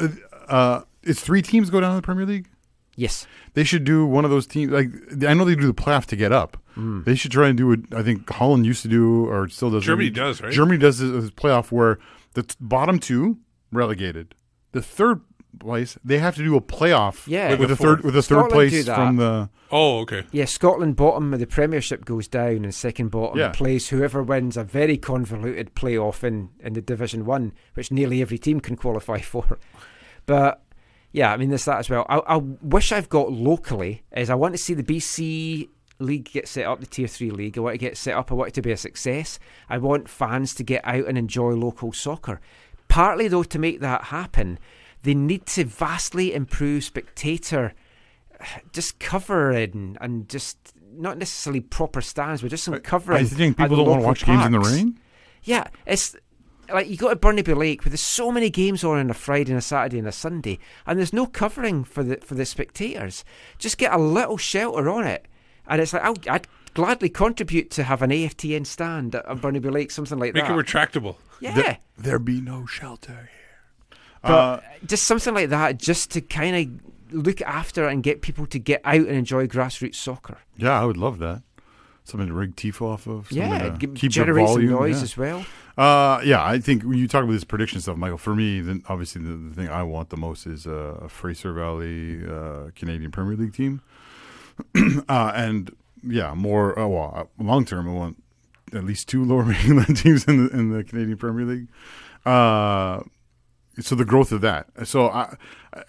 uh, it's three teams go down to the Premier League. Yes, They should do one of those teams. Like I know they do the playoff to get up. Hmm. They should try and do it. I think Holland used to do, or still does. Germany does, right? Germany does this, this playoff where the t- bottom two relegated. The third place they have to do a playoff. Yeah. with, With the the third with the third Scotland do place that. from the. Oh, okay. yeah. Scotland bottom of the Premiership goes down, and second bottom Yeah. plays whoever wins a very convoluted playoff in in the Division One, which nearly every team can qualify (laughs) for. But yeah, I mean, there's that as well. I, I wish I've got locally is I want to see the BC league get set up, the Tier Three league. I want to get set up. I want it to be a success. I want fans to get out and enjoy local soccer. Partly though, to make that happen, they need to vastly improve spectator (sighs) just covering and just not necessarily proper stands, but just some covering. I think people don't want to local watch games in the rain. Yeah, it's like you go to Burnaby Lake where there's so many games on on a Friday and a Saturday and a Sunday, and there's no covering for the for the spectators. Just get a little shelter on it, and it's like I'll, I'd gladly contribute to have an AFTN stand at Burnaby Lake, something like Make that. Make it retractable. yeah, There, there be no shelter here. But Uh, just something like that, just to kind of look after and get people to get out and enjoy grassroots soccer. yeah, I would love that. Something to rig teeth off of. Yeah, to keep generate some noise yeah. as well. Uh, yeah, I think when you talk about this prediction stuff, Michael, for me, then obviously the, the thing I want the most is uh, a Fraser Valley uh, Canadian Premier League team, (clears throat) uh, and yeah, more uh, well, long term, I want at least two (laughs) Lower Mainland teams in the in the Canadian Premier League. Uh, so the growth of that. So I,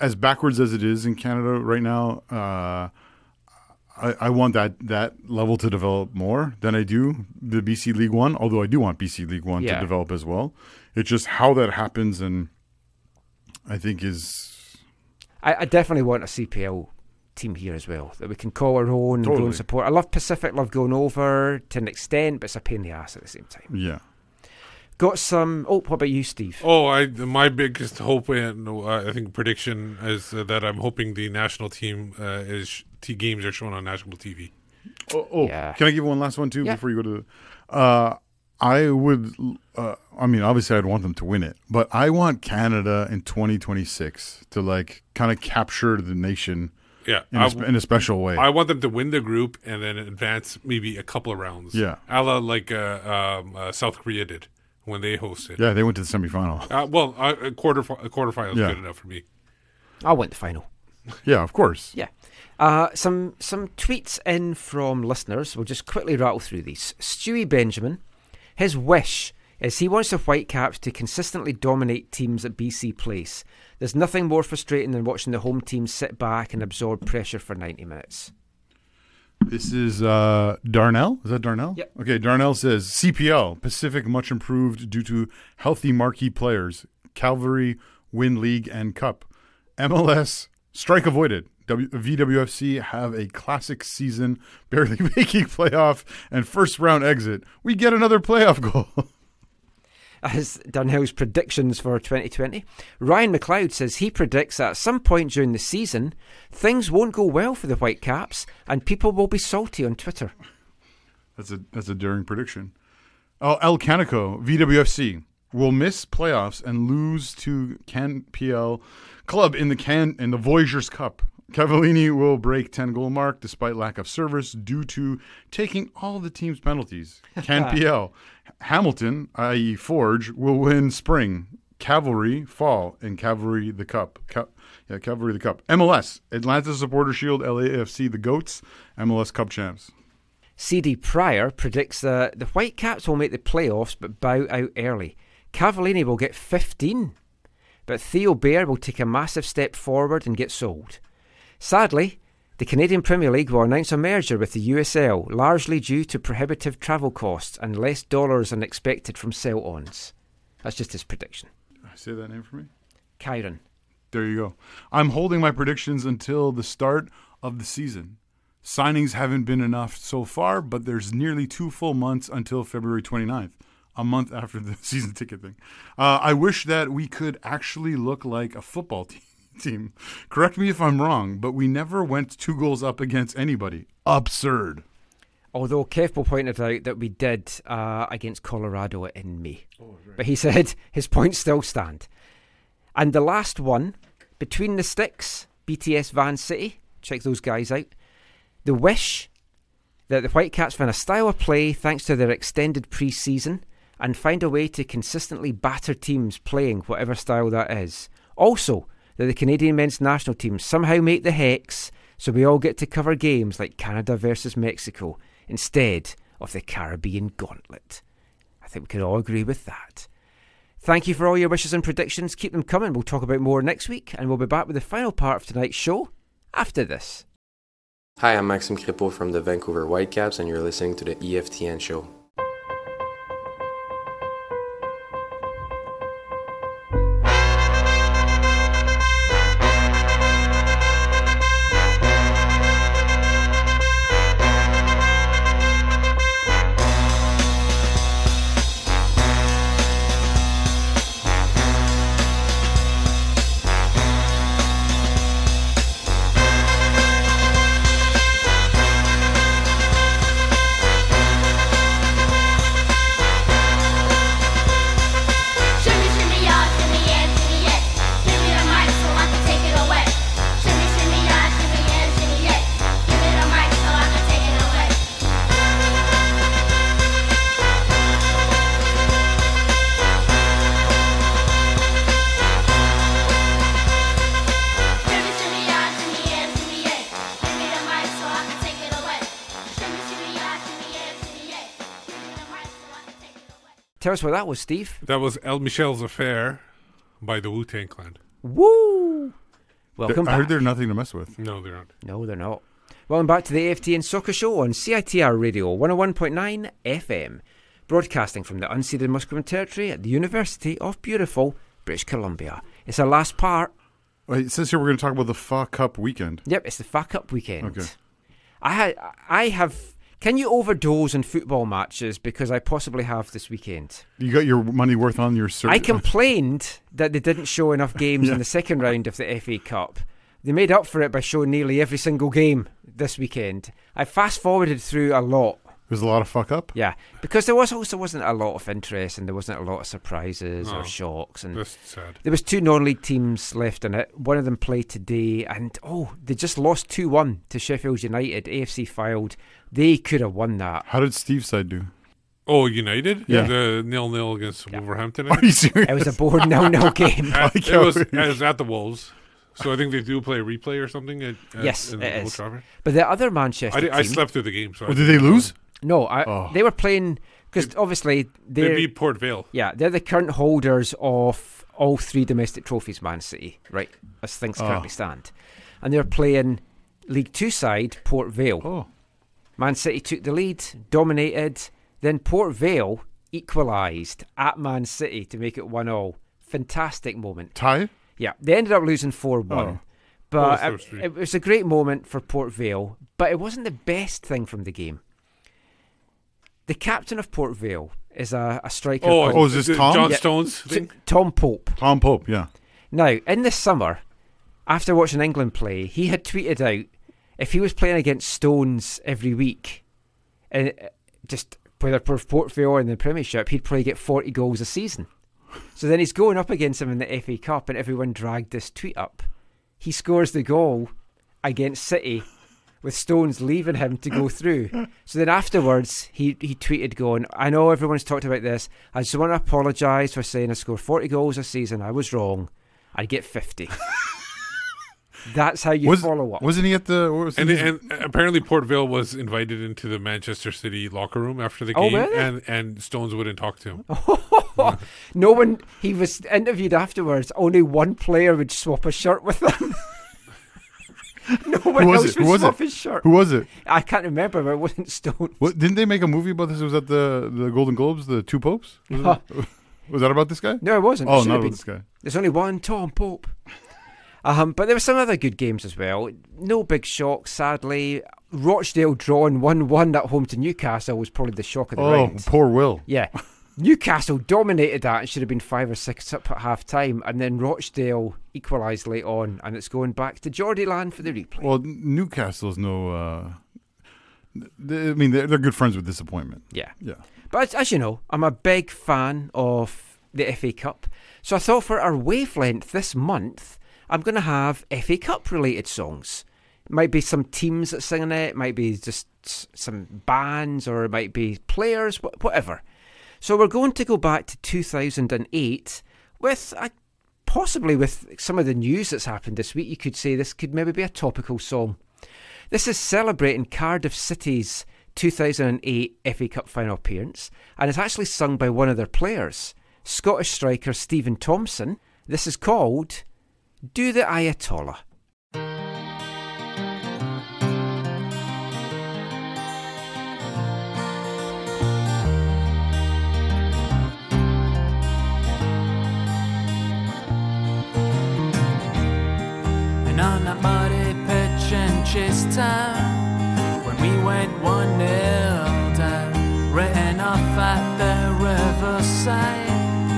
as backwards as it is in Canada right now, uh, I, I want that that level to develop more than I do the BC League One. Although I do want BC League One Yeah. to develop as well. It's just how that happens and I think is I, I definitely want a CPL team here as well that we can call our own and go and support. I love Pacific, love going over to an extent, but it's a pain in the ass at the same time. yeah. Got some. Oh, what about you, Steve? Oh, I my biggest hope and uh, I think prediction is uh, that I'm hoping the national team uh, is t- games are shown on national TV. Oh, oh Yeah. can I give one last one too Yeah. before you go to? The, uh, I would. Uh, I mean, obviously, I'd want them to win it, but I want Canada in 2026 to like kind of capture the nation Yeah, in a I- sp- in a special way. I want them to win the group and then advance maybe a couple of rounds. Yeah. a la like uh, um, uh, South Korea did when they hosted. yeah, they went to the semifinal. Uh, well, uh, a quarter a quarterfinal is Yeah. good enough for me. I want the final. Yeah, of course. Yeah. Uh, some some tweets in from listeners. We'll just quickly rattle through these. Stewie Benjamin, his wish is he wants the Whitecaps to consistently dominate teams at BC Place. There's nothing more frustrating than watching the home team sit back and absorb pressure for 90 minutes. This is uh, Darnell. Is that Darnell? Yep. Okay, Darnell says CPL Pacific much improved due to healthy marquee players. Cavalry win league and cup. MLS strike avoided. W- VWFC have a classic season, (laughs) barely (laughs) making playoff and first round exit. We get another playoff goal. (laughs) As Dunhill's predictions for 2020, Ryan McLeod says he predicts that at some point during the season, things won't go well for the Whitecaps and people will be salty on Twitter. That's a that's a daring prediction. Oh, El Canico, VWFC will miss playoffs and lose to Can PL club in the Can in the Voyageurs Cup. Cavallini will break 10 goal mark despite lack of service due to taking all the team's penalties. (laughs) Can PL Hamilton, i.e. Forge, will win spring. Cavalry fall and Cavalry the Cup. Yeah, Cavalry the Cup. MLS Atlanta Supporter Shield, LAFC the Goats, MLS Cup champs. CD Pryor predicts that the Whitecaps will make the playoffs but bow out early. Cavallini will get 15, but Theo Bair will take a massive step forward and get sold. Sadly, the Canadian Premier League will announce a merger with the USL, largely due to prohibitive travel costs and less dollars than expected from sell ons. That's just his prediction. Say that name for me. Kyron. There you go. I'm holding my predictions until the start of the season. Signings haven't been enough so far, but there's nearly two full months until February 29th, a month after the (laughs) season ticket thing. Uh, I wish that we could actually look like a football te- (laughs) team. Correct me if I'm wrong, but we never went two goals up against anybody. Absurd. Although Kevbo pointed out that we did uh, against Colorado in May. But he (laughs) said his points still stand. And the last one, between the sticks, BTS Van City, check those guys out. The wish that the Whitecaps find a style of play thanks to their extended pre season and find a way to consistently batter teams playing whatever style that is. Also, that the Canadian men's national team somehow make the hex so we all get to cover games like Canada versus Mexico instead of the Caribbean gauntlet. I think we can all agree with that. Thank you for all your wishes and predictions. Keep them coming. We'll talk about more next week, and we'll be back with the final part of tonight's show after this. Hi, I'm Maxime Crépeau from the Vancouver Whitecaps, and you're listening to the AFTN show. Us what that was, Steve. That was El Michel's Affair by the Wu Tang Clan. Woo! Welcome I heard back. they're nothing to mess with. No, they're not. No, they're not. Welcome back to the AFTN Soccer Show on CITR Radio 101.9 FM, broadcasting from the unceded Musqueam Territory at the University of beautiful British Columbia. It's our last part. Wait, it says here we're going to talk about the FA Cup weekend. Yep, it's the fuck up weekend. Okay. I had, I have. Can you overdose on football matches because I possibly have this weekend? You got your money worth on your cert. I complained that they didn't show enough (laughs) games Yeah. in the second round of the FA Cup. They made up for it by showing nearly every single game this weekend. I fast forwarded through a lot. There's a lot of fuck up. Yeah, because there was also wasn't a lot of interest and there wasn't a lot of surprises Oh, or shocks and that's sad. there was two non-league teams left in it. One of them played today, and oh, they just lost two one to Sheffield United. AFC Fylde. They could have won that. How did Steve's side do? Oh, United? Yeah. The nil nil against Wolverhampton. Are you serious? It was a bored (laughs) nil-nil game. At- Like it, was, it it was at the Wolves. So I think they do play a replay or something. At, at, yes, in it Old is. But the other Manchester I, did, I slept through the game. So I Oh, did didn't they know. No, I, Oh. they were playing because obviously They they're beat Port Vale. yeah they're the current holders of all three domestic trophies. Man City, right, as things Oh. currently stand, and they're playing League Two side Port Vale. Oh, Man City took the lead, dominated. Then Port Vale equalised at Man City to make it one all. Fantastic moment. tie? Yeah, they ended up losing four one, Oh. but it, it was a great moment for Port Vale. But it wasn't the best thing from the game. The captain of Port Vale is a, a striker. Oh, Oh, is this Tom? John Yeah. Stones T-? Tom Pope. Tom Pope, yeah. Now, in the summer, after watching England play, he had tweeted out if he was playing against Stones every week, uh, just whether for Port Vale or in the Premiership, he'd probably get 40 goals a season. So then he's going up against him in the FA Cup, and everyone dragged this tweet up. He scores the goal against City with Stones leaving him to go (coughs) through. So then afterwards, he, he tweeted going, I know everyone's talked about this. I just want to apologise for saying I score 40 goals a season. I was wrong. I'd get 50. (laughs) That's how you Was, follow up. Wasn't he at the? Was And, his- and uh, apparently Port Vale was invited into the Manchester City locker room after the Oh, game, really? and and Stones wouldn't talk to him. (laughs) no one, he was interviewed afterwards. Only one player would swap a shirt with him. (laughs) (laughs) no one Who was else it? Who was swap it? his shirt. Who was it? I can't remember, but it wasn't Stone. What didn't they make a movie about this? Was that the the Golden Globes, the Two Popes. (laughs) Was, it- was that about this guy? No, it wasn't. It Oh, should not have about been. this guy. There's only one Tom Pope. Um, but there were some other good games as well. No big shock, sadly. Rochdale drawing 1 1 at home to Newcastle was probably the shock of the Oh, round. poor Will. Yeah. (laughs) Newcastle dominated that and should have been five or six up at half time. And then Rochdale equalised late on. And it's going back to Geordie Land for the replay. Well, Newcastle's no. Uh, I mean, they're, they're good friends with disappointment. Yeah. Yeah. But as, as you know, I'm a big fan of the FA Cup. So I thought for our wavelength this month, I'm going to have FA Cup related songs. It might be some teams that sing in it, it might be just some bands, or it might be players, whatever. So we're going to go back to 2008 with a, possibly with some of the news that's happened this week. You could say this could maybe be a topical song. This is celebrating Cardiff City's 2008 FA Cup final appearance, and it's actually sung by one of their players, Scottish striker Steven Thompson. This is called Do the Ayatollah. And on that muddy pitch in Chase Town, when we went one nil down, written off at the riverside,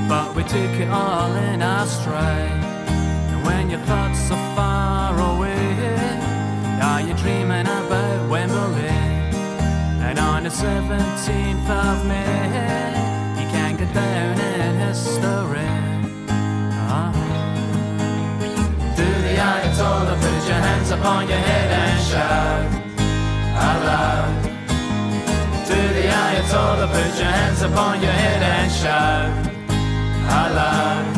but we took it all in our stride. And when your thoughts are far away, are you dreaming about Wembley? And on the 17th of May, you can get down hands upon your head and shout out. Do the Ayatollah, put your hands upon your head and shout out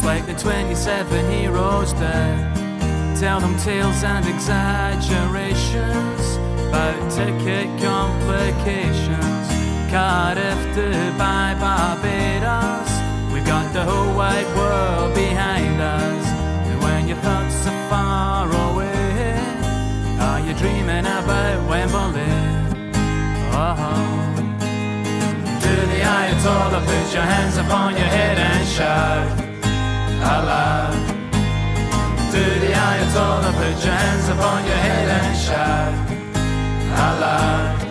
just like the 27 heroes there. Tell them tales and exaggerations about ticket complications. Cardiff, Dubai, Barbados. We've got the whole wide world behind us. And when your thoughts are far away, are you dreaming about Wembley? Oh. The Ayatollah, put your hands upon your head and shout aloud. To the Ayatollah, put your hands upon your head and shout aloud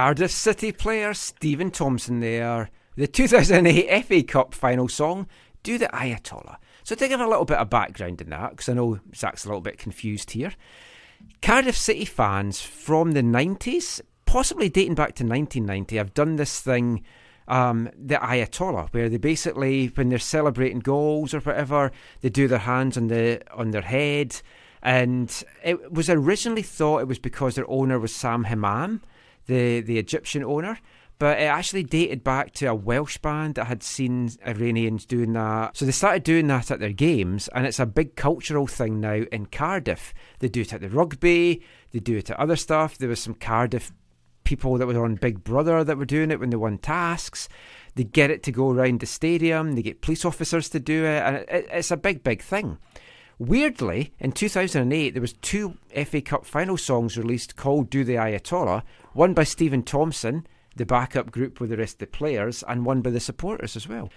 Cardiff City player Steven Thompson there. The 2008 FA Cup final song, Do the Ayatollah. So to give a little bit of background in that, because I know Zach's a little bit confused here. Cardiff City fans from the 90s, possibly dating back to 1990, have done this thing, um, the Ayatollah, where they basically, when they're celebrating goals or whatever, they do their hands on the on their head. And it was originally thought it was because their owner was Sam Hammam, the the Egyptian owner. But it actually dated back to a Welsh band that had seen Iranians doing that. So they started doing that at their games, and it's a big cultural thing now in Cardiff. They do it at the rugby, they do it at other stuff. There was some Cardiff people that were on Big Brother that were doing it when they won tasks. They get it to go around the stadium, they get police officers to do it, and it, it's a big, big thing. Weirdly, in 2008, there was two FA Cup final songs released called "Do the Ayatollah," one by Steven Thompson, the backup group with the rest of the players, and one by the supporters as well.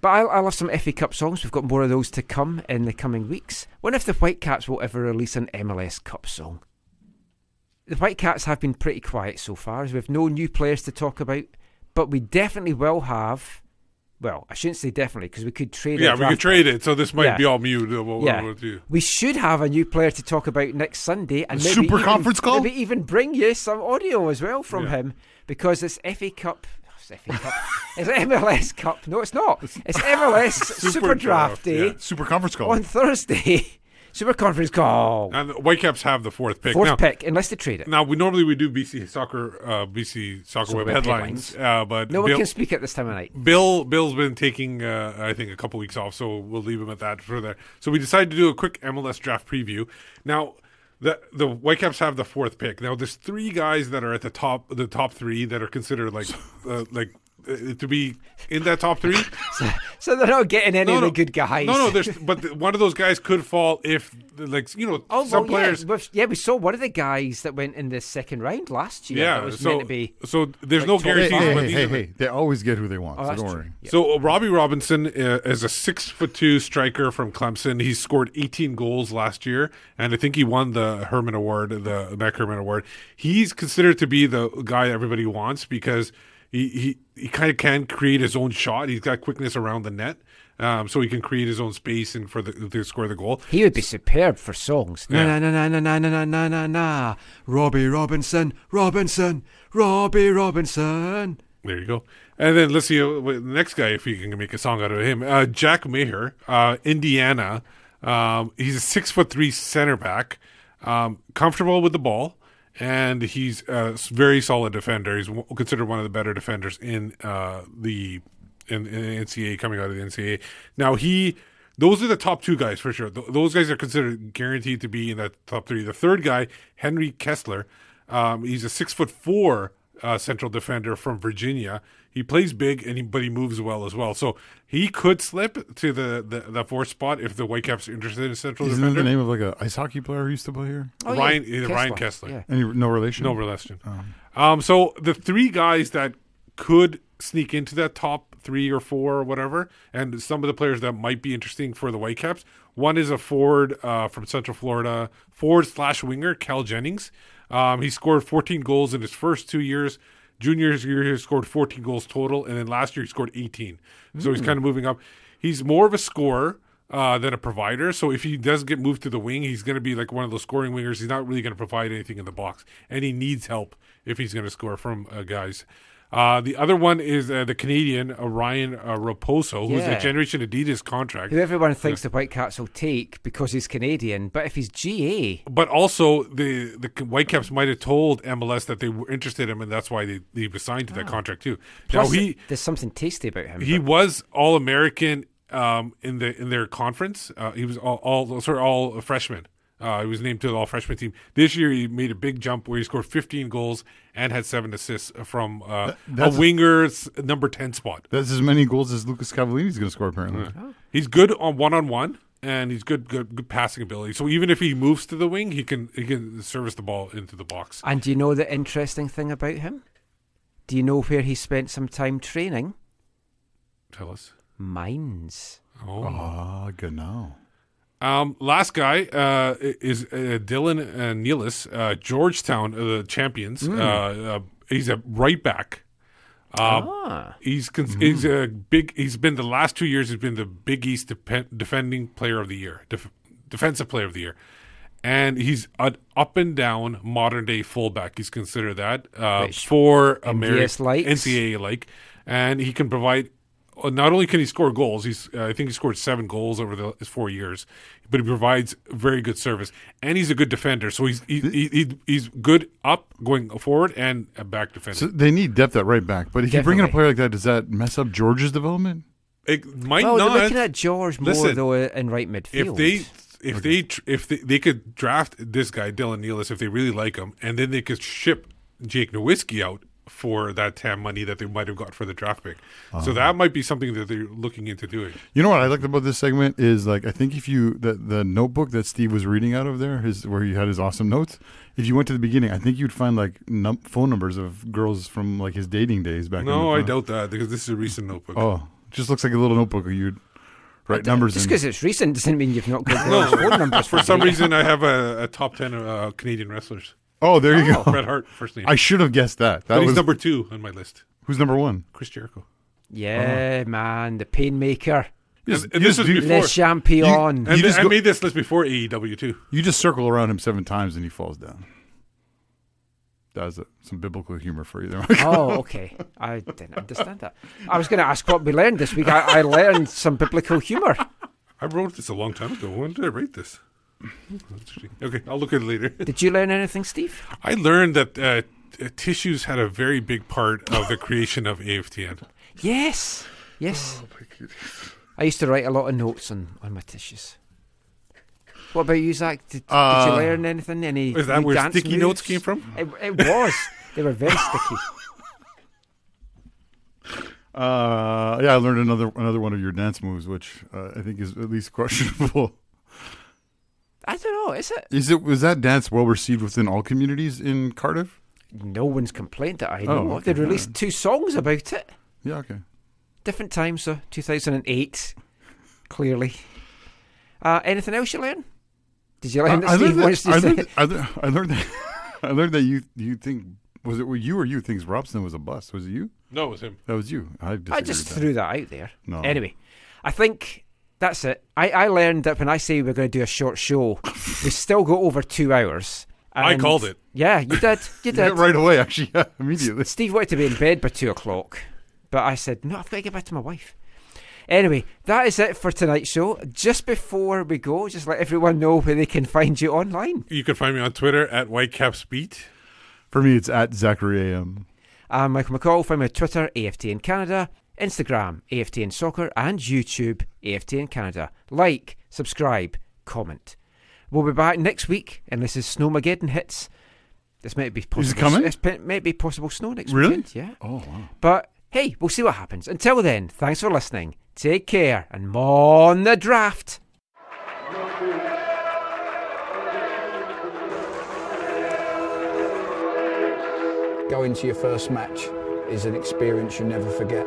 But I, I love some FA Cup songs. We've got more of those to come in the coming weeks. Wonder if the Whitecaps will ever release an MLS Cup song. The Whitecaps have been pretty quiet so far, as we have no new players to talk about, but we definitely will have. Well, I shouldn't say definitely because we could trade. It. Yeah, we could trade it. So this might Yeah. be all mute. uh, Yeah. We should have a new player to talk about next Sunday, and maybe super even, conference call? Maybe even bring you some audio as well from Yeah. him because it's FA Cup. It's FA Cup. (laughs) it's MLS Cup. No, it's not. (laughs) It's MLS Super, Super Draft Draft, Day yeah. Super conference call. on Thursday. (laughs) Super Conference call. And the Whitecaps have the fourth pick. Fourth now, pick, unless they trade it. Now we normally we do BC soccer, uh, BC soccer Soccer web web headlines, uh, but No one can speak at this time of night. Bill Bill's been taking uh, I think a couple weeks off, so we'll leave him at that for there. So we decided to do a quick MLS draft preview. Now the the Whitecaps have the fourth pick. Now there's three guys that are at the top the top three that are considered like (laughs) uh, like to be in that top three. (laughs) So, so they're not getting any No, of the good guys. No, no, there's but one of those guys could fall if like you know Oh, some well, players. we've- yeah, we saw one of the guys that went in the second round last year. Yeah, that was so meant to be. so there's like no top Hey, guarantees. hey, hey, hey, hey, they always get who they want, Oh, so don't true. worry. Yeah. So uh, Robbie Robinson uh, is a six foot two striker from Clemson. He scored 18 goals last year, and I think he won the Hermann Award, the Mac Hermann Award. He's considered to be the guy everybody wants because he he, he kind of can create his own shot. He's got quickness around the net, um, so he can create his own space and for the to score the goal. He would be superb for songs. Na Yeah. na na na na na na na na na. Robbie Robinson, Robinson, Robbie Robinson. There you go. And then let's see uh, the next guy if you can make a song out of him. Uh, Jack Maher, uh, Indiana. Um, he's a six foot three center back, um, comfortable with the ball, and he's a very solid defender. He's considered one of the better defenders in uh, the in, in the NCAA coming out of the NCAA. Now he. Those are the top two guys for sure. Th- those guys are considered guaranteed to be in that top three. The third guy, Henry Kessler, um, he's a six foot four uh, central defender from Virginia. He plays big, and he, but he moves well as well. So he could slip to the, the, the fourth spot if the Whitecaps are interested in a central Isn't that defender. the name of like a ice hockey player who used to play here? Oh, yeah, Ryan uh, Ryan Kesler, Kesler. yeah. Any no relation? No relation. Um, so the three guys that could sneak into that top three or four or whatever. And some of the players that might be interesting for the Whitecaps. One is a forward uh, from Central Florida, forward slash winger, Cal Jennings. Um, he scored 14 goals in his first two years. Junior's year, he scored 14 goals total, and then last year he scored 18. So he's Mm. kind of moving up. He's more of a scorer uh, than a provider. So if he does get moved to the wing, he's going to be like one of those scoring wingers. He's not really going to provide anything in the box, and he needs help if he's going to score from uh, guys. Uh, the other one is uh, the Canadian uh, Ryan uh, Raposo, who's Yeah. a Generation Adidas contract. Who everyone thinks the Whitecaps will take because he's Canadian, but if he's GA, But also, the the Whitecaps might have told MLS that they were interested in him, and that's why they, he was signed to that contract too. plus now he there's something tasty about him. he but- was All American um, in the in their conference. Uh, he was all, all sorry all freshman. Uh, he was named to the all freshman team this year. He made a big jump where he scored 15 goals and had seven assists from uh, a that's- winger's number 10 spot. That's as many goals as Lucas Cavallini's going to score, apparently. He's good on one on one, and he's good, good good passing ability. So even if he moves to the wing, he can he can service the ball into the box. And do you know the interesting thing about him? Do you know where he spent some time training? Tell us. Mines. Oh, Ah, good now. Um, last guy uh, is uh, Dylan uh, Nealis, uh, Georgetown, uh, the champions. Mm. Uh, uh, he's a right back. Uh, Ah. He's cons- he's a big. He's been the last two years. He's been the Big East depen defending player of the year, def- defensive player of the year, and he's an up and down modern day fullback. He's considered that uh, for MVS American likes. NCAA like, and he can provide. Uh, Not only can he score goals, he's uh, I think he scored seven goals over the his four years, but he provides very good service, and he's a good defender. So he's he, he, he, he's good up going forward and a back defender. So they need depth at right back. But if you bring in a player like that, does that mess up George's development? It might well, not. they're looking at George more Listen, though in right midfield. If they if they if they, they could draft this guy Dylan Nealis if they really like him, and then they could ship Jake Nerwinski out for that TAM money that they might have got for the draft pick. Uh-huh. So that might be something that they're looking into doing. You know what I liked about this segment is like I think if you the the notebook that Steve was reading out of there, his where he had his awesome notes. If you went to the beginning, I think you'd find like num- phone numbers of girls from like his dating days back. in No, the I doubt that because this is a recent notebook. Oh, just looks like a little notebook you'd write numbers just because it's recent doesn't mean you've not got (laughs) No, phone numbers. (laughs) for some reason I have a, a top ten uh, Canadian wrestlers. Oh, there you Oh. go. Bret Hart, first name. I should have guessed that. That But he's number two on my list. Who's number one? Chris Jericho. Yeah, oh. man, the painmaker, And, and this was you- before. Le Champion. and You just I go- made this list before AEW too. You just circle around him seven times and he falls down. That was some biblical humor for you there. Michael. (laughs) Oh, okay. I didn't understand that. I was going to ask what we learned this week. I, I learned some biblical humor. I wrote this a long time ago. When did I write this? Interesting. Okay, I'll look at it later. Did you learn anything, Steve? (laughs) I learned that uh, t- tissues had a very big part of the creation of AFTN. Yes. Yes. Oh, I used to write a lot of notes on, on my tissues. What about you, Zach? Did, did Uh, you learn anything? Any Is that where dance sticky notes came from? It, it was. they were very sticky. (laughs) Uh, yeah, I learned another another one of your dance moves, which uh, I think is at least (laughs) questionable. I don't know. Is it? Is it was that dance well received within all communities in Cardiff? No one's complained that I know. Oh, of. They okay, released two songs about it. Yeah, okay. Different times, so 2008, clearly. Uh, anything else you learn? Did you learn that I Steve learned wants that, to I say? learned, I learned, I learned that (laughs) I learned that you you think was it you or you thinks Robson was a bust? Was it you? No, it was him. That was you. I, I just with that. threw that out there. No. Anyway, I think that's it. I, I learned that when I say we're going to do a short show, we still go over two hours. I called it. Yeah, you did. You (laughs) did. right away. Actually, yeah, immediately. Steve wanted to be in bed by two o'clock, but I said, no, I've got to get back to my wife. Anyway, that is it for tonight's show. Just before we go, just let everyone know where they can find you online. You can find me on Twitter at WhitecapsBeat. For me, it's at Zachary AM. I'm Michael McColl. Find me on Twitter, in Canada, Instagram, AFTN Soccer, and YouTube, AFTN Canada. Like, subscribe, comment. We'll be back next week, unless it's Snowmageddon hits. This might be possible. Is it coming? This might be possible snow next Really? weekend. Yeah. Oh wow. But hey, we'll see what happens. Until then, thanks for listening. Take care and mon the draft. Going to your first match is an experience you never forget.